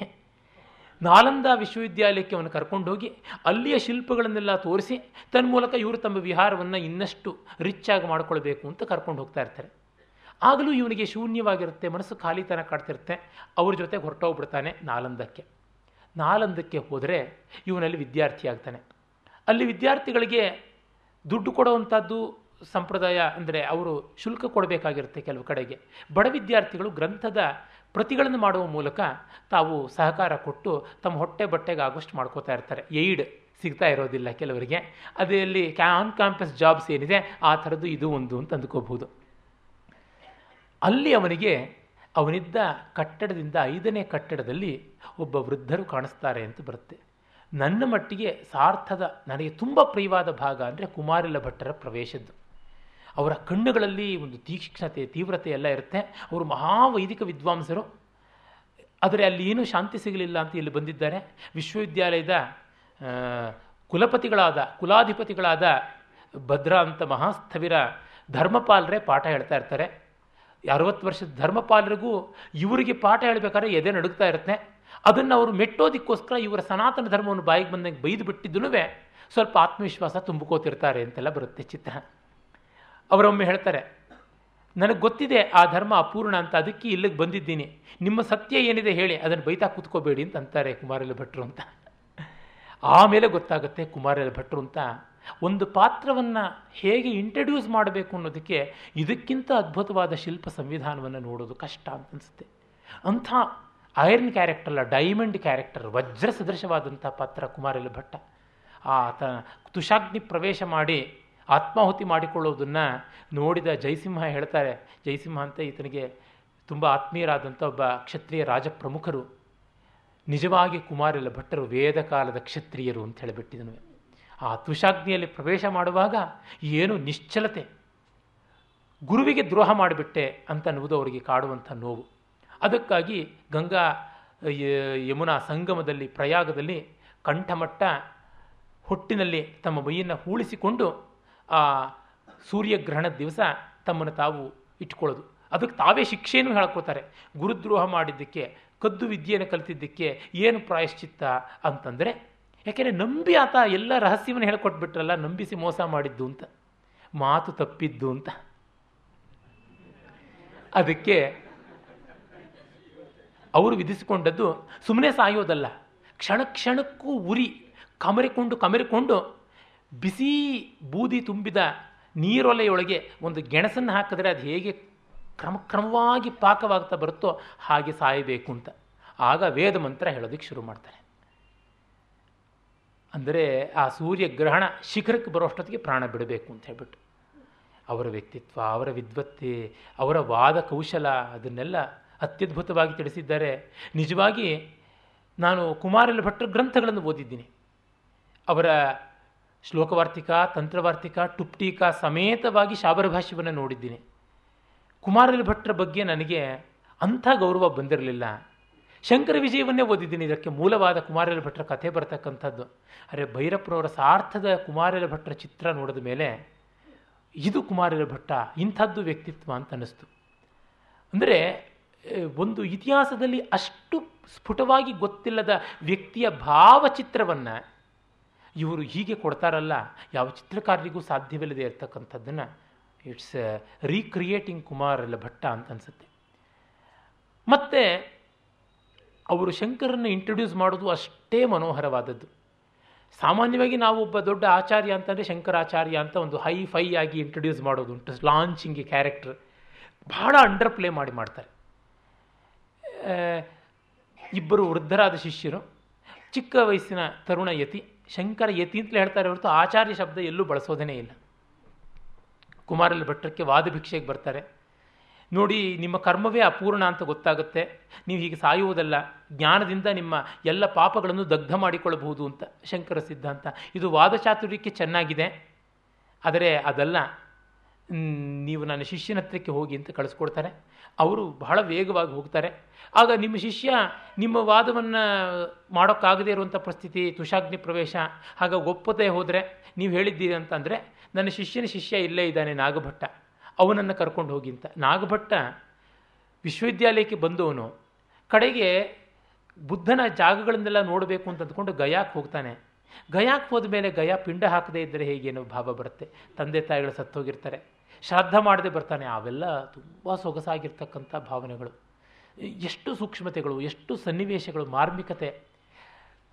ನಾಲಂದ ವಿಶ್ವವಿದ್ಯಾಲಯಕ್ಕೆ ಅವನು ಕರ್ಕೊಂಡು ಹೋಗಿ ಅಲ್ಲಿಯ ಶಿಲ್ಪಗಳನ್ನೆಲ್ಲ ತೋರಿಸಿ ತನ್ಮೂಲಕ ಇವರು ತಮ್ಮ ವಿಹಾರವನ್ನು ಇನ್ನಷ್ಟು ರಿಚ್ ಆಗಿ ಮಾಡ್ಕೊಳ್ಬೇಕು ಅಂತ ಕರ್ಕೊಂಡು ಹೋಗ್ತಾ ಇರ್ತಾರೆ. ಆಗಲೂ ಇವನಿಗೆ ಶೂನ್ಯವಾಗಿರುತ್ತೆ, ಮನಸ್ಸು ಖಾಲಿತನ ಕಾಡ್ತಿರುತ್ತೆ. ಅವ್ರ ಜೊತೆಗೆ ಹೊರಟೋಗ್ಬಿಡ್ತಾನೆ ನಾಲಂದಕ್ಕೆ. ನಾಲಂದಕ್ಕೆ ಹೋದರೆ ಇವನಲ್ಲಿ ವಿದ್ಯಾರ್ಥಿ ಆಗ್ತಾನೆ. ಅಲ್ಲಿ ವಿದ್ಯಾರ್ಥಿಗಳಿಗೆ ದುಡ್ಡು ಕೊಡುವಂಥದ್ದು ಸಂಪ್ರದಾಯ ಅಂದರೆ ಅವರು ಶುಲ್ಕ ಕೊಡಬೇಕಾಗಿರುತ್ತೆ ಕೆಲವು ಕಡೆಗೆ. ಬಡ ವಿದ್ಯಾರ್ಥಿಗಳು ಗ್ರಂಥದ ಪ್ರತಿಗಳನ್ನು ಮಾಡುವ ಮೂಲಕ ತಾವು ಸಹಕಾರ ಕೊಟ್ಟು ತಮ್ಮ ಹೊಟ್ಟೆ ಬಟ್ಟೆಗೆ ಆಗೋಷ್ಟು ಮಾಡ್ಕೋತಾ ಇರ್ತಾರೆ. ಏಯ್ಡ್ ಸಿಗ್ತಾ ಇರೋದಿಲ್ಲ ಕೆಲವರಿಗೆ. ಅದಲ್ಲಿ ಆನ್ ಕ್ಯಾಂಪಸ್ ಜಾಬ್ಸ್ ಏನಿದೆ, ಆ ಥರದ್ದು ಇದು ಒಂದು ಅಂತ ಅಂದ್ಕೋಬಹುದು ಅಲ್ಲಿ ಅವನಿಗೆ, ಅವನಿದ್ದ ಕಟ್ಟಡದಿಂದ ಐದನೇ ಕಟ್ಟಡದಲ್ಲಿ ಒಬ್ಬ ವೃದ್ಧರು ಕಾಣಿಸ್ತಾರೆ ಅಂತ ಬರುತ್ತೆ. ನನ್ನ ಮಟ್ಟಿಗೆ ಸಾರ್ಥದ, ನನಗೆ ತುಂಬ ಪ್ರಿಯವಾದ ಭಾಗ ಅಂದರೆ ಕುಮಾರಿಲ ಭಟ್ಟರ ಪ್ರವೇಶದ್ದು. ಅವರ ಕಣ್ಣುಗಳಲ್ಲಿ ಒಂದು ತೀಕ್ಷ್ಣತೆ, ತೀವ್ರತೆ ಎಲ್ಲ ಇರುತ್ತೆ. ಅವರು ಮಹಾ ವೈದಿಕ ವಿದ್ವಾಂಸರು. ಆದರೆ ಅಲ್ಲಿ ಏನೂ ಶಾಂತಿ ಸಿಗಲಿಲ್ಲ ಅಂತ ಇಲ್ಲಿ ಬಂದಿದ್ದಾರೆ. ವಿಶ್ವವಿದ್ಯಾಲಯದ ಕುಲಪತಿಗಳಾದ, ಕುಲಾಧಿಪತಿಗಳಾದ ಭದ್ರ ಅಂತ ಮಹಾಸ್ಥವಿರ ಧರ್ಮಪಾಲರೇ ಪಾಠ ಹೇಳ್ತಾ ಇರ್ತಾರೆ. ಅರವತ್ತು ವರ್ಷದ ಧರ್ಮಪಾಲರಿಗೂ ಇವರಿಗೆ ಪಾಠ ಹೇಳಬೇಕಾದ್ರೆ ಎದೆ ನಡುಗ್ತಾ ಇರುತ್ತೆ. ಅದನ್ನು ಅವರು ಮೆಟ್ಟೋದಕ್ಕೋಸ್ಕರ ಇವರ ಸನಾತನ ಧರ್ಮವನ್ನು ಬಾಯಿಗೆ ಬಂದಂಗೆ ಬೈದು ಬಿಟ್ಟಿದ್ದನೂ ಸ್ವಲ್ಪ ಆತ್ಮವಿಶ್ವಾಸ ತುಂಬಿಕೋತಿರ್ತಾರೆ ಅಂತೆಲ್ಲ ಬರುತ್ತೆ ಚಿತ್ರ. ಅವರೊಮ್ಮೆ ಹೇಳ್ತಾರೆ, ನನಗೆ ಗೊತ್ತಿದೆ ಆ ಧರ್ಮ ಅಪೂರ್ಣ ಅಂತ, ಅದಕ್ಕೆ ಇಲ್ಲಿಗೆ ಬಂದಿದ್ದೀನಿ. ನಿಮ್ಮ ಸತ್ಯ ಏನಿದೆ ಹೇಳಿ, ಅದನ್ನು ಬೈತಾ ಕೂತ್ಕೋಬೇಡಿ ಅಂತ ಅಂತಾರೆ ಕುಮಾರಲ ಭಟ್ರು ಅಂತ. ಆಮೇಲೆ ಗೊತ್ತಾಗುತ್ತೆ ಕುಮಾರಲ ಭಟ್ರು ಅಂತ, ಒಂದು ಪಾತ್ರವನ್ನು ಹೇಗೆ ಇಂಟ್ರಡ್ಯೂಸ್ ಮಾಡಬೇಕು ಅನ್ನೋದಕ್ಕೆ ಇದಕ್ಕಿಂತ ಅದ್ಭುತವಾದ ಶಿಲ್ಪ ಸಂವಿಧಾನವನ್ನು ನೋಡೋದು ಕಷ್ಟ ಅಂತ ಅನಿಸುತ್ತೆ. ಅಂಥ ಐರನ್ ಕ್ಯಾರೆಕ್ಟರ್ ಡೈಮಂಡ್ ಕ್ಯಾರೆಕ್ಟರ್ ವಜ್ರ ಸದೃಶವಾದಂಥ ಪಾತ್ರ ಕುಮಾರಲ ಭಟ್ಟ. ಆತ ತುಷಾಗ್ನಿ ಪ್ರವೇಶ ಮಾಡಿ ಆತ್ಮಾಹುತಿ ಮಾಡಿಕೊಳ್ಳೋದನ್ನು ನೋಡಿದ ಜಯಸಿಂಹ ಹೇಳ್ತಾರೆ. ಜಯಸಿಂಹ ಅಂತ ಈತನಿಗೆ ತುಂಬ ಆತ್ಮೀಯರಾದಂಥ ಒಬ್ಬ ಕ್ಷತ್ರಿಯ ರಾಜಪ್ರಮುಖರು. ನಿಜವಾಗಿ ಕುಮಾರಲ ಭಟ್ಟರು ವೇದ ಕಾಲದ ಕ್ಷತ್ರಿಯರು ಅಂತ ಹೇಳಿಬಿಟ್ಟಿದನು. ಆ ತುಷಾಗ್ನಿಯಲ್ಲಿ ಪ್ರವೇಶ ಮಾಡುವಾಗ ಏನು ನಿಶ್ಚಲತೆ? ಗುರುವಿಗೆ ದ್ರೋಹ ಮಾಡಿಬಿಟ್ಟೆ ಅಂತ ಅನ್ನುವುದು ಅವರಿಗೆ ಕಾಡುವಂಥ ನೋವು. ಅದಕ್ಕಾಗಿ ಗಂಗಾ ಯಮುನಾ ಸಂಗಮದಲ್ಲಿ ಪ್ರಯಾಗದಲ್ಲಿ ಕಂಠಮಟ್ಟ ಹೊಟ್ಟಿನಲ್ಲಿ ತಮ್ಮ ಮೈಯನ್ನು ಹೂಳಿಸಿಕೊಂಡು ಆ ಸೂರ್ಯಗ್ರಹಣದ ದಿವಸ ತಮ್ಮನ್ನು ತಾವು ಇಟ್ಕೊಳ್ಳೋದು ಅದಕ್ಕೆ ತಾವೇ ಶಿಕ್ಷೆಯನ್ನು ಹೇಳ್ಕೊಳ್ತಾರೆ ಗುರುದ್ರೋಹ ಮಾಡಿದ್ದಕ್ಕೆ, ಕದ್ದು ವಿದ್ಯೆಯನ್ನು ಕಲಿತಿದ್ದಕ್ಕೆ ಏನು ಪ್ರಾಯಶ್ಚಿತ್ತ ಅಂತಂದರೆ, ಯಾಕೆಂದರೆ ನಂಬಿ ಆತ ಎಲ್ಲ ರಹಸ್ಯವನ್ನು ಹೇಳ್ಕೊಟ್ಬಿಟ್ರಲ್ಲ, ನಂಬಿಸಿ ಮೋಸ ಮಾಡಿದ್ದು ಅಂತ. ಮಾತು ತಪ್ಪಿದ್ದು ಅಂತ. ಅದಕ್ಕೆ ಅವರು ವಿಧಿಸಿಕೊಂಡದ್ದು ಸುಮ್ಮನೆ ಸಾಯೋದಲ್ಲ. ಕ್ಷಣ ಕ್ಷಣಕ್ಕೂ ಉರಿ, ಕಮರಿಕೊಂಡು ಕಮರಿಕೊಂಡು ಬಿಸಿ ಬೂದಿ ತುಂಬಿದ ನೀರೊಲೆಯೊಳಗೆ ಒಂದು ಗೆಣಸನ್ನು ಹಾಕಿದ್ರೆ ಅದು ಹೇಗೆ ಕ್ರಮಕ್ರಮವಾಗಿ ಪಾಕವಾಗ್ತಾ ಬರುತ್ತೋ ಹಾಗೆ ಸಾಯಬೇಕು ಅಂತ. ಆಗ ವೇದ ಮಂತ್ರ ಹೇಳೋದಕ್ಕೆ ಶುರು ಮಾಡ್ತಾರೆ ಅಂದರೆ ಆ ಸೂರ್ಯ ಗ್ರಹಣ ಶಿಖರಕ್ಕೆ ಬರೋಷ್ಟೊತ್ತಿಗೆ ಪ್ರಾಣ ಬಿಡಬೇಕು ಅಂತ ಹೇಳ್ಬಿಟ್ಟು. ಅವರ ವ್ಯಕ್ತಿತ್ವ, ಅವರ ವಿದ್ವತ್ತೆ, ಅವರ ವಾದ ಕೌಶಲ ಅದನ್ನೆಲ್ಲ ಅತ್ಯದ್ಭುತವಾಗಿ ತಿಳಿಸಿದ್ದಾರೆ. ನಿಜವಾಗಿ ನಾನು ಕುಮಾರಲ ಭಟ್ರ ಗ್ರಂಥಗಳನ್ನು ಓದಿದ್ದೀನಿ. ಅವರ ಶ್ಲೋಕವಾರ್ತಿಕ, ತಂತ್ರವಾರ್ತಿಕ, ಟುಪ್ಟೀಕ ಸಮೇತವಾಗಿ ಶಾಬರಭಾಷ್ಯವನ್ನು ನೋಡಿದ್ದೀನಿ. ಕುಮಾರಲ್ ಭಟ್ರ ಬಗ್ಗೆ ನನಗೆ ಅಂಥ ಗೌರವ ಬಂದಿರಲಿಲ್ಲ. ಶಂಕರ ವಿಜಯವನ್ನೇ ಓದಿದ್ದೀನಿ, ಇದಕ್ಕೆ ಮೂಲವಾದ ಕುಮಾರಲ ಭಟ್ರ ಕಥೆ ಬರತಕ್ಕಂಥದ್ದು. ಅರೆ ಭೈರಪ್ಪನವರ ಸಾರ್ಥದ ಕುಮಾರಲ ಭಟ್ರ ಚಿತ್ರ ನೋಡಿದ ಮೇಲೆ ಇದು ಕುಮಾರಲ ಭಟ್ಟ, ಇಂಥದ್ದು ವ್ಯಕ್ತಿತ್ವ ಅಂತ ಅನ್ನಿಸ್ತು. ಅಂದರೆ ಒಂದು ಇತಿಹಾಸದಲ್ಲಿ ಅಷ್ಟು ಸ್ಫುಟವಾಗಿ ಗೊತ್ತಿಲ್ಲದ ವ್ಯಕ್ತಿಯ ಭಾವಚಿತ್ರವನ್ನು ಇವರು ಹೀಗೆ ಕೊಡ್ತಾರಲ್ಲ, ಯಾವ ಚಿತ್ರಕಾರರಿಗೂ ಸಾಧ್ಯವಿಲ್ಲದೆ ಇರ್ತಕ್ಕಂಥದ್ದನ್ನು ಇಟ್ಸ್ ರೀಕ್ರಿಯೇಟಿಂಗ್ ಕುಮಾರಲ ಭಟ್ಟ ಅಂತ ಅನಿಸುತ್ತೆ. ಮತ್ತು ಅವರು ಶಂಕರನ್ನು ಇಂಟ್ರೊಡ್ಯೂಸ್ ಮಾಡೋದು ಅಷ್ಟೇ ಮನೋಹರವಾದದ್ದು. ಸಾಮಾನ್ಯವಾಗಿ ನಾವು ಒಬ್ಬ ದೊಡ್ಡ ಆಚಾರ್ಯ ಅಂತಂದರೆ ಶಂಕರಾಚಾರ್ಯ ಅಂತ ಒಂದು ಹೈ ಫೈ ಆಗಿ ಇಂಟ್ರೊಡ್ಯೂಸ್ ಮಾಡೋದು ಉಂಟು ಲಾಂಚಿಂಗ್ ಕ್ಯಾರೆಕ್ಟರ್ ಭಾಳ ಅಂಡರ್ ಪ್ಲೇ ಮಾಡಿ ಮಾಡ್ತಾರೆ. ಇಬ್ಬರು ವೃದ್ಧರಾದ ಶಿಷ್ಯರು, ಚಿಕ್ಕ ವಯಸ್ಸಿನ ತರುಣ ಯತಿ ಶಂಕರ ಯತಿ ಅಂತಲೇ ಹೇಳ್ತಾರೆ ಹೊರತು ಆಚಾರ್ಯ ಶಬ್ದ ಎಲ್ಲೂ ಬಳಸೋದೇ ಇಲ್ಲ. ಕುಮಾರಲ್ ಭಟ್ಟಕ್ಕೆ ವಾದ ಭಿಕ್ಷೆಗೆ ಬರ್ತಾರೆ. ನೋಡಿ, ನಿಮ್ಮ ಕರ್ಮವೇ ಅಪೂರ್ಣ ಅಂತ ಗೊತ್ತಾಗುತ್ತೆ. ನೀವು ಹೀಗೆ ಸಾಯುವುದಲ್ಲ. ಜ್ಞಾನದಿಂದ ನಿಮ್ಮ ಎಲ್ಲ ಪಾಪಗಳನ್ನು ದಗ್ಧ ಮಾಡಿಕೊಳ್ಳಬಹುದು ಅಂತ ಶಂಕರ ಸಿದ್ಧಾಂತ. ಇದು ವಾದಚಾತುರ್ಯಕ್ಕೆ ಚೆನ್ನಾಗಿದೆ. ಆದರೆ ಅದಲ್ಲ. ನೀವು ನನ್ನ ಶಿಷ್ಯನ ಹತ್ರಕ್ಕೆ ಹೋಗಿ ಅಂತ ಕಳಿಸ್ಕೊಡ್ತಾರೆ. ಅವರು ಬಹಳ ವೇಗವಾಗಿ ಹೋಗ್ತಾರೆ. ಆಗ ನಿಮ್ಮ ಶಿಷ್ಯ ನಿಮ್ಮ ವಾದವನ್ನು ಮಾಡೋಕ್ಕಾಗದೇ ಇರುವಂಥ ಪರಿಸ್ಥಿತಿ, ತುಷಾಗ್ನಿ ಪ್ರವೇಶ, ಆಗ ಒಪ್ಪದೆ ಹೋದರೆ ನೀವು ಹೇಳಿದ್ದೀರಿ ಅಂತಂದರೆ ನನ್ನ ಶಿಷ್ಯನ ಶಿಷ್ಯ ಇಲ್ಲೇ ಇದ್ದಾನೆ ನಾಗಭಟ್ಟ. ಅವನನ್ನು ಕರ್ಕೊಂಡು ಹೋಗಿ ಅಂತ. ನಾಗಭಟ್ಟ ವಿಶ್ವವಿದ್ಯಾಲಯಕ್ಕೆ ಬಂದವನು. ಕಡೆಗೆ ಬುದ್ಧನ ಜಾಗಗಳನ್ನೆಲ್ಲ ನೋಡಬೇಕು ಅಂತ ಅಂದ್ಕೊಂಡು ಗಯಾಕ್ಕೆ ಹೋಗ್ತಾನೆ. ಗಯಾಕ್ಕೆ ಹೋದ ಮೇಲೆ ಗಯಾ ಪಿಂಡ ಹಾಕದೇ ಇದ್ದರೆ ಹೇಗೇನೋ ಭಾವ ಬರುತ್ತೆ. ತಂದೆ ತಾಯಿಗಳು ಸತ್ತೋಗಿರ್ತಾರೆ. ಶ್ರಾದ್ದ ಮಾಡದೆ ಬರ್ತಾನೆ. ಅವೆಲ್ಲ ತುಂಬ ಸೊಗಸಾಗಿರ್ತಕ್ಕಂಥ ಭಾವನೆಗಳು. ಎಷ್ಟು ಸೂಕ್ಷ್ಮತೆಗಳು, ಎಷ್ಟು ಸನ್ನಿವೇಶಗಳು, ಮಾರ್ಮಿಕತೆ.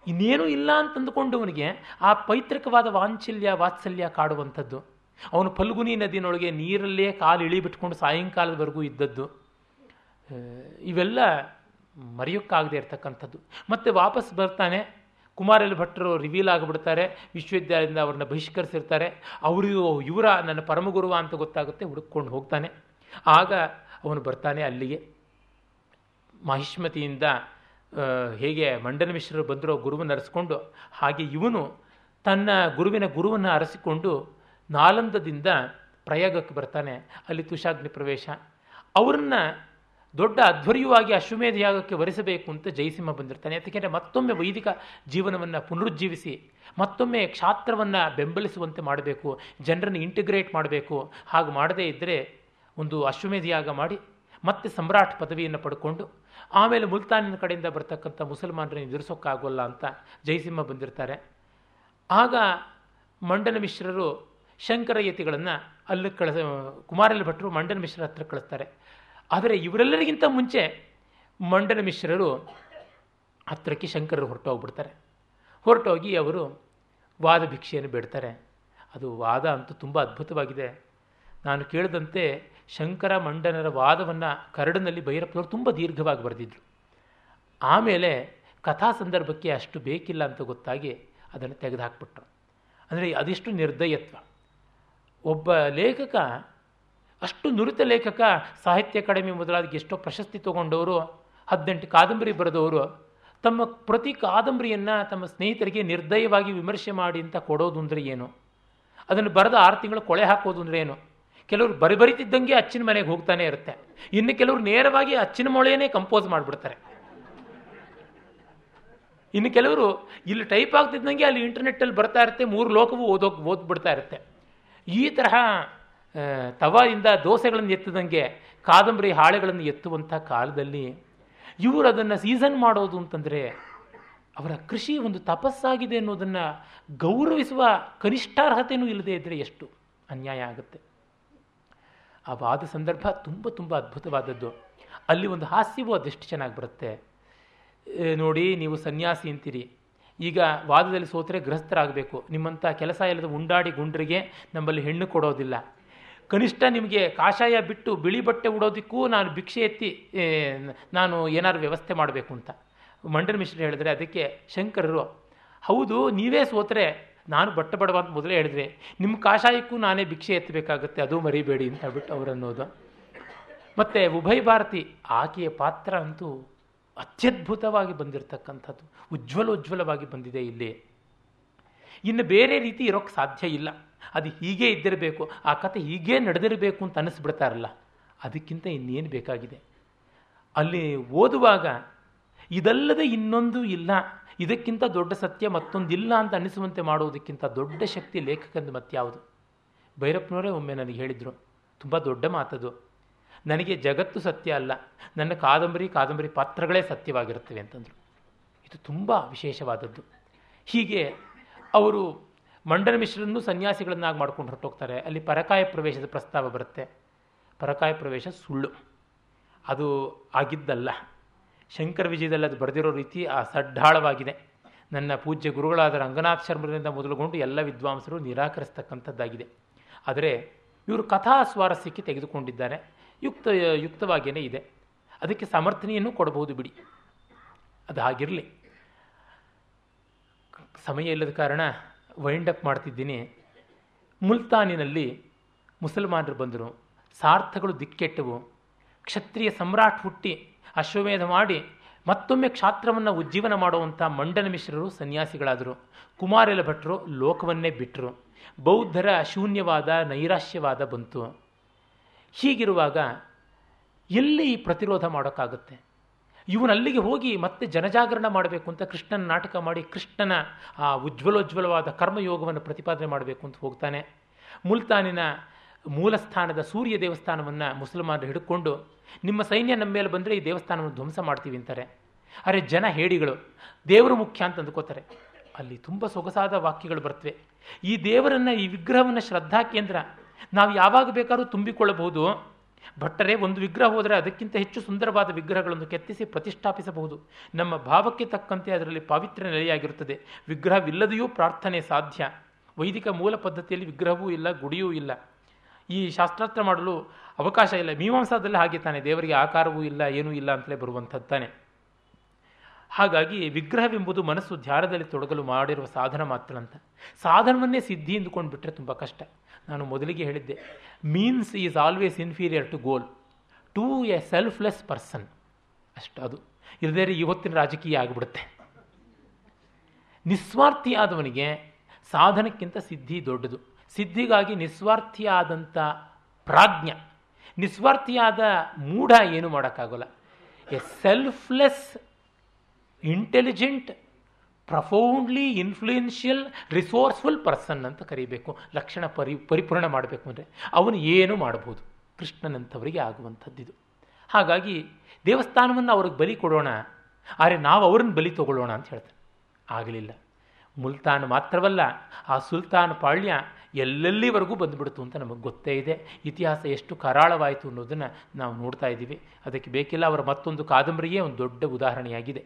ಇನ್ನೇನೂ ಇಲ್ಲ ಅಂತಂದುಕೊಂಡವನಿಗೆ ಆ ಪೈತೃಕವಾದ ವಾಂಚಲ್ಯ, ವಾತ್ಸಲ್ಯ ಕಾಡುವಂಥದ್ದು. ಅವನು ಫಲ್ಗುನಿ ನದಿನೊಳಗೆ ನೀರಲ್ಲೇ ಕಾಲು ಇಳಿಬಿಟ್ಕೊಂಡು ಸಾಯಂಕಾಲದವರೆಗೂ ಇದ್ದದ್ದು. ಇವೆಲ್ಲ ಮರೆಯೋಕ್ಕಾಗದೇ ಇರತಕ್ಕಂಥದ್ದು. ಮತ್ತೆ ವಾಪಸ್ ಬರ್ತಾನೆ. ಕುಮಾರಲ್ ಭಟ್ಟರು ರಿವೀಲ್ ಆಗಿಬಿಡ್ತಾರೆ, ವಿಶ್ವವಿದ್ಯಾಲಯದಿಂದ ಅವ್ರನ್ನ ಬಹಿಷ್ಕರಿಸಿರ್ತಾರೆ. ಅವರು ಇವರ ನನ್ನ ಪರಮಗುರುವ ಅಂತ ಗೊತ್ತಾಗುತ್ತೆ ಹುಡುಕೊಂಡು ಹೋಗ್ತಾನೆ. ಆಗ ಅವನು ಬರ್ತಾನೆ ಅಲ್ಲಿಗೆ. ಮಹಿಷ್ಮತಿಯಿಂದ ಹೇಗೆ ಮಂಡನ ಮಿಶ್ರರು ಬಂದರೋ ಗುರುವನ್ನು ಅರಸಿಕೊಂಡು, ಹಾಗೆ ಇವನು ತನ್ನ ಗುರುವಿನ ಗುರುವನ್ನು ಅರಸಿಕೊಂಡು ನಾಲಂದದಿಂದ ಪ್ರಯಾಗಕ್ಕೆ ಬರ್ತಾನೆ. ಅಲ್ಲಿ ತುಷಾಗ್ನಿ ಪ್ರವೇಶ. ಅವರನ್ನು ದೊಡ್ಡ ಅಧ್ವರ್ಯವಾಗಿ ಅಶ್ವಮೇಧ ಯಾಗಕ್ಕೆ ವರಿಸಬೇಕು ಅಂತ ಜಯಸಿಂಹ ಬಂದಿರ್ತಾನೆ. ಯಾಕೆಂದರೆ ಮತ್ತೊಮ್ಮೆ ವೈದಿಕ ಜೀವನವನ್ನು ಪುನರುಜ್ಜೀವಿಸಿ, ಮತ್ತೊಮ್ಮೆ ಕ್ಷಾತ್ರವನ್ನು ಬೆಂಬಲಿಸುವಂತೆ ಮಾಡಬೇಕು, ಜನರನ್ನು ಇಂಟಿಗ್ರೇಟ್ ಮಾಡಬೇಕು. ಹಾಗೆ ಮಾಡದೇ ಇದ್ದರೆ ಒಂದು ಅಶ್ವಮೇಧ ಯಾಗ ಮಾಡಿ, ಮತ್ತೆ ಸಮ್ರಾಟ್ ಪದವಿಯನ್ನು ಪಡ್ಕೊಂಡು, ಆಮೇಲೆ ಮುಲ್ತಾನಿನ ಕಡೆಯಿಂದ ಬರ್ತಕ್ಕಂಥ ಮುಸಲ್ಮಾನರನ್ನು ಎದುರಿಸೋಕ್ಕಾಗೋಲ್ಲ ಅಂತ ಜಯಸಿಂಹ ಬಂದಿರ್ತಾರೆ. ಆಗ ಮಂಡನ ಮಿಶ್ರರು ಶಂಕರಯತಿಗಳನ್ನು ಅಲ್ಲಿ ಕಳಿಸ ಕುಮಾರಲ್ ಭಟ್ರು ಮಂಡನ ಮಿಶ್ರ ಹತ್ರ ಕಳಿಸ್ತಾರೆ. ಆದರೆ ಇವರೆಲ್ಲರಿಗಿಂತ ಮುಂಚೆ ಮಂಡನ ಮಿಶ್ರರು ಹತ್ರಕ್ಕೆ ಶಂಕರರು ಹೊರಟೋಗ್ಬಿಡ್ತಾರೆ. ಹೊರಟೋಗಿ ಅವರು ವಾದ ಭಿಕ್ಷೆಯನ್ನು ಬಿಡ್ತಾರೆ. ಅದು ವಾದ ಅಂತೂ ತುಂಬ ಅದ್ಭುತವಾಗಿದೆ. ನಾನು ಕೇಳಿದಂತೆ ಶಂಕರ ಮಂಡನರ ವಾದವನ್ನು ಕರಡಿನಲ್ಲಿ ಭೈರಪ್ಪನವರು ತುಂಬ ದೀರ್ಘವಾಗಿ ಬರೆದಿದ್ರು. ಆಮೇಲೆ ಕಥಾ ಸಂದರ್ಭಕ್ಕೆ ಅಷ್ಟು ಬೇಕಿಲ್ಲ ಅಂತ ಗೊತ್ತಾಗಿ ಅದನ್ನು ತೆಗೆದುಹಾಕ್ಬಿಟ್ರು. ಅಂದರೆ ಅದೆಷ್ಟು ನಿರ್ದಯತ್ವ. ಒಬ್ಬ ಲೇಖಕ ಅಷ್ಟು ನುರಿತ ಲೇಖಕ, ಸಾಹಿತ್ಯ ಅಕಾಡೆಮಿ ಮೊದಲಾದ ಎಷ್ಟೋ ಪ್ರಶಸ್ತಿ ತಗೊಂಡವರು, ಹದಿನೆಂಟು ಕಾದಂಬರಿ ಬರೆದವರು. ತಮ್ಮ ಪ್ರತಿ ಕಾದಂಬರಿಯನ್ನು ತಮ್ಮ ಸ್ನೇಹಿತರಿಗೆ ನಿರ್ದಯವಾಗಿ ವಿಮರ್ಶೆ ಮಾಡಿ ಅಂತ ಕೊಡೋದು ಅಂದರೆ ಏನು? ಅದನ್ನು ಬರೆದ ಆರು ತಿಂಗಳು ಕೊಳೆ ಹಾಕೋದು ಅಂದರೆ ಏನು? ಕೆಲವರು ಬರಿಬರಿತಿದ್ದಂಗೆ ಅಚ್ಚಿನ ಮನೆಗೆ ಹೋಗ್ತಾನೆ ಇರುತ್ತೆ. ಇನ್ನು ಕೆಲವರು ನೇರವಾಗಿ ಅಚ್ಚಿನ ಮೊಳೆಯೇ ಕಂಪೋಸ್ ಮಾಡಿಬಿಡ್ತಾರೆ. ಇನ್ನು ಕೆಲವರು ಇಲ್ಲಿ ಟೈಪ್ ಆಗ್ತಿದ್ದಂಗೆ ಅಲ್ಲಿ ಇಂಟರ್ನೆಟ್ಟಲ್ಲಿ ಬರ್ತಾ ಇರುತ್ತೆ, ಮೂರು ಲೋಕವೂ ಓದೋಕೆ, ಓದ್ಬಿಡ್ತಾ ಇರುತ್ತೆ. ಈ ತರಹ ತವಾದಿಂದ ದೋಸೆಗಳನ್ನು ಎತ್ತದಂಗೆ ಕಾದಂಬರಿ ಹಾಳೆಗಳನ್ನು ಎತ್ತುವಂಥ ಕಾಲದಲ್ಲಿ ಇವರು ಅದನ್ನು ಸೀಸನ್ ಮಾಡೋದು ಅಂತಂದರೆ ಅವರ ಕೃಷಿ ಒಂದು ತಪಸ್ಸಾಗಿದೆ ಅನ್ನೋದನ್ನು ಗೌರವಿಸುವ ಕನಿಷ್ಠಾರ್ಹತೆಯೂ ಇಲ್ಲದೆ ಇದ್ದರೆ ಎಷ್ಟು ಅನ್ಯಾಯ ಆಗುತ್ತೆ. ಆ ವಾದ ಸಂದರ್ಭ ತುಂಬ ತುಂಬ ಅದ್ಭುತವಾದದ್ದು. ಅಲ್ಲಿ ಒಂದು ಹಾಸ್ಯವೂ ಅದೆಷ್ಟು ಚೆನ್ನಾಗಿ ಬರುತ್ತೆ. ನೋಡಿ, ನೀವು ಸನ್ಯಾಸಿ ಅಂತೀರಿ. ಈಗ ವಾದದಲ್ಲಿ ಸೋತರೆ ಗೃಹಸ್ಥರಾಗಬೇಕು. ನಿಮ್ಮಂಥ ಕೆಲಸ ಇಲ್ಲದ ಉಂಡಾಡಿ ಗುಂಡ್ರಿಗೆ ನಮ್ಮಲ್ಲಿ ಹೆಣ್ಣು ಕೊಡೋದಿಲ್ಲ. ಕನಿಷ್ಠ ನಿಮಗೆ ಕಾಷಾಯ ಬಿಟ್ಟು ಬಿಳಿ ಬಟ್ಟೆ ಉಡೋದಕ್ಕೂ ನಾನು ಭಿಕ್ಷೆ ಎತ್ತಿ ನಾನು ಏನಾದ್ರು ವ್ಯವಸ್ಥೆ ಮಾಡಬೇಕು ಅಂತ. ಮಂಡರ್ ಮಿಶ್ರ ಹೇಳಿದ್ರೆ ಅದಕ್ಕೆ ಶಂಕರರು, ಹೌದು, ನೀವೇ ಸೋತರೆ, ನಾನು ಬಟ್ಟೆ ಬಡವ ಅಂತ ಮೊದಲೇ ಹೇಳಿದ್ರೆ ನಿಮ್ಮ ಕಾಷಾಯಕ್ಕೂ ನಾನೇ ಭಿಕ್ಷೆ ಎತ್ತಬೇಕಾಗುತ್ತೆ, ಅದು ಮರಿಬೇಡಿ ಅಂತ ಹೇಳ್ಬಿಟ್ಟು ಅವರನ್ನೋದು. ಮತ್ತು ಉಭಯ ಭಾರತಿ, ಆಕೆಯ ಪಾತ್ರ ಅಂತೂ ಅತ್ಯದ್ಭುತವಾಗಿ ಬಂದಿರತಕ್ಕಂಥದ್ದು, ಉಜ್ವಲ ಉಜ್ವಲವಾಗಿ ಬಂದಿದೆ ಇಲ್ಲಿ. ಇನ್ನು ಬೇರೆ ರೀತಿ ಇರೋಕ್ಕೆ ಸಾಧ್ಯ ಇಲ್ಲ. ಅದು ಹೀಗೆ ಇದ್ದಿರಬೇಕು, ಆ ಕತೆ ಹೀಗೇ ನಡೆದಿರಬೇಕು ಅಂತ ಅನ್ನಿಸ್ಬಿಡ್ತಾರಲ್ಲ. ಅದಕ್ಕಿಂತ ಇನ್ನೇನು ಬೇಕಾಗಿದೆ? ಅಲ್ಲಿ ಓದುವಾಗ ಇದಲ್ಲದೆ ಇನ್ನೊಂದು ಇಲ್ಲ, ಇದಕ್ಕಿಂತ ದೊಡ್ಡ ಸತ್ಯ ಮತ್ತೊಂದಿಲ್ಲ ಅಂತ ಅನ್ನಿಸುವಂತೆ ಮಾಡುವುದಕ್ಕಿಂತ ದೊಡ್ಡ ಶಕ್ತಿ ಲೇಖಕಂದು ಮತ್ಯಾವುದು ಭೈರಪ್ಪನವರೇ ಒಮ್ಮೆ ನನಗೆ ಹೇಳಿದರು, ತುಂಬ ದೊಡ್ಡ ಮಾತದು. ನನಗೆ ಜಗತ್ತು ಸತ್ಯ ಅಲ್ಲ, ನನ್ನ ಕಾದಂಬರಿ ಕಾದಂಬರಿ ಪಾತ್ರಗಳೇ ಸತ್ಯವಾಗಿರುತ್ತವೆ ಅಂತಂದರು. ಇದು ತುಂಬ ವಿಶೇಷವಾದದ್ದು. ಹೀಗೆ ಅವರು ಮಂಡನ ಮಿಶ್ರನ್ನು ಸನ್ಯಾಸಿಗಳನ್ನಾಗಿ ಮಾಡ್ಕೊಂಡು ಹೊರಟೋಗ್ತಾರೆ. ಅಲ್ಲಿ ಪರಕಾಯ ಪ್ರವೇಶದ ಪ್ರಸ್ತಾವ ಬರುತ್ತೆ. ಪರಕಾಯ ಪ್ರವೇಶ ಸುಳ್ಳು. ಅದು ಆಗಿದ್ದಲ್ಲ. ಶಂಕರ ವಿಜಯದಲ್ಲಿ ಅದು ಬರೆದಿರೋ ರೀತಿ ಆ ಸಡ್ಡಾಳವಾಗಿದೆ. ನನ್ನ ಪೂಜ್ಯ ಗುರುಗಳಾದ ರಂಗನಾಥ್ ಶರ್ಮರಿಂದ ಮೊದಲುಗೊಂಡು ಎಲ್ಲ ವಿದ್ವಾಂಸರು ನಿರಾಕರಿಸ್ತಕ್ಕಂಥದ್ದಾಗಿದೆ. ಆದರೆ ಇವರು ಕಥಾ ಸ್ವಾರಸ್ಯಕ್ಕೆ ತೆಗೆದುಕೊಂಡಿದ್ದಾರೆ. ಯುಕ್ತ, ಯುಕ್ತವಾಗಿಯೇ ಇದೆ. ಅದಕ್ಕೆ ಸಮರ್ಥನೆಯನ್ನು ಕೊಡಬಹುದು ಬಿಡಿ. ಅದು ಹಾಗಿರಲಿ ಸಮಯ ಇಲ್ಲದ ಕಾರಣ ವೈಂಡ್ ಅಪ್ ಮಾಡ್ತಿದ್ದೀನಿ. ಮುಲ್ತಾನಿನಲ್ಲಿ ಮುಸಲ್ಮಾನರು ಬಂದರು. ಸಾರ್ಥಗಳು ದಿಕ್ಕೆಟ್ಟವು. ಕ್ಷತ್ರಿಯ ಸಮ್ರಾಟ್ ಹುಟ್ಟಿ ಅಶ್ವಮೇಧ ಮಾಡಿ ಮತ್ತೊಮ್ಮೆ ಕ್ಷಾತ್ರವನ್ನು ಉಜ್ಜೀವನ ಮಾಡುವಂಥ ಮಂಡನ ಮಿಶ್ರರು ಸನ್ಯಾಸಿಗಳಾದರು. ಕುಮಾರೆಲ ಭಟ್ರು ಲೋಕವನ್ನೇ ಬಿಟ್ಟರು ಬೌದ್ಧರ ಶೂನ್ಯವಾದ, ನೈರಾಶ್ಯವಾದ ಬಂತು. ಹೀಗಿರುವಾಗ ಎಲ್ಲಿ ಪ್ರತಿರೋಧ ಮಾಡೋಕ್ಕಾಗುತ್ತೆ? ಇವನು ಅಲ್ಲಿಗೆ ಹೋಗಿ ಮತ್ತೆ ಜನಜಾಗರಣ ಮಾಡಬೇಕು ಅಂತ ಕೃಷ್ಣನ ನಾಟಕ ಮಾಡಿ ಕೃಷ್ಣನ ಆ ಉಜ್ವಲೋಜ್ವಲವಾದ ಕರ್ಮಯೋಗವನ್ನು ಪ್ರತಿಪಾದನೆ ಮಾಡಬೇಕು ಅಂತ ಹೋಗ್ತಾನೆ. ಮುಲ್ತಾನಿನ ಮೂಲಸ್ಥಾನದ ಸೂರ್ಯ ದೇವಸ್ಥಾನವನ್ನು ಮುಸಲ್ಮಾನರು ಹಿಡ್ಕೊಂಡು, ನಿಮ್ಮ ಸೈನ್ಯ ನಮ್ಮ ಮೇಲೆ ಬಂದರೆ ಈ ದೇವಸ್ಥಾನವನ್ನು ಧ್ವಂಸ ಮಾಡ್ತೀವಿ ಅಂತಾರೆ. ಅರೆ ಜನ ಹೇಡಿಗಳು, ದೇವರು ಮುಖ್ಯ ಅಂತ ಅಂದ್ಕೋತಾರೆ. ಅಲ್ಲಿ ತುಂಬ ಸೊಗಸಾದ ವಾಕ್ಯಗಳು ಬರ್ತವೆ. ಈ ದೇವರನ್ನು, ಈ ವಿಗ್ರಹವನ್ನು ಶ್ರದ್ಧಾ ಕೇಂದ್ರ, ನಾವು ಯಾವಾಗ ಬೇಕಾದ್ರೂ ತುಂಬಿಕೊಳ್ಳಬಹುದು. ಭಟ್ಟರೆ, ಒಂದು ವಿಗ್ರಹ ಹೋದರೆ ಅದಕ್ಕಿಂತ ಹೆಚ್ಚು ಸುಂದರವಾದ ವಿಗ್ರಹಗಳನ್ನು ಕೆತ್ತಿಸಿ ಪ್ರತಿಷ್ಠಾಪಿಸಬಹುದು. ನಮ್ಮ ಭಾವಕ್ಕೆ ತಕ್ಕಂತೆ ಅದರಲ್ಲಿ ಪಾವಿತ್ರ್ಯ ನೆಲೆಯಾಗಿರುತ್ತದೆ. ವಿಗ್ರಹವಿಲ್ಲದೆಯೂ ಪ್ರಾರ್ಥನೆ ಸಾಧ್ಯ. ವೈದಿಕ ಮೂಲ ಪದ್ಧತಿಯಲ್ಲಿ ವಿಗ್ರಹವೂ ಇಲ್ಲ, ಗುಡಿಯೂ ಇಲ್ಲ. ಈ ಶಾಸ್ತ್ರಾರ್ಥ ಮಾಡಲು ಅವಕಾಶ ಇಲ್ಲ. ಮೀಮಾಂಸಾದಲ್ಲಿ ಹಾಗೆ ತಾನೆ. ದೇವರಿಗೆ ಆಕಾರವೂ ಇಲ್ಲ, ಏನೂ ಇಲ್ಲ ಅಂತಲೇ ಬರುವಂಥದ್ದು ತಾನೆ ಹಾಗಾಗಿ ವಿಗ್ರಹವೆಂಬುದು ಮನಸ್ಸು ಧ್ಯಾನದಲ್ಲಿ ತೊಡಗಲು ಮಾಡಿರುವ ಸಾಧನ ಮಾತ್ರ ಅಂತ ಸಾಧನವನ್ನೇ ಸಿದ್ಧಿ ಎಂದುಕೊಂಡು ಬಿಟ್ಟರೆ ತುಂಬ ಕಷ್ಟ. ನಾನು ಮೊದಲಿಗೆ ಹೇಳಿದ್ದೆ means is always inferior to goal to a selfless person ಅಷ್ಟು ಅದು. ಇಲ್ಲದೇ ಇವತ್ತಿನ ರಾಜಕೀಯ ಆಗಿಬಿಡುತ್ತೆ. ನಿಸ್ವಾರ್ಥಿಯಾದವನಿಗೆ ಸಾಧನಕ್ಕಿಂತ ಸಿದ್ಧಿ ದೊಡ್ಡದು. ಸಿದ್ಧಿಗಾಗಿ ನಿಸ್ವಾರ್ಥಿಯಾದಂಥ ಪ್ರಾಜ್ಞ. ನಿಸ್ವಾರ್ಥಿಯಾದ ಮೂಢ ಏನು ಮಾಡೋಕ್ಕಾಗಲ್ಲ. A selfless intelligent profoundly influential resourceful person ಅಂತ ಕರಿಬೇಕು, ಲಕ್ಷಣ ಪರಿ, ಪರಿಪೂರ್ಣ ಮಾಡಬೇಕು ಅಂದರೆ ಅವನು ಏನು ಮಾಡಬಹುದು ಕೃಷ್ಣನಂಥವರಿಗೆ ಆಗುವಂಥದ್ದಿದು ಹಾಗಾಗಿ ದೇವಸ್ಥಾನವನ್ನು ಅವ್ರಿಗೆ ಬಲಿ ಕೊಡೋಣ, ಆದರೆ ನಾವು ಅವ್ರನ್ನ ಬಲಿ ತಗೊಳ್ಳೋಣ ಅಂತ ಹೇಳ್ತಾರೆ. ಆಗಲಿಲ್ಲ. ಮುಲ್ತಾನ್ ಮಾತ್ರವಲ್ಲ, ಆ ಸುಲ್ತಾನ್ ಪಾಳ್ಯ ಎಲ್ಲೆಲ್ಲಿವರೆಗೂ ಬಂದುಬಿಡ್ತು ಅಂತ ನಮಗೆ ಗೊತ್ತೇ ಇದೆ. ಇತಿಹಾಸ ಎಷ್ಟು ಕರಾಳವಾಯಿತು ಅನ್ನೋದನ್ನು ನಾವು ನೋಡ್ತಾ ಇದ್ದೀವಿ. ಅದಕ್ಕೆ ಬೇಕಿಲ್ಲ, ಅವರ ಮತ್ತೊಂದು ಕಾದಂಬರಿಯೇ ಒಂದು ದೊಡ್ಡ ಉದಾಹರಣೆಯಾಗಿದೆ.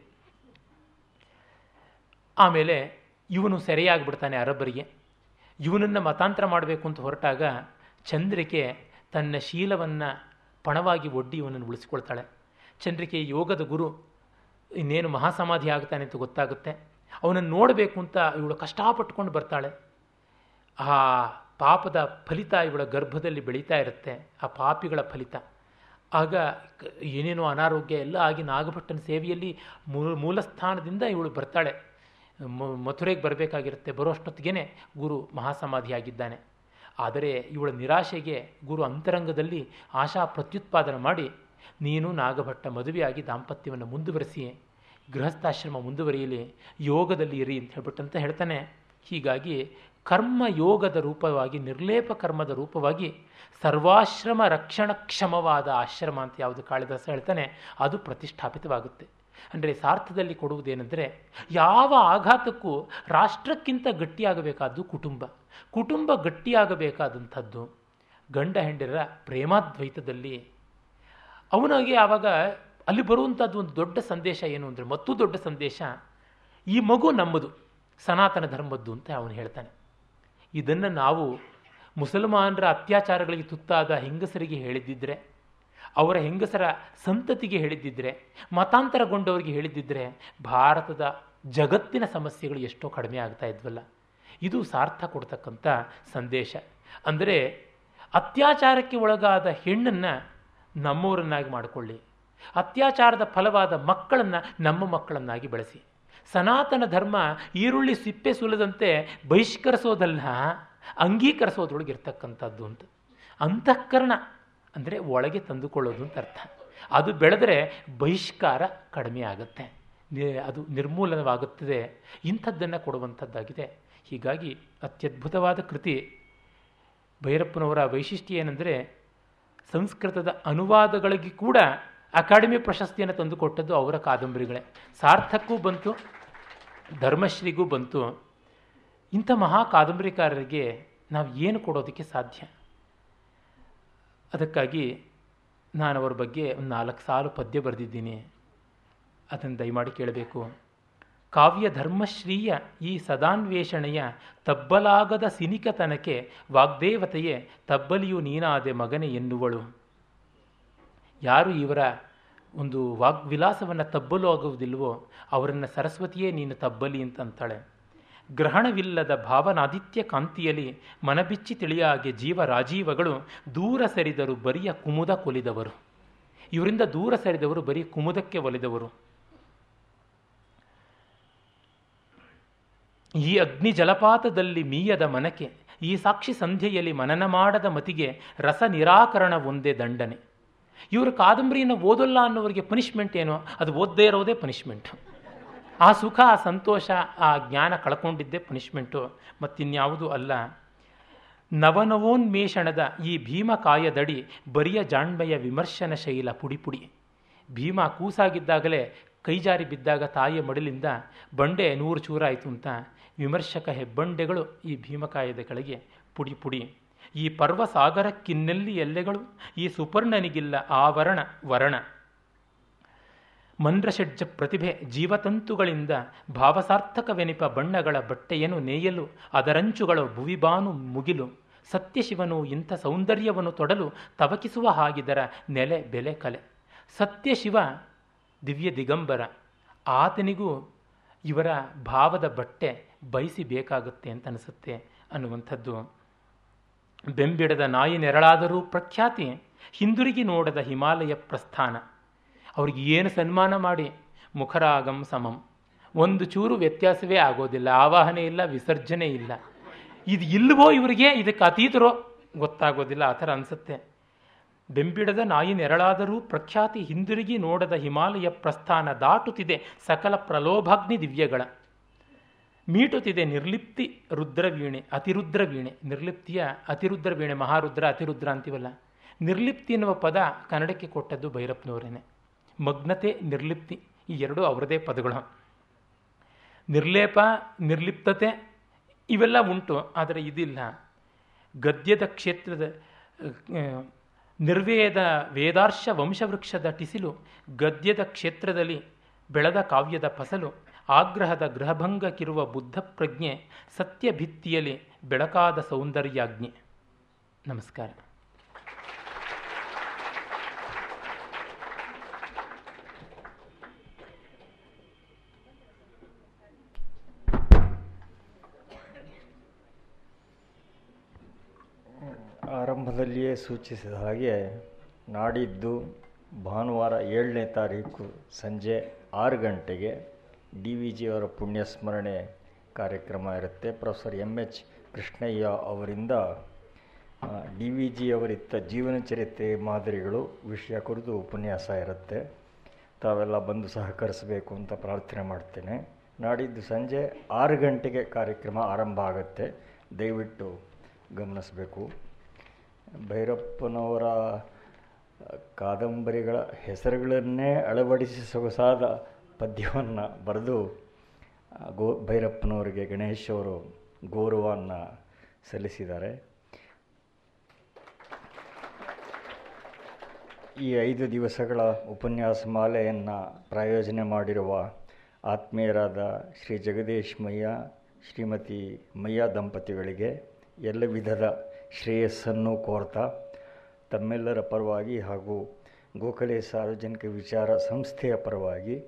ಆಮೇಲೆ ಇವನು ಸೆರೆಯಾಗಿಬಿಡ್ತಾನೆ ಅರಬ್ಬರಿಗೆ. ಇವನನ್ನು ಮತಾಂತರ ಮಾಡಬೇಕು ಅಂತ ಹೊರಟಾಗ ಚಂದ್ರಿಕೆ ತನ್ನ ಶೀಲವನ್ನು ಪಣವಾಗಿ ಒಡ್ಡಿ ಇವನನ್ನು ಉಳಿಸ್ಕೊಳ್ತಾಳೆ. ಚಂದ್ರಿಕೆ ಯೋಗದ ಗುರು. ಇನ್ನೇನು ಮಹಾಸಮಾಧಿ ಆಗ್ತಾನೆ ಅಂತ ಗೊತ್ತಾಗುತ್ತೆ. ಅವನನ್ನು ನೋಡಬೇಕು ಅಂತ ಇವಳು ಕಷ್ಟಪಟ್ಟುಕೊಂಡು ಬರ್ತಾಳೆ. ಆ ಪಾಪದ ಫಲಿತ ಇವಳ ಗರ್ಭದಲ್ಲಿ ಬೆಳೀತಾ ಇರುತ್ತೆ. ಆ ಪಾಪಿಗಳ ಫಲಿತ. ಆಗ ಏನೇನೋ ಅನಾರೋಗ್ಯ ಎಲ್ಲ ಆಗಿ ನಾಗಭಟ್ಟನ ಸೇವೆಯಲ್ಲಿ ಮೂಲ ಮೂಲಸ್ಥಾನದಿಂದ ಇವಳು ಬರ್ತಾಳೆ. ಮಥುರೆಗೆ ಬರಬೇಕಾಗಿರುತ್ತೆ. ಬರೋಷ್ಟೊತ್ತಿಗೆ ಗುರು ಮಹಾಸಮಾಧಿಯಾಗಿದ್ದಾನೆ. ಆದರೆ ಇವಳ ನಿರಾಶೆಗೆ ಗುರು ಅಂತರಂಗದಲ್ಲಿ ಆಶಾ ಪ್ರತ್ಯುತ್ಪಾದನೆ ಮಾಡಿ, ನೀನು ನಾಗಭಟ್ಟ ಮದುವೆಯಾಗಿ ದಾಂಪತ್ಯವನ್ನು ಮುಂದುವರೆಸಿ ಗೃಹಸ್ಥಾಶ್ರಮ ಮುಂದುವರಿಯಲಿ, ಯೋಗದಲ್ಲಿ ಇರಿ ಅಂತ ಹೇಳ್ಬಿಟ್ಟಂತ ಹೇಳ್ತಾನೆ. ಹೀಗಾಗಿ ಕರ್ಮ ಯೋಗದ ರೂಪವಾಗಿ, ನಿರ್ಲೇಪ ಕರ್ಮದ ರೂಪವಾಗಿ ಸರ್ವಾಶ್ರಮ ರಕ್ಷಣಕ್ಷಮವಾದ ಆಶ್ರಮ ಅಂತ ಯಾವುದು ಕಾಳಿದಾಸ ಹೇಳ್ತಾನೆ, ಅದು ಪ್ರತಿಷ್ಠಾಪಿತವಾಗುತ್ತೆ. ಅಂದರೆ ಸಾರ್ಥದಲ್ಲಿ ಕೊಡುವುದೇನೆಂದರೆ ಯಾವ ಆಘಾತಕ್ಕೂ ರಾಷ್ಟ್ರಕ್ಕಿಂತ ಗಟ್ಟಿಯಾಗಬೇಕಾದ್ದು ಕುಟುಂಬ. ಕುಟುಂಬ ಗಟ್ಟಿಯಾಗಬೇಕಾದಂಥದ್ದು. ಗಂಡ ಹೆಂಡರ ಪ್ರೇಮಾದ್ವೈತದಲ್ಲಿ ಅವನಿಗೆ ಆವಾಗ ಅಲ್ಲಿ ಬರುವಂಥದ್ದು ಒಂದು ದೊಡ್ಡ ಸಂದೇಶ ಏನು ಅಂದರೆ ಮತ್ತೂ ದೊಡ್ಡ ಸಂದೇಶ, ಈ ಮಗು ನಮ್ಮದು, ಸನಾತನ ಧರ್ಮದ್ದು ಅಂತ ಅವನು ಹೇಳ್ತಾನೆ. ಇದನ್ನು ನಾವು ಮುಸಲ್ಮಾನರ ಅತ್ಯಾಚಾರಗಳಿಗೆ ತುತ್ತಾದ ಹೆಂಗಸರಿಗೆ ಹೇಳಿದ್ದಿದ್ರೆ ಅವರ ಹೆಂಗಸರ ಸಂತತಿಗೆ ಹೇಳಿದ್ದಿದ್ರೆ, ಮತಾಂತರಗೊಂಡವರಿಗೆ ಹೇಳಿದ್ದಿದ್ರೆ, ಭಾರತದ ಜಗತ್ತಿನ ಸಮಸ್ಯೆಗಳು ಎಷ್ಟೋ ಕಡಿಮೆ ಆಗ್ತಾ ಇದ್ವಲ್ಲ. ಇದು ಸಾರ್ಥ ಕೊಡ್ತಕ್ಕಂಥ ಸಂದೇಶ. ಅಂದರೆ ಅತ್ಯಾಚಾರಕ್ಕೆ ಒಳಗಾದ ಹೆಣ್ಣನ್ನು ನಮ್ಮವರನ್ನಾಗಿ ಮಾಡಿಕೊಳ್ಳಿ. ಅತ್ಯಾಚಾರದ ಫಲವಾದ ಮಕ್ಕಳನ್ನು ನಮ್ಮ ಮಕ್ಕಳನ್ನಾಗಿ ಬೆಳೆಸಿ. ಸನಾತನ ಧರ್ಮ ಈರುಳ್ಳಿ ಸಿಪ್ಪೆ ಸುಲದಂತೆ ಬಹಿಷ್ಕರಿಸೋದಲ್ಲ, ಅಂಗೀಕರಿಸೋದ್ರೊಳಗೆ ಇರ್ತಕ್ಕಂಥದ್ದು ಅಂತ. ಅಂತಃಕರಣ. ಅಂದರೆ ಒಳಗೆ ತಂದುಕೊಳ್ಳೋದು ಅಂತ ಅರ್ಥ. ಅದು ಬೆಳೆದರೆ ಬಹಿಷ್ಕಾರ ಕಡಿಮೆ ಆಗುತ್ತೆ. ಅದು ನಿರ್ಮೂಲನವಾಗುತ್ತದೆ. ಇಂಥದ್ದನ್ನು ಕೊಡುವಂಥದ್ದಾಗಿದೆ. ಹೀಗಾಗಿ ಅತ್ಯದ್ಭುತವಾದ ಕೃತಿ. ಭೈರಪ್ಪನವರ ವೈಶಿಷ್ಟ್ಯ ಏನೆಂದರೆ, ಸಂಸ್ಕೃತದ ಅನುವಾದಗಳಿಗೆ ಕೂಡ ಅಕಾಡೆಮಿ ಪ್ರಶಸ್ತಿಯನ್ನು ತಂದುಕೊಟ್ಟದ್ದು ಅವರ ಕಾದಂಬರಿಗಳೇ. ಸಾರ್ಥಕ್ಕೂ ಬಂತು, ಧರ್ಮಶ್ರೀಗೂ ಬಂತು. ಇಂಥ ಮಹಾ ಕಾದಂಬರಿಕಾರರಿಗೆ ನಾವು ಏನು ಕೊಡೋದಕ್ಕೆ ಸಾಧ್ಯ? ಅದಕ್ಕಾಗಿ ನಾನು ಅವರ ಬಗ್ಗೆ ಒಂದು ನಾಲ್ಕು ಸಾಲು ಪದ್ಯ ಬರೆದಿದ್ದೀನಿ. ಅದನ್ನು ದಯಮಾಡಿ ಕೇಳಬೇಕು. ಕಾವ್ಯ ಧರ್ಮಶ್ರೀಯ ಈ ಸದಾನ್ವೇಷಣೆಯ ತಬ್ಬಲಾಗದ ಸಿನಿಕತನಕ್ಕೆ ವಾಗ್ದೇವತೆಯೇ, ತಬ್ಬಲಿಯು ನೀನಾದೆ ಮಗನೆ ಎನ್ನುವಳು. ಯಾರು ಇವರ ಒಂದು ವಾಗ್ವಿಲಾಸವನ್ನು ತಬ್ಬಲು ಆಗುವುದಿಲ್ವೋ ಅವರನ್ನು ಸರಸ್ವತಿಯೇ ನೀನು ತಬ್ಬಲಿ ಅಂತ ಅಂತಾಳೆ ಗ್ರಹಣವಿಲ್ಲದ ಭಾವನಾದಿತ್ಯ ಕಾಂತಿಯಲ್ಲಿ ಮನಬಿಚ್ಚಿ ತಿಳಿಯಾಗೆ ಜೀವ ರಾಜೀವಗಳು ದೂರ ಸರಿದರು ಬರಿಯ ಕುಮುದ ಕೊಲಿದವರು. ಇವರಿಂದ ದೂರ ಸರಿದವರು ಬರೀ ಕುಮುದಕ್ಕೆ ಒಲಿದವರು. ಈ ಅಗ್ನಿ ಜಲಪಾತದಲ್ಲಿ ಮೀಯದ ಮನಕೆ, ಈ ಸಾಕ್ಷಿ ಸಂಧ್ಯೆಯಲ್ಲಿ ಮನನ ಮಾಡದ ಮತಿಗೆ ರಸ ನಿರಾಕರಣ ಒಂದೇ ದಂಡನೆ. ಇವರು ಕಾದಂಬರಿಯನ್ನು ಓದಲ್ಲ ಅನ್ನೋರಿಗೆ ಪನಿಷ್ಮೆಂಟ್ ಏನೋ? ಅದು ಓದದೇ ಇರೋದೇ ಪನಿಷ್ಮೆಂಟು ಆ ಸುಖ, ಆ ಸಂತೋಷ, ಆ ಜ್ಞಾನ ಕಳ್ಕೊಂಡಿದ್ದೆ ಪನಿಷ್ಮೆಂಟು ಮತ್ತಿನ್ಯಾವುದೂ ಅಲ್ಲ. ನವನವೋನ್ಮೇಷಣದ ಈ ಭೀಮಕಾಯದಡಿ ಬರಿಯ ಜಾಣ್ಮೆಯ ವಿಮರ್ಶನ ಶೈಲ ಪುಡಿ ಪುಡಿ. ಭೀಮ ಕೂಸಾಗಿದ್ದಾಗಲೇ ಕೈಜಾರಿ ಬಿದ್ದಾಗ ತಾಯಿಯ ಮಡಿಲಿಂದ ಬಂಡೆ ನೂರು ಚೂರಾಯಿತು ಅಂತ ವಿಮರ್ಶಕ ಹೆಬ್ಬಂಡೆಗಳು ಈ ಭೀಮಕಾಯದ ಕೆಳಗೆ ಪುಡಿ ಪುಡಿ. ಈ ಪರ್ವ ಸಾಗರಕ್ಕಿನ್ನೆಲ್ಲಿ ಎಲ್ಲೆಗಳು? ಈ ಸುಪರ್ಣನಿಗಿಲ್ಲ ಆವರಣ ವರಣ. ಮಂದ್ರಷಡ್ಜ ಪ್ರತಿಭೆ ಜೀವತಂತುಗಳಿಂದ ಭಾವಸಾರ್ಥಕವೆನಿಪ ಬಣ್ಣಗಳ ಬಟ್ಟೆಯನ್ನು ನೇಯಲು, ಅದರಂಚುಗಳು ಭುವಿಬಾನು ಮುಗಿಲು. ಸತ್ಯಶಿವನು ಇಂಥ ಸೌಂದರ್ಯವನ್ನು ತೊಡಲು ತವಕಿಸುವ ಹಾಗಿದರ ನೆಲೆ ಬೆಲೆ ಕಲೆ. ಸತ್ಯಶಿವ ದಿವ್ಯ ದಿಗಂಬರ, ಆತನಿಗೂ ಇವರ ಭಾವದ ಬಟ್ಟೆ ಬಯಸಿ ಬೇಕಾಗುತ್ತೆ ಅಂತ ಅನಿಸುತ್ತೆ ಅನ್ನುವಂಥದ್ದು. ಬೆಂಬಿಡದ ನಾಯಿ ನೆರಳಾದರೂ ಪ್ರಖ್ಯಾತಿ, ಹಿಂದಿರುಗಿ ನೋಡದ ಹಿಮಾಲಯ ಪ್ರಸ್ಥಾನ. ಅವ್ರಿಗೆ ಏನು ಸನ್ಮಾನ ಮಾಡಿ? ಮುಖರಾಗಂ ಸಮಂ. ಒಂದು ಚೂರು ವ್ಯತ್ಯಾಸವೇ ಆಗೋದಿಲ್ಲ. ಆವಾಹನೆ ಇಲ್ಲ, ವಿಸರ್ಜನೆ ಇಲ್ಲ. ಇದು ಇಲ್ವೋ ಇವರಿಗೆ? ಇದಕ್ಕೆ ಅತೀತರೋ? ಗೊತ್ತಾಗೋದಿಲ್ಲ. ಆ ಥರ ಅನಿಸುತ್ತೆ. ಬೆಂಬಿಡದ ನಾಯಿ ನೆರಳಾದರೂ ಪ್ರಖ್ಯಾತಿ ಹಿಂದಿರುಗಿ ನೋಡದ ಹಿಮಾಲಯ ಪ್ರಸ್ಥಾನ ದಾಟುತ್ತಿದೆ ಸಕಲ ಪ್ರಲೋಭಾಗ್ನಿ ದಿವ್ಯಗಳ. ಮೀಟುತ್ತಿದೆ ನಿರ್ಲಿಪ್ತಿ ರುದ್ರವೀಣೆ ಅತಿರುದ್ರ ವೀಣೆ ನಿರ್ಲಿಪ್ತಿಯ ಅತಿರುದ್ರ ವೀಣೆ ಮಹಾರುದ್ರ, ಅತಿರುದ್ರ ಅಂತೀವಲ್ಲ. ನಿರ್ಲಿಪ್ತಿ ಎನ್ನುವ ಪದ ಕನ್ನಡಕ್ಕೆ ಕೊಟ್ಟದ್ದು ಭೈರಪ್ಪನವರೇನೆ. ಮಗ್ನತೆ, ನಿರ್ಲಿಪ್ತಿ ಈ ಎರಡೂ ಅವರದೇ ಪದಗಳು. ನಿರ್ಲೇಪ, ನಿರ್ಲಿಪ್ತತೆ ಇವೆಲ್ಲ ಉಂಟು, ಆದರೆ ಇದಿಲ್ಲ. ಗದ್ಯದ ಕ್ಷೇತ್ರದ ನಿರ್ವೇದ ವೇದಾರ್ಶ ವಂಶವೃಕ್ಷದ ಟಿಸಿಲು, ಗದ್ಯದ ಕ್ಷೇತ್ರದಲ್ಲಿ ಬೆಳೆದ ಕಾವ್ಯದ ಫಸಲು, ಆಗ್ರಹದ ಗೃಹಭಂಗಕ್ಕಿರುವ ಬುದ್ಧ ಪ್ರಜ್ಞೆ ಸತ್ಯ ಭಿತ್ತಿಯಲ್ಲಿ ಬೆಳಕಾದ ಸೌಂದರ್ಯಾಜ್ಞೆ. ನಮಸ್ಕಾರ ಆರಂಭದಲ್ಲಿಯೇ ಸೂಚಿಸಿದ ಹಾಗೆ ನಾಡಿದ್ದು ಭಾನುವಾರ ಏಳನೇ ತಾರೀಕು ಸಂಜೆ ಆರು ಗಂಟೆಗೆ ಡಿ ವಿ ಜಿಯವರ ಪುಣ್ಯಸ್ಮರಣೆ ಕಾರ್ಯಕ್ರಮ ಇರುತ್ತೆ. ಪ್ರೊಫೆಸರ್ ಎಂ ಎಚ್ ಕೃಷ್ಣಯ್ಯ ಅವರಿಂದ ಡಿ ವಿ ಜಿಯವರಿತ್ತ ಜೀವನ ಚರಿತ್ರೆ ಮಾದರಿಗಳು ವಿಷಯ ಕುರಿತು ಉಪನ್ಯಾಸ ಇರುತ್ತೆ. ತಾವೆಲ್ಲ ಬಂದು ಸಹಕರಿಸಬೇಕು ಅಂತ ಪ್ರಾರ್ಥನೆ ಮಾಡ್ತೇನೆ. ನಾಡಿದ್ದು ಸಂಜೆ ಆರು ಗಂಟೆಗೆ ಕಾರ್ಯಕ್ರಮ ಆರಂಭ ಆಗುತ್ತೆ. ದಯವಿಟ್ಟು ಗಮನಿಸಬೇಕು. ಭೈರಪ್ಪನವರ ಕಾದಂಬರಿಗಳ ಹೆಸರುಗಳನ್ನೇ ಅಳವಡಿಸಿ ಸೊಗಸಾದ ಪದ್ಯವನ್ನು ಬರೆದು ಗೋ, ಭೈರಪ್ಪನವರಿಗೆ ಗಣೇಶ್ ಅವರು ಗೌರವವನ್ನು ಸಲ್ಲಿಸಿದ್ದಾರೆ. ಈ ಐದು ದಿವಸಗಳ ಉಪನ್ಯಾಸ ಮಾಲೆಯನ್ನು ಪ್ರಾಯೋಜನೆ ಮಾಡಿರುವ ಆತ್ಮೀಯರಾದ ಶ್ರೀ ಜಗದೀಶ್ ಮಯ್ಯ, ಶ್ರೀಮತಿ ಮಯ್ಯ ದಂಪತಿಗಳಿಗೆ ಎಲ್ಲ ವಿಧದ ಶ್ರೇಯಸ್ಸನ್ನು ಕೋರ್ತಾ. ತಮ್ಮೆಲ್ಲರ ಪರವಾಗಿ ಹಾಗೂ ಗೋಖಲೆ ಸಾರ್ವಜನಿಕ ವಿಚಾರ ಸಂಸ್ಥೆಯ ಪರವಾಗಿ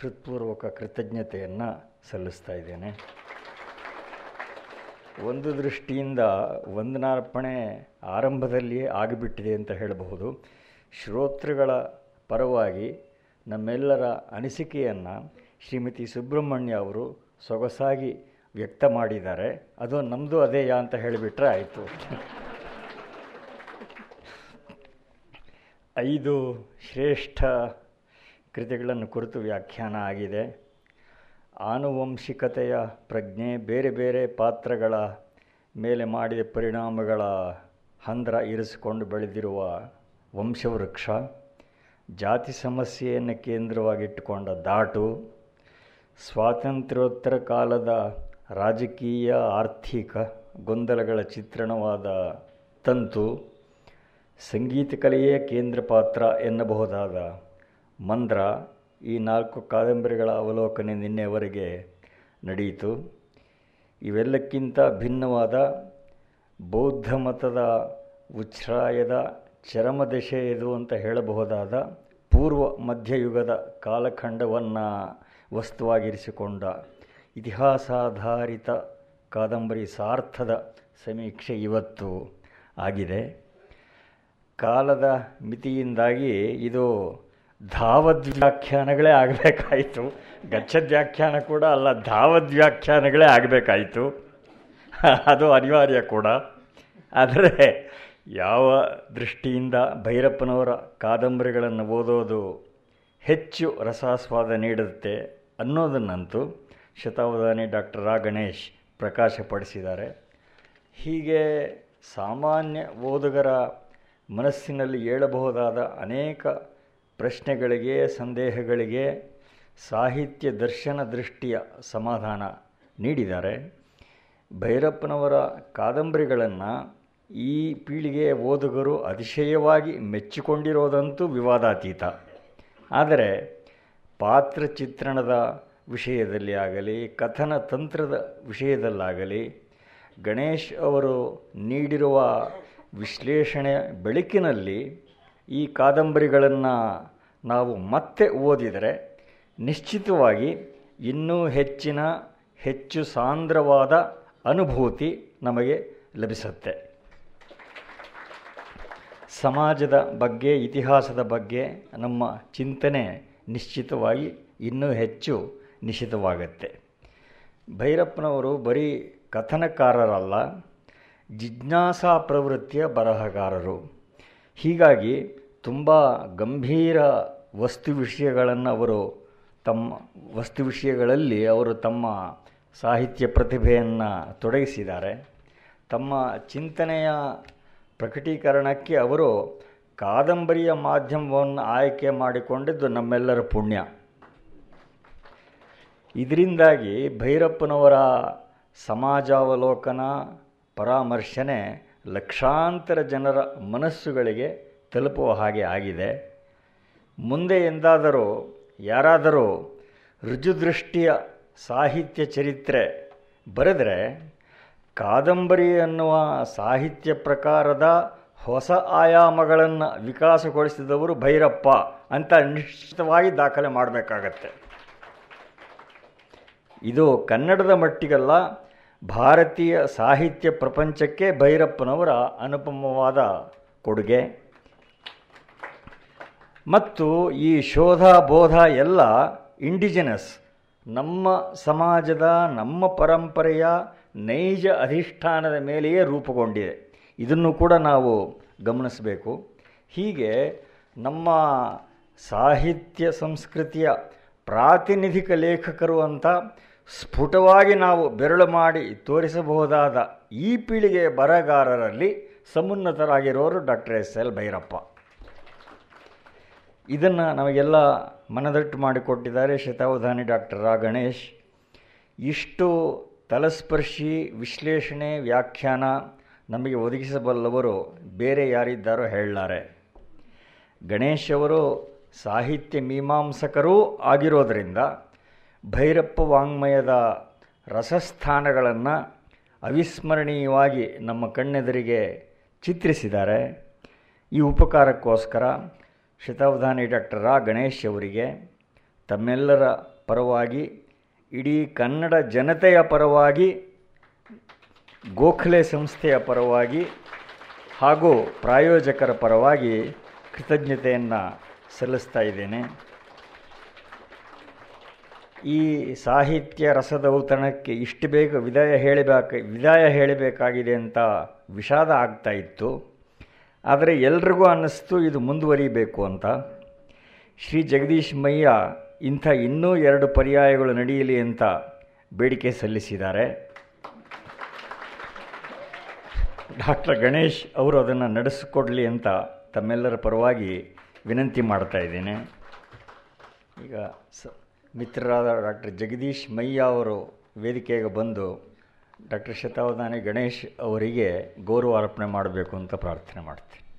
ಹೃತ್ಪೂರ್ವಕ ಕೃತಜ್ಞತೆಯನ್ನು ಸಲ್ಲಿಸ್ತಾ ಇದ್ದೇನೆ. ಒಂದು ದೃಷ್ಟಿಯಿಂದ ವಂದನಾರ್ಪಣೆ ಆರಂಭದಲ್ಲಿಯೇ ಆಗಿಬಿಟ್ಟಿದೆ ಅಂತ ಹೇಳಬಹುದು. ಶ್ರೋತೃಗಳ ಪರವಾಗಿ ನಮ್ಮೆಲ್ಲರ ಅನಿಸಿಕೆಯನ್ನು ಶ್ರೀಮತಿ ಸುಬ್ರಹ್ಮಣ್ಯ ಅವರು ಸೊಗಸಾಗಿ ವ್ಯಕ್ತ ಮಾಡಿದ್ದಾರೆ. ಅದು ನಮ್ಮದು ಅದೇಯಾ ಅಂತ ಹೇಳಿಬಿಟ್ರೆ ಆಯಿತು. ಐದು ಶ್ರೇಷ್ಠ ಕೃತಿಗಳನ್ನು ಕುರಿತು ವ್ಯಾಖ್ಯಾನ ಆಗಿದೆ. ಆನುವಂಶಿಕತೆಯ ಪ್ರಜ್ಞೆ, ಬೇರೆ ಬೇರೆ ಪಾತ್ರಗಳ ಮೇಲೆ ಮಾಡಿದ ಪರಿಣಾಮಗಳ ಹಂದ್ರ ಇರಿಸಿಕೊಂಡು ಬೆಳೆದಿರುವ ವಂಶವೃಕ್ಷ, ಜಾತಿ ಸಮಸ್ಯೆಯನ್ನು ಕೇಂದ್ರವಾಗಿಟ್ಟುಕೊಂಡ ದಾಟು ಸ್ವಾತಂತ್ರ್ಯೋತ್ತರ ಕಾಲದ ರಾಜಕೀಯ ಆರ್ಥಿಕ ಗೊಂದಲಗಳ ಚಿತ್ರಣವಾದ ತಂತು ಸಂಗೀತ ಕಲೆಯೇ ಕೇಂದ್ರ ಪಾತ್ರ ಎನ್ನಬಹುದಾದ ಮಂದ್ರ ಈ ನಾಲ್ಕು ಕಾದಂಬರಿಗಳ ಅವಲೋಕನೆ ನಿನ್ನೆವರೆಗೆ ನಡೆಯಿತು. ಇವೆಲ್ಲಕ್ಕಿಂತ ಭಿನ್ನವಾದ ಬೌದ್ಧ ಮತದ ಉಚ್ಛ್ರಾಯದ ಚರಮದಶೆ ಇದು ಅಂತ ಹೇಳಬಹುದಾದ ಪೂರ್ವ ಮಧ್ಯಯುಗದ ಕಾಲಖಂಡವನ್ನು ವಸ್ತುವಾಗಿರಿಸಿಕೊಂಡ ಇತಿಹಾಸಾಧಾರಿತ ಕಾದಂಬರಿ ಸಾರ್ಥದ ಸಮೀಕ್ಷೆ ಇವತ್ತು ಆಗಿದೆ. ಕಾಲದ ಮಿತಿಯಿಂದಾಗಿ ಇದು ಧಾವದ್ವ್ಯಾಖ್ಯಾನಗಳೇ ಆಗಬೇಕಾಯಿತು. ಗಚ್ಚದ್ವ್ಯಾಖ್ಯಾನ ಕೂಡ ಅಲ್ಲ ಧಾವದ್ವ್ಯಾಖ್ಯಾನಗಳೇ ಆಗಬೇಕಾಯಿತು. ಅದು ಅನಿವಾರ್ಯ ಕೂಡ. ಆದರೆ ಯಾವ ದೃಷ್ಟಿಯಿಂದ ಭೈರಪ್ಪನವರ ಕಾದಂಬರಿಗಳನ್ನು ಓದೋದು ಹೆಚ್ಚು ರಸಾಸ್ವಾದ ನೀಡುತ್ತೆ ಅನ್ನೋದನ್ನಂತೂ ಶತಾವಧಾನಿ ಡಾಕ್ಟರ್ ರಾ ಗಣೇಶ್ ಪ್ರಕಾಶಪಡಿಸಿದ್ದಾರೆ. ಹೀಗೆ ಸಾಮಾನ್ಯ ಓದುಗರ ಮನಸ್ಸಿನಲ್ಲಿ ಏಳಬಹುದಾದ ಅನೇಕ ಪ್ರಶ್ನೆಗಳಿಗೆ, ಸಂದೇಹಗಳಿಗೆ ಸಾಹಿತ್ಯ ದರ್ಶನ ದೃಷ್ಟಿಯ ಸಮಾಧಾನ ನೀಡಿದ್ದಾರೆ. ಭೈರಪ್ಪನವರ ಕಾದಂಬರಿಗಳನ್ನು ಈ ಪೀಳಿಗೆಯ ಓದುಗರು ಅತಿಶಯವಾಗಿ ಮೆಚ್ಚಿಕೊಂಡಿರೋದಂತೂ ವಿವಾದಾತೀತ. ಆದರೆ ಪಾತ್ರ ಚಿತ್ರಣದ ವಿಷಯದಲ್ಲಿ ಆಗಲಿ, ಕಥನ ತಂತ್ರದ ವಿಷಯದಲ್ಲಾಗಲಿ, ಗಣೇಶ್ ಅವರು ನೀಡಿರುವ ವಿಶ್ಲೇಷಣೆ ಬೆಳಕಿನಲ್ಲಿ ಈ ಕಾದಂಬರಿಗಳನ್ನು ನಾವು ಮತ್ತೆ ಓದಿದರೆ ನಿಶ್ಚಿತವಾಗಿ ಇನ್ನೂ ಹೆಚ್ಚಿನ, ಹೆಚ್ಚು ಸಾಂದ್ರವಾದ ಅನುಭೂತಿ ನಮಗೆ ಲಭಿಸುತ್ತೆ. ಸಮಾಜದ ಬಗ್ಗೆ, ಇತಿಹಾಸದ ಬಗ್ಗೆ ನಮ್ಮ ಚಿಂತನೆ ನಿಶ್ಚಿತವಾಗಿ ಇನ್ನೂ ಹೆಚ್ಚು ನಿಶ್ಚಿತವಾಗತ್ತೆ ಭೈರಪ್ಪನವರು ಬರೀ ಕಥನಕಾರರಲ್ಲ, ಜಿಜ್ಞಾಸಾ ಪ್ರವೃತ್ತಿಯ ಬರಹಗಾರರು. ಹೀಗಾಗಿ ತುಂಬ ಗಂಭೀರ ವಸ್ತು ವಿಷಯಗಳನ್ನು ಅವರು ತಮ್ಮ ವಸ್ತು ವಿಷಯಗಳಲ್ಲಿ ಅವರು ತಮ್ಮ ಸಾಹಿತ್ಯ ಪ್ರತಿಭೆಯನ್ನು ತೊಡಗಿಸಿದ್ದಾರೆ. ತಮ್ಮ ಚಿಂತನೆಯ ಪ್ರಕಟೀಕರಣಕ್ಕೆ ಅವರು ಕಾದಂಬರಿಯ ಮಾಧ್ಯಮವನ್ನು ಆಯ್ಕೆ ಮಾಡಿಕೊಂಡಿದ್ದು ನಮ್ಮೆಲ್ಲರ ಪುಣ್ಯ. ಇದರಿಂದಾಗಿ ಭೈರಪ್ಪನವರ ಸಮಾಜಾವಲೋಕನ ಪರಾಮರ್ಶನೆ ಲಕ್ಷಾಂತರ ಜನರ ಮನಸ್ಸುಗಳಿಗೆ ತಲುಪುವ ಹಾಗೆ ಆಗಿದೆ. ಮುಂದೆ ಎಂದಾದರೂ, ಯಾರಾದರೂ ರುಜುದೃಷ್ಟಿಯ ಸಾಹಿತ್ಯ ಚರಿತ್ರೆ ಬರೆದರೆ, ಕಾದಂಬರಿ ಅನ್ನುವ ಸಾಹಿತ್ಯ ಪ್ರಕಾರದ ಹೊಸ ಆಯಾಮಗಳನ್ನು ವಿಕಾಸಗೊಳಿಸಿದವರು ಭೈರಪ್ಪ ಅಂತ ನಿಶ್ಚಿತವಾಗಿ ದಾಖಲೆ ಮಾಡಬೇಕಾಗತ್ತೆ. ಇದು ಕನ್ನಡದ ಮಟ್ಟಿಗಲ್ಲ, ಭಾರತೀಯ ಸಾಹಿತ್ಯ ಪ್ರಪಂಚಕ್ಕೆ ಭೈರಪ್ಪನವರ ಅನುಪಮವಾದ ಕೊಡುಗೆ. ಮತ್ತು ಈ ಶೋಧ, ಬೋಧ ಎಲ್ಲ ಇಂಡಿಜಿನಸ್ ನಮ್ಮ ಸಮಾಜದ, ನಮ್ಮ ಪರಂಪರೆಯ ನೈಜ ಅಧಿಷ್ಠಾನದ ಮೇಲೆಯೇ ರೂಪುಗೊಂಡಿದೆ. ಇದನ್ನು ಕೂಡ ನಾವು ಗಮನಿಸಬೇಕು. ಹೀಗೆ ನಮ್ಮ ಸಾಹಿತ್ಯ ಸಂಸ್ಕೃತಿಯ ಪ್ರಾತಿನಿಧಿಕ ಲೇಖಕರು ಅಂತ ಸ್ಫುಟವಾಗಿ ನಾವು ಬೆರಳು ಮಾಡಿ ತೋರಿಸಬಹುದಾದ ಈ ಪೀಳಿಗೆಯ ಬರಹಗಾರರಲ್ಲಿ ಸಮುನ್ನತರಾಗಿರೋರು ಡಾಕ್ಟರ್ ಎಸ್ ಎಲ್ ಭೈರಪ್ಪ. ಇದನ್ನು ನಮಗೆಲ್ಲ ಮನದಟ್ಟು ಮಾಡಿಕೊಟ್ಟಿದ್ದಾರೆ ಶತಾವಧಾನಿ ಡಾಕ್ಟರ್ ಆ ಗಣೇಶ್. ಇಷ್ಟು ತಲಸ್ಪರ್ಶಿ, ವಿಶ್ಲೇಷಣೆ, ವ್ಯಾಖ್ಯಾನ ನಮಗೆ ಒದಗಿಸಬಲ್ಲವರು ಬೇರೆ ಯಾರಿದ್ದಾರೋ ಹೇಳಲಾರೆ. ಗಣೇಶ್ ಅವರು ಸಾಹಿತ್ಯ ಮೀಮಾಂಸಕರೂ ಆಗಿರೋದರಿಂದ ಭೈರಪ್ಪ ವಾಂಗ್ಮಯದ ರಸಸ್ಥಾನಗಳನ್ನು ಅವಿಸ್ಮರಣೀಯವಾಗಿ ನಮ್ಮ ಕಣ್ಣೆದುರಿಗೆ ಚಿತ್ರಿಸಿದ್ದಾರೆ. ಈ ಉಪಕಾರಕ್ಕೋಸ್ಕರ ಶತಾವಧಾನಿ ಡಾಕ್ಟರ್ ರಾ ಗಣೇಶ್ ಅವರಿಗೆ ತಮ್ಮೆಲ್ಲರ ಪರವಾಗಿ, ಇಡೀ ಕನ್ನಡ ಜನತೆಯ ಪರವಾಗಿ, ಗೋಖಲೆ ಸಂಸ್ಥೆಯ ಪರವಾಗಿ ಹಾಗೂ ಪ್ರಾಯೋಜಕರ ಪರವಾಗಿ ಕೃತಜ್ಞತೆಯನ್ನು ಸಲ್ಲಿಸ್ತಾ ಇದ್ದೇನೆ. ಈ ಸಾಹಿತ್ಯ ರಸದೌತಣಕ್ಕೆ ಇಷ್ಟು ಬೇಗ ವಿದಾಯ ಹೇಳಬೇಕು, ವಿದಾಯ ಹೇಳಬೇಕಾಗಿದೆ ಅಂತ ವಿಷಾದ ಆಗ್ತಾ ಇತ್ತು. ಆದರೆ ಎಲ್ರಿಗೂ ಅನ್ನಿಸ್ತು, ಇದು ಮುಂದುವರಿಬೇಕು ಅಂತ. ಶ್ರೀ ಜಗದೀಶ್ ಮಯ್ಯ ಇಂಥ ಇನ್ನೂ ಎರಡು ಪರ್ಯಾಯಗಳು ನಡೆಯಲಿ ಅಂತ ಬೇಡಿಕೆ ಸಲ್ಲಿಸಿದ್ದಾರೆ. ಡಾಕ್ಟರ್ ಗಣೇಶ್ ಅವರು ಅದನ್ನು ನಡೆಸಿಕೊಡಲಿ ಅಂತ ತಮ್ಮೆಲ್ಲರ ಪರವಾಗಿ ವಿನಂತಿ ಮಾಡ್ತಾ ಇದ್ದೇನೆ. ಈಗ ಸ ಮಿತ್ರರಾದ ಡಾಕ್ಟರ್ ಜಗದೀಶ್ ಮಯ್ಯ ಅವರು ವೇದಿಕೆಗೆ ಬಂದು ಡಾಕ್ಟರ್ ಶತಾವಧಾನಿ ಗಣೇಶ್ ಅವರಿಗೆ ಗೌರವ ಅರ್ಪಣೆ ಮಾಡಬೇಕು ಅಂತ ಪ್ರಾರ್ಥನೆ ಮಾಡ್ತೀನಿ.